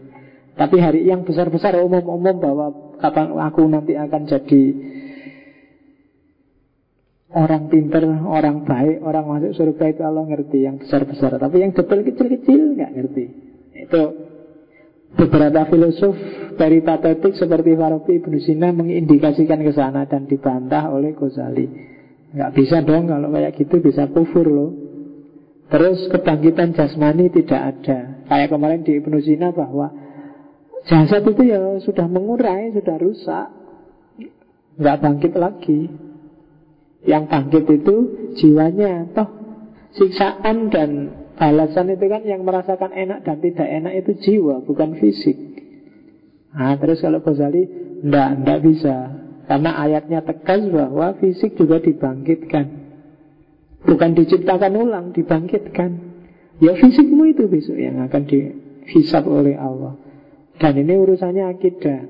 Tapi hari yang besar-besar umum-umum bahwa kapan aku nanti akan jadi orang pinter, orang baik, orang masuk surga itu Allah ngerti yang besar-besar. Tapi yang detail kecil-kecil nggak ngerti. Itu beberapa filosof dari patetik seperti Farabi Ibnu Sina mengindikasikan ke sana dan dibantah oleh Ghazali. Nggak bisa dong kalau kayak gitu bisa kufur loh. Terus kebangkitan jasmani tidak ada. Kayak kemarin di Ibnu Sina bahwa Jasad itu ya sudah mengurai, sudah rusak. Nggak bangkit lagi. Yang bangkit itu jiwanya. Toh siksaan dan balasan itu kan yang merasakan enak dan tidak enak itu jiwa, bukan fisik. Nah terus kalau Ghazali Tidak, tidak bisa Karena ayatnya tegas bahwa fisik juga dibangkitkan. Bukan diciptakan ulang, dibangkitkan. Ya fisikmu itu besok yang akan dihisap oleh Allah. Dan ini urusannya akidah.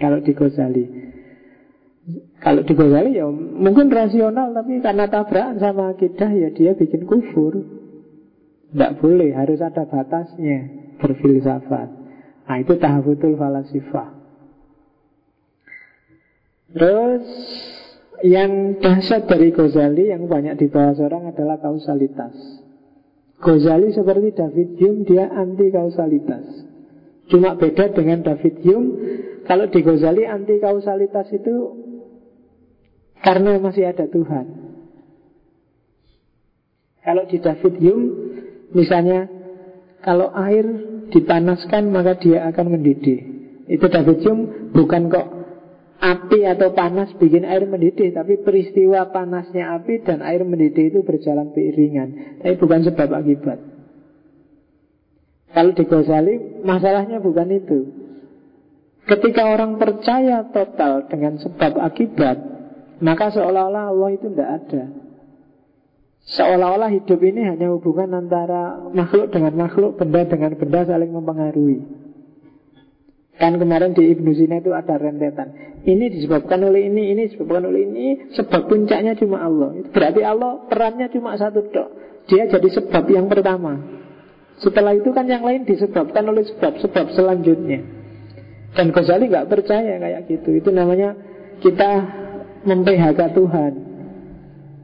Kalau di Ghazali. Kalau di Ghazali ya mungkin rasional Tapi karena tabrakan sama akidah ya dia bikin kufur. Tidak boleh, harus ada batasnya. Berfilsafat. Nah itu tahabutul falasifah Terus yang dahsyat dari Ghazali yang banyak dibahas orang adalah kausalitas. Ghazali seperti David Hume dia anti kausalitas. Cuma beda dengan David Hume, kalau di Ghazali anti kausalitas itu karena masih ada Tuhan. Kalau di David Hume, misalnya kalau air dipanaskan maka dia akan mendidih. Itu David Hume bukan kok api atau panas bikin air mendidih Tapi peristiwa panasnya api dan air mendidih itu berjalan beriringan. Tapi bukan sebab akibat. Kalau di Ghazali masalahnya bukan itu. Ketika orang percaya total dengan sebab akibat Maka seolah-olah Allah itu tidak ada. Seolah-olah hidup ini hanya hubungan antara makhluk dengan makhluk Benda dengan benda saling mempengaruhi Kan kemarin di Ibnu Sina itu ada rentetan. Ini disebabkan oleh ini, ini disebabkan oleh ini. Sebab puncaknya cuma Allah. Berarti Allah perannya cuma satu dok. Dia jadi sebab yang pertama. Setelah itu kan yang lain disebabkan oleh sebab-sebab selanjutnya. Dan Ghazali nggak percaya kayak gitu. Itu namanya kita memphk Tuhan.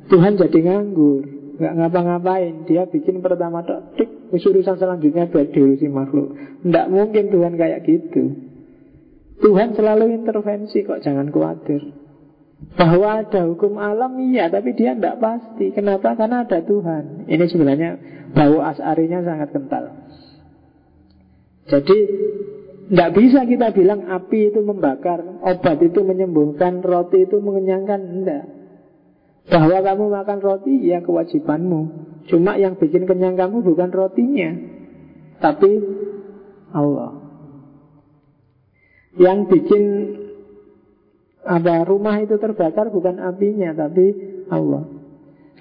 Tuhan jadi nganggur, nggak ngapa-ngapain. Dia bikin pertama dok, urusan selanjutnya biar diurusi makhluk. Tidak mungkin Tuhan kayak gitu. Tuhan selalu intervensi kok jangan khawatir. Bahwa ada hukum alam iya Tapi dia tidak pasti. Kenapa? Karena ada Tuhan. Ini sebenarnya bau asarinya sangat kental. Jadi tidak bisa kita bilang api itu membakar Obat itu menyembuhkan Roti itu mengenyangkan. Tidak Bahwa kamu makan roti Ya kewajibanmu Cuma yang bikin kenyang kamu bukan rotinya Tapi Allah yang bikin ada rumah itu terbakar bukan apinya tapi Allah.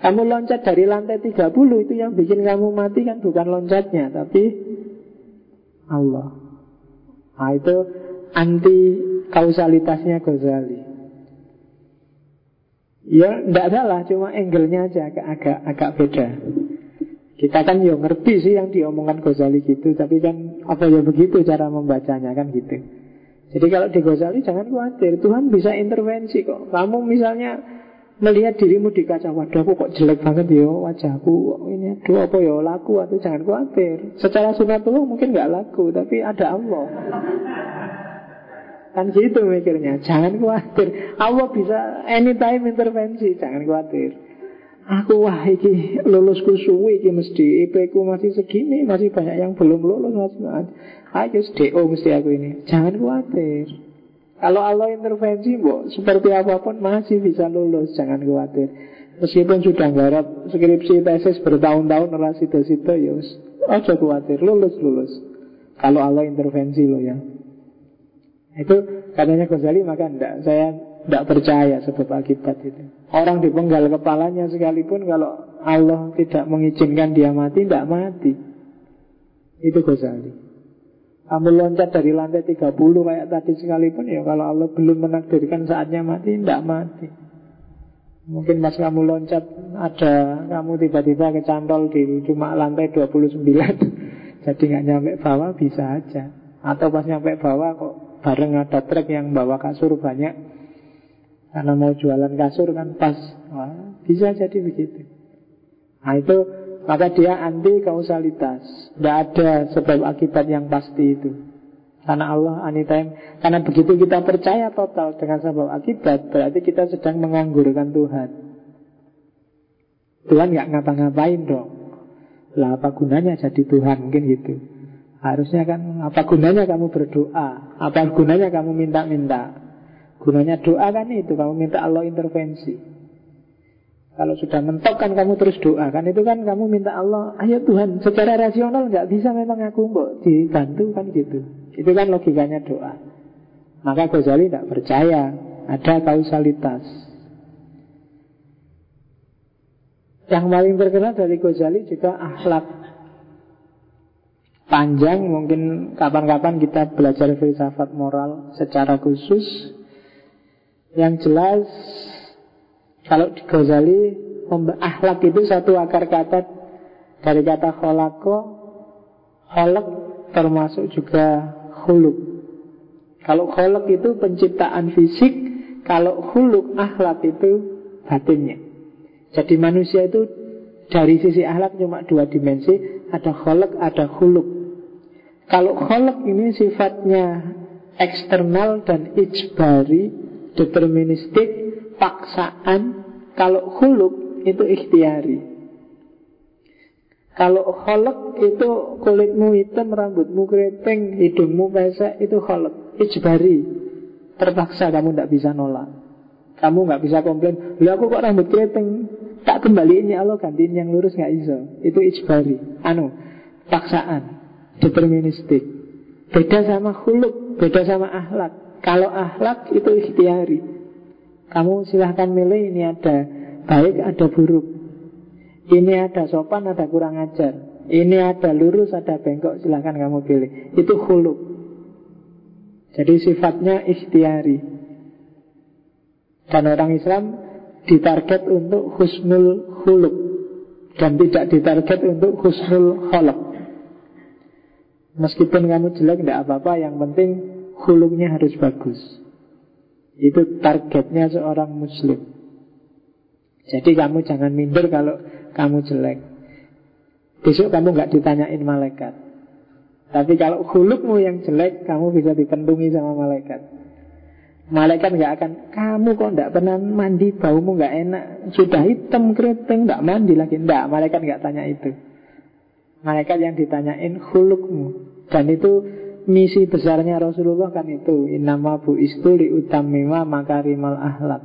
Kamu loncat dari lantai 30 itu yang bikin kamu mati kan bukan loncatnya tapi Allah. Nah itu anti kausalitasnya Ghazali. Ya, tidak salah, cuma angle-nya aja agak, agak agak beda. Kita kan ya ngerti sih yang diomongkan Ghazali gitu, tapi kan apa ya begitu cara membacanya kan gitu. Jadi kalau di Ghazali jangan khawatir Tuhan bisa intervensi kok Kamu misalnya melihat dirimu di kaca Waduh aku kok jelek banget ya wajahku Ini aduh apa ya laku atau jangan khawatir Secara sunatullah mungkin nggak laku Tapi ada Allah Kan gitu mikirnya. Jangan khawatir. Allah bisa anytime intervensi. Jangan khawatir. Aku wah iki lulusku suwi iki mesti IP ku masih segini Masih banyak yang belum lulus masih Ayo DO mesti aku ini. Jangan khawatir. Kalau Allah intervensi bu, Seperti apa pun masih bisa lulus. Jangan khawatir. Meskipun sudah garap skripsi tesis bertahun-tahun Ora situ-situ ya Ojo khawatir, lulus-lulus Kalau Allah intervensi lo ya Itu katanya Ghazali maka enggak Saya tidak percaya sebab akibat itu. Orang dipenggal kepalanya sekalipun Kalau Allah tidak mengizinkan dia mati Tidak mati. Itu Ghazali. Kamu loncat dari lantai 30 kayak tadi sekalipun ya kalau Allah belum menakdirkan saatnya mati, tidak mati. Mungkin pas kamu loncat ada kamu tiba-tiba kecantol di cuma lantai 29 Jadi nggak nyampe bawah bisa aja. Atau pas nyampe bawah kok bareng ada truk yang bawa kasur banyak. Karena mau jualan kasur kan pas. Wah, Bisa jadi begitu. Nah itu maka dia anti kausalitas. Tidak ada sebab akibat yang pasti itu. Karena Allah anytime Karena begitu kita percaya total dengan sebab akibat Berarti kita sedang menganggurkan Tuhan. Tuhan nggak ngapa-ngapain dong. Lah apa gunanya jadi Tuhan? Mungkin gitu Harusnya kan apa gunanya kamu berdoa Apa gunanya kamu minta-minta Gunanya doa kan itu Kamu minta Allah intervensi kalau sudah mentok kan kamu terus doa kan itu kan kamu minta Allah, ayo Tuhan, secara rasional nggak bisa memang aku mbok dibantu kan gitu. Itu kan logikanya doa. Maka Ghazali tidak percaya ada kausalitas. Yang paling terkenal dari Ghazali juga akhlak panjang mungkin kapan-kapan kita belajar filsafat moral secara khusus. Yang jelas kalau di Ghazali akhlak itu satu akar kata. Dari kata kholako kholak termasuk juga huluk kalau kholak itu penciptaan fisik kalau huluk akhlak itu batinnya. Jadi manusia itu dari sisi akhlak cuma dua dimensi Ada kholak, ada huluk Kalau kholak ini sifatnya eksternal dan ijbari Deterministik, paksaan Kalau huluk itu ikhtiari. Kalau kholak itu kulitmu hitam, rambutmu keriting, hidungmu pesek Itu kholak, ijbari. Terpaksa kamu tidak bisa nolak. Kamu nggak bisa komplain Lalu aku kok rambut keriting? Tak kembaliin ya Allah gantiin yang lurus nggak iso. Itu ijbari. Anu, paksaan, deterministik. Beda sama huluk, beda sama akhlak. Kalau akhlak itu ikhtiari. Kamu silahkan milih ini ada baik, ada buruk. Ini ada sopan, ada kurang ajar. Ini ada lurus, ada bengkok, silahkan kamu pilih. Itu huluk. Jadi sifatnya ikhtiari. Dan orang Islam ditarget untuk husnul huluk dan tidak ditarget untuk husnul holok. Meskipun kamu jelek tidak apa-apa, yang penting huluknya harus bagus. Itu targetnya seorang muslim. Jadi kamu jangan minder kalau kamu jelek. Besok kamu nggak ditanyain malaikat. Tapi kalau hulukmu yang jelek, kamu bisa dikendungi sama malaikat. Malaikat nggak akan Kamu kok nggak pernah mandi Baumu nggak enak Sudah hitam keriting nggak mandi lagi Nggak, malaikat nggak tanya itu Malaikat yang ditanyain hulukmu Dan itu misi besarnya Rasulullah kan itu Inama bu istuli utamima makarimal ahlak.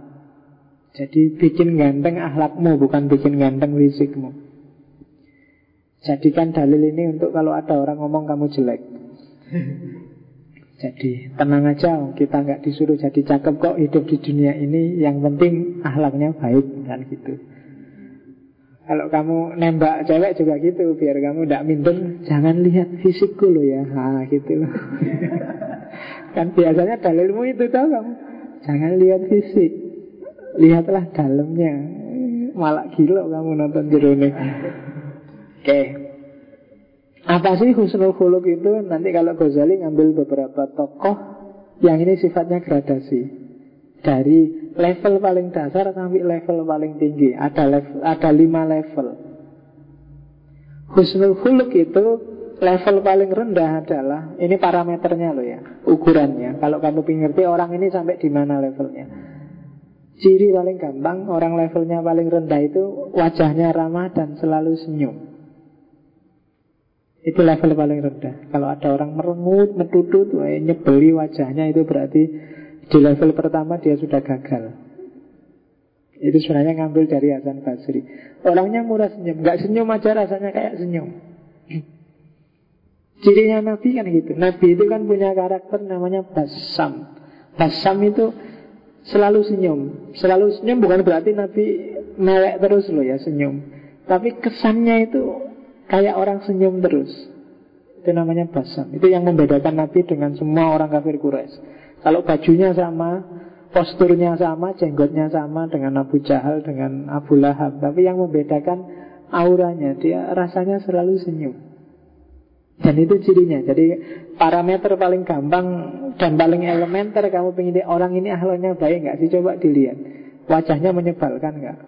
Jadi bikin ganteng ahlakmu Bukan bikin ganteng fisikmu. Jadikan dalil ini untuk kalau ada orang ngomong kamu jelek. Jadi tenang aja Kita nggak disuruh jadi cakep kok Hidup di dunia ini. Yang penting ahlaknya baik Kan gitu kalau kamu nembak cewek juga gitu Biar kamu tidak minder. Jangan lihat fisikku loh ya. Ha, gitu. Kan biasanya dalilmu itu tau kamu. Jangan lihat fisik. Lihatlah dalamnya. Malah gila kamu nonton jerone. Oke. Okay. Apa sih husnul khuluk itu? Nanti kalau Ghazali ngambil beberapa tokoh yang ini sifatnya gradasi. Dari level paling dasar sampai level paling tinggi. Ada level, ada lima level. Husnul khuluk itu level paling rendah adalah ini parameternya loh ya, ukurannya. Kalau kamu ngerti orang ini sampai di mana levelnya. Ciri paling gampang orang levelnya paling rendah itu wajahnya ramah dan selalu senyum. Itu level paling rendah. Kalau ada orang merengut, metutut, nyebeli wajahnya itu berarti di level pertama dia sudah gagal. Itu sebenarnya ngambil dari Hasan Basri. Orangnya murah senyum, nggak senyum aja rasanya kayak senyum. Cirinya Nabi kan gitu. Nabi itu kan punya karakter namanya basam. Basam itu selalu senyum. Selalu senyum bukan berarti Nabi melek terus loh ya senyum. Tapi kesannya itu Kayak orang senyum terus Itu namanya basam Itu yang membedakan Nabi dengan semua orang kafir Quraisy. Kalau bajunya sama Posturnya sama, jenggotnya sama Dengan Abu Jahal, dengan Abu Lahab. Tapi yang membedakan auranya Dia rasanya selalu senyum. Dan itu cirinya. Jadi parameter paling gampang Dan paling elementer Kamu pengen orang ini ahlaknya baik nggak sih? Coba dilihat. Wajahnya menyebalkan nggak?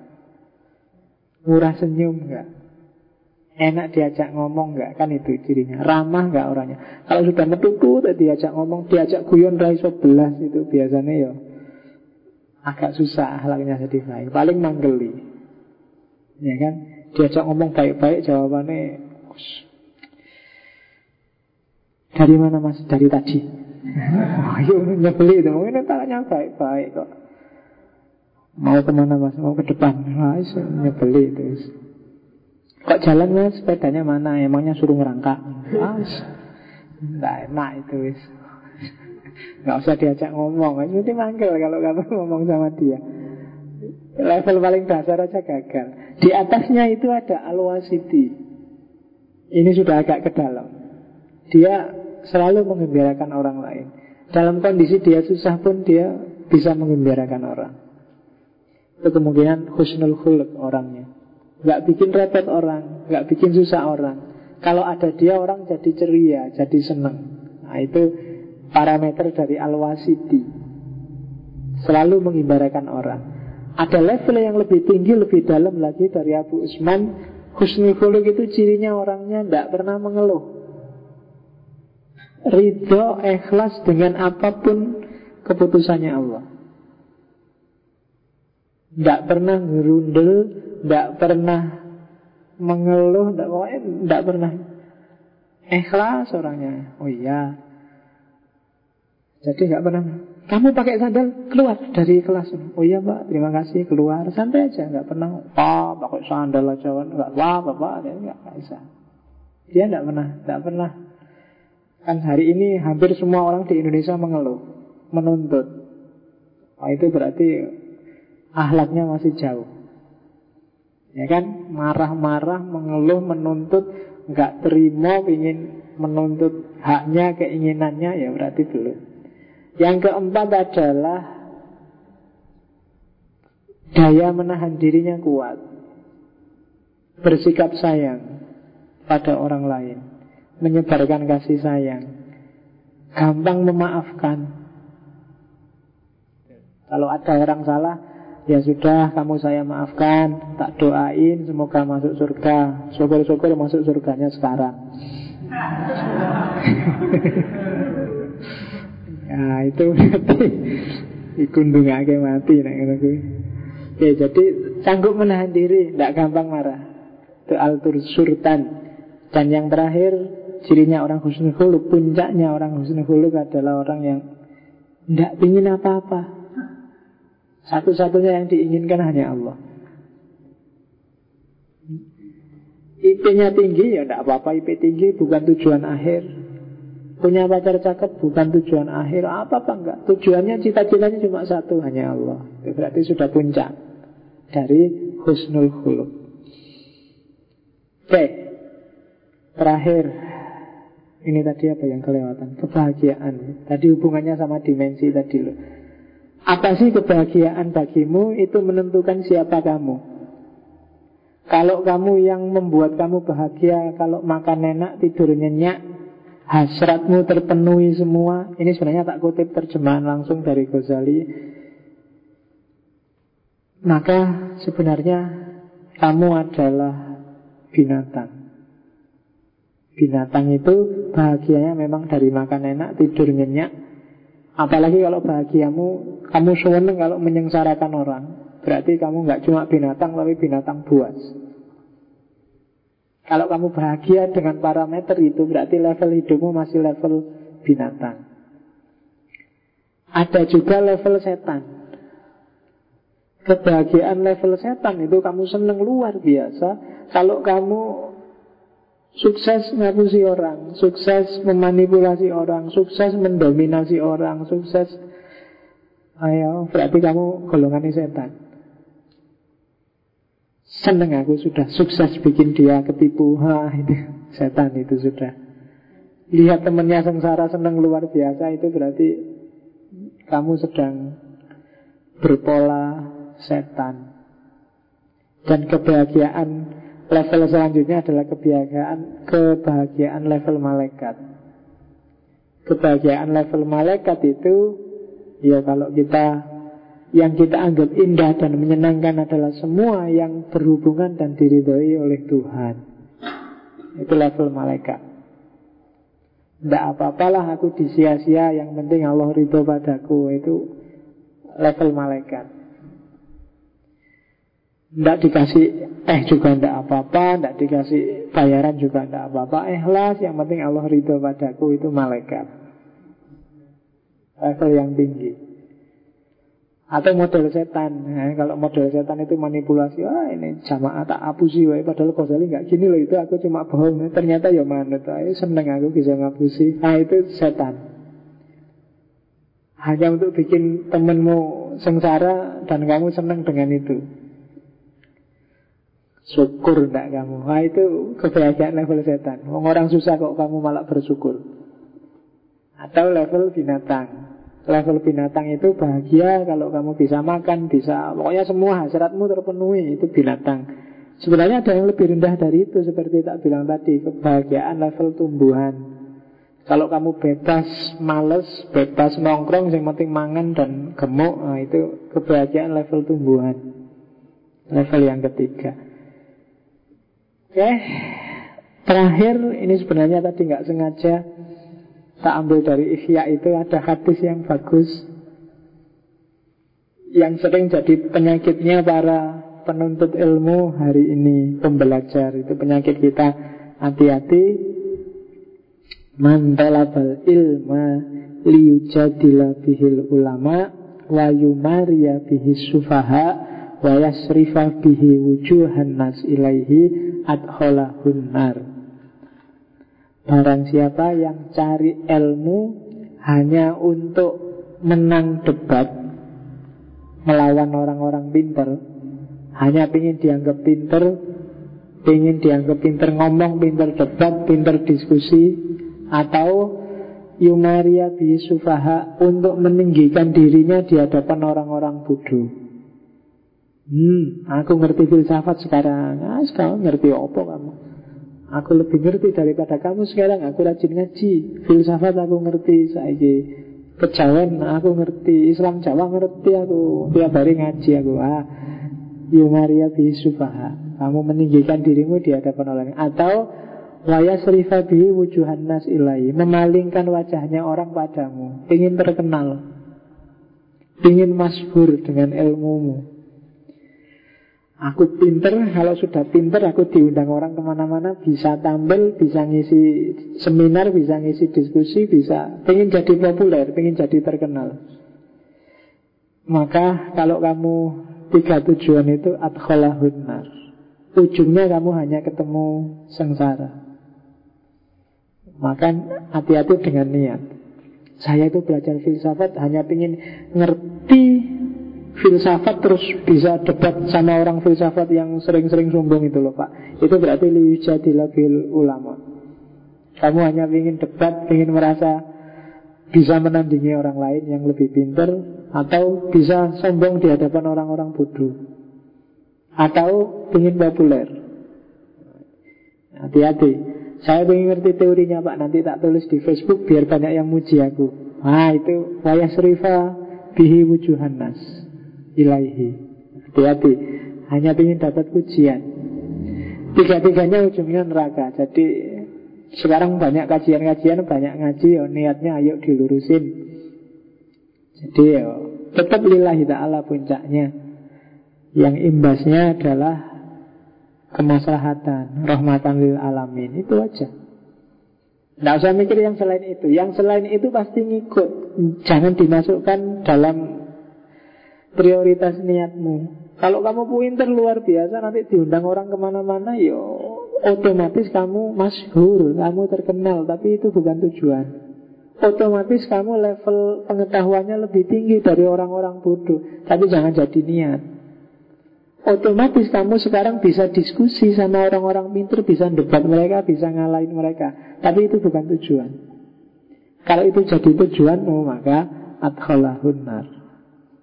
Murah senyum nggak Enak diajak ngomong nggak? Kan itu cirinya. Ramah nggak orangnya? Kalau sudah metutu diajak ngomong Diajak guyon raiso belas itu biasanya ya. Agak susah ahlaknya jadi baik. Paling manggeli. Ya kan? Diajak ngomong baik-baik jawabannya Dari mana mas? Dari tadi. Ayo nyebeli itu. Mungkin tanya baik-baik kok. Mau ke mana mas? Mau ke depan. Nah, nyebeli itu Kok jalan mas? Sepedanya mana? Emangnya suruh ngerangkak? Mas, Nggak enak itu wis. Nggak usah diajak ngomong. Mesti manggil kalau kamu ngomong sama dia. Level paling dasar aja gagal. Di atasnya itu ada al-wasiti Ini sudah agak ke dalam. Dia selalu mengembirakan orang lain. Dalam kondisi dia susah pun dia bisa mengembirakan orang. Itu kemungkinan husnul khuluk orangnya Gak bikin repot orang Gak bikin susah orang. Kalau ada dia orang jadi ceria Jadi senang Nah itu parameter dari al-wasiti. Selalu mengibarkan orang. Ada level yang lebih tinggi, lebih dalam lagi dari Abu Usman. Husnul itu cirinya orangnya tidak pernah mengeluh. Ridho, ikhlas dengan apa pun keputusannya Allah Tidak pernah ngerundel Tidak pernah mengeluh Tidak pernah Ikhlas orangnya Oh iya jadi nggak pernah kamu pakai sandal keluar dari kelas. Oh iya mbak, terima kasih keluar santai aja, nggak pernah. Pak pakai sandal aja, nggak wah bapak, dia nggak bisa. Dia nggak pernah, nggak pernah. Kan hari ini hampir semua orang di Indonesia mengeluh, menuntut. Oh, itu berarti ahlaknya masih jauh. Ya kan, marah-marah, mengeluh, menuntut, nggak terima, ingin menuntut haknya, keinginannya, ya berarti belum. Yang keempat adalah daya menahan dirinya kuat. Bersikap sayang pada orang lain. Menyebarkan kasih sayang. Gampang memaafkan. Kalau ada orang salah, ya sudah kamu saya maafkan, tak doain semoga masuk surga. Syukur-syukur masuk surganya sekarang. Nah itu berarti Ikundung aja mati. Oke, jadi sanggup menahan diri Tidak gampang marah Itu altur surtan Dan yang terakhir Cirinya orang husnul khuluk Puncaknya orang husnul khuluk adalah orang yang Tidak ingin apa-apa Satu-satunya yang diinginkan hanya Allah. IP-nya tinggi ya tidak apa-apa IP tinggi bukan tujuan akhir. Punya pacar cakep bukan tujuan akhir. Apa-apa enggak Tujuannya cita-citanya cuma satu Hanya Allah. Itu berarti sudah puncak Dari husnul khuluk Oke Terakhir. Ini tadi apa yang kelewatan? Kebahagiaan. Tadi hubungannya sama dimensi tadi loh Apa sih kebahagiaan bagimu Itu menentukan siapa kamu Kalau kamu yang membuat kamu bahagia Kalau makan enak, tidur nyenyak hasratmu terpenuhi semua. Ini sebenarnya tak kutip terjemahan langsung dari Ghazali. Maka sebenarnya kamu adalah binatang. Binatang itu bahagianya memang dari makan enak, tidur nyenyak. Apalagi kalau bahagiamu, kamu seneng kalau menyengsarakan orang. Berarti kamu nggak cuma binatang, tapi binatang buas. Kalau kamu bahagia dengan parameter itu Berarti level hidupmu masih level binatang Ada juga level setan Kebahagiaan level setan itu kamu seneng luar biasa Kalau kamu sukses ngapusi orang Sukses memanipulasi orang Sukses mendominasi orang Sukses. Ayo, berarti kamu golongan setan. Seneng aku sudah sukses bikin dia ketipu. Ha, itu Setan itu sudah. Lihat temennya sengsara seneng luar biasa Itu berarti Kamu sedang Berpola setan. Dan kebahagiaan Level selanjutnya adalah kebahagiaan Kebahagiaan level malaikat Kebahagiaan level malaikat itu Ya kalau kita yang kita anggap indah dan menyenangkan adalah semua yang berhubungan dan diridhoi oleh Tuhan. Itu level malaikat. Tidak apa-apalah aku disia-sia Yang penting Allah ridho padaku Itu level malaikat Tidak dikasih Eh juga tidak apa-apa Tidak dikasih bayaran juga tidak apa-apa. Ikhlas yang penting Allah ridho padaku Itu malaikat. Level yang tinggi. Atau model setan. Nah, Kalau model setan itu manipulasi Wah ini jamaah tak apusi wae Padahal Ghazali nggak gini loh itu aku cuma bohong. Ternyata ya manut Ayo seneng aku bisa ngapusi. Nah itu setan. Hanya untuk bikin temenmu sengsara dan kamu senang dengan itu. Syukur enggak kamu. Wah itu kebahagiaan level setan. Orang susah kok kamu malah bersyukur. Atau level binatang. Level binatang itu bahagia Kalau kamu bisa makan Bisa Pokoknya semua hasratmu terpenuhi Itu binatang. Sebenarnya ada yang lebih rendah dari itu Seperti tak bilang tadi Kebahagiaan level tumbuhan. Kalau kamu bebas males Bebas nongkrong Yang penting mangan dan gemuk nah, Itu kebahagiaan level tumbuhan. Level yang ketiga Oke, terakhir ini sebenarnya tadi nggak sengaja tak ambil dari Ihya itu ada hadis yang bagus. Yang sering jadi penyakitnya para penuntut ilmu hari ini pembelajar itu penyakit kita. Hati-hati. Mantalabal ilma liyujadila bihil ulama wa yumariya bihis sufaha wa yasrifa bihi wujuhan nas ilaihi adkholahun nar Barang siapa yang cari ilmu hanya untuk menang debat melawan orang-orang pinter, hanya ingin dianggap pinter, ingin dianggap pinter ngomong, pinter debat, pinter diskusi, atau yumaria bi sufaha untuk meninggikan dirinya di hadapan orang-orang bodoh. Hmm, aku ngerti filsafat sekarang. Ah, sekarang ngerti apa kamu? Aku lebih ngerti daripada kamu sekarang. Aku rajin ngaji. Filsafat aku ngerti. Saya kejawen aku ngerti. Islam Jawa ngerti aku. Tiap hari ngaji aku. Ah, Yumaria bisufaha. Kamu meninggikan dirimu di hadapan orang. Atau Waya serifa bihi wujuhan nas ilai Memalingkan wajahnya orang padamu Ingin terkenal Ingin masbur dengan ilmumu Aku pinter, kalau sudah pinter aku diundang orang ke mana-mana Bisa tampil, bisa ngisi seminar, bisa ngisi diskusi Bisa, pengen jadi populer, pengen jadi terkenal. Maka kalau kamu tiga tujuan itu adkholahun nar Ujungnya kamu hanya ketemu sengsara. Maka hati-hati dengan niat. Saya itu belajar filsafat hanya ingin ngerti filsafat terus bisa debat sama orang filsafat yang sering-sering sombong itu loh Pak. Itu berarti liyujadilabil ulama. Kamu hanya ingin debat, ingin merasa bisa menandingi orang lain yang lebih pintar atau bisa sombong di hadapan orang-orang bodoh atau ingin populer. Hati-hati. Saya ingin ngerti teorinya Pak Nanti tak tulis di Facebook biar banyak yang muji aku Nah itu Wayah serifa bihi wujuhan nas ilaihi. Hati-hati. Hanya ingin dapat pujian. Tiga-tiganya ujungnya neraka. Jadi sekarang banyak kajian-kajian Banyak ngaji ya niatnya ayo dilurusin. Jadi ya tetap lillahi ta'ala puncaknya. Yang imbasnya adalah Kemaslahatan Rahmatan lil alamin. Itu aja. Tidak usah mikir yang selain itu. Yang selain itu pasti ngikut. Jangan dimasukkan dalam prioritas niatmu. Kalau kamu pinter luar biasa nanti diundang orang ke mana-mana, yo ya otomatis kamu masyhur, kamu terkenal, tapi itu bukan tujuan. Otomatis kamu level pengetahuannya lebih tinggi dari orang-orang bodoh, tapi jangan jadi niat. Otomatis kamu sekarang bisa diskusi sama orang-orang pinter, bisa debat mereka, bisa ngalahin mereka. Tapi itu bukan tujuan. Kalau itu jadi tujuanmu, maka adkhalahun nar.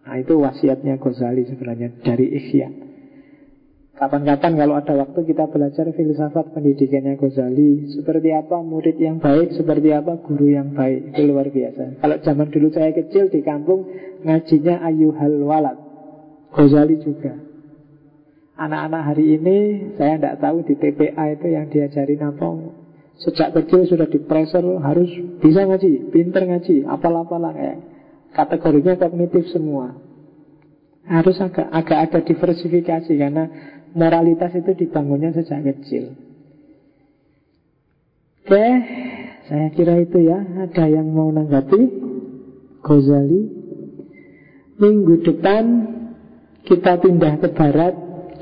Nah itu wasiatnya Ghazali sebenarnya dari Ikhya Kapan-kapan kalau ada waktu kita belajar filsafat pendidikannya Ghazali Seperti apa murid yang baik, seperti apa guru yang baik Itu luar biasa. Kalau zaman dulu saya kecil di kampung Ngajinya Ayuhal Walad. Ghazali juga. Anak-anak hari ini saya tidak tahu di TPA itu yang diajarin apa Sejak kecil sudah di harus bisa ngaji, pinter ngaji, apalah-apalah kayak Kategorinya kognitif semua. Harus agak, agak ada diversifikasi Karena moralitas itu dibangunnya sejak kecil. Oke Saya kira itu ya. Ada yang mau nanggapi? Ghazali. Minggu depan Kita pindah ke barat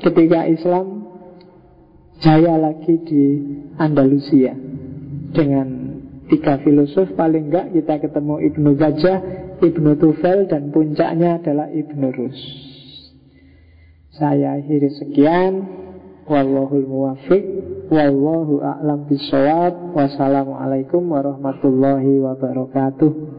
Ketika Islam Jaya lagi di Andalusia. Dengan Tiga filosof paling enggak kita ketemu Ibnu Gajah, Ibnu Tufel dan puncaknya adalah Ibnu Rus. Saya akhiri sekian. Wallahul muwafiq. Wallahu a'lam bisawab. Wassalamualaikum warahmatullahi wabarakatuh.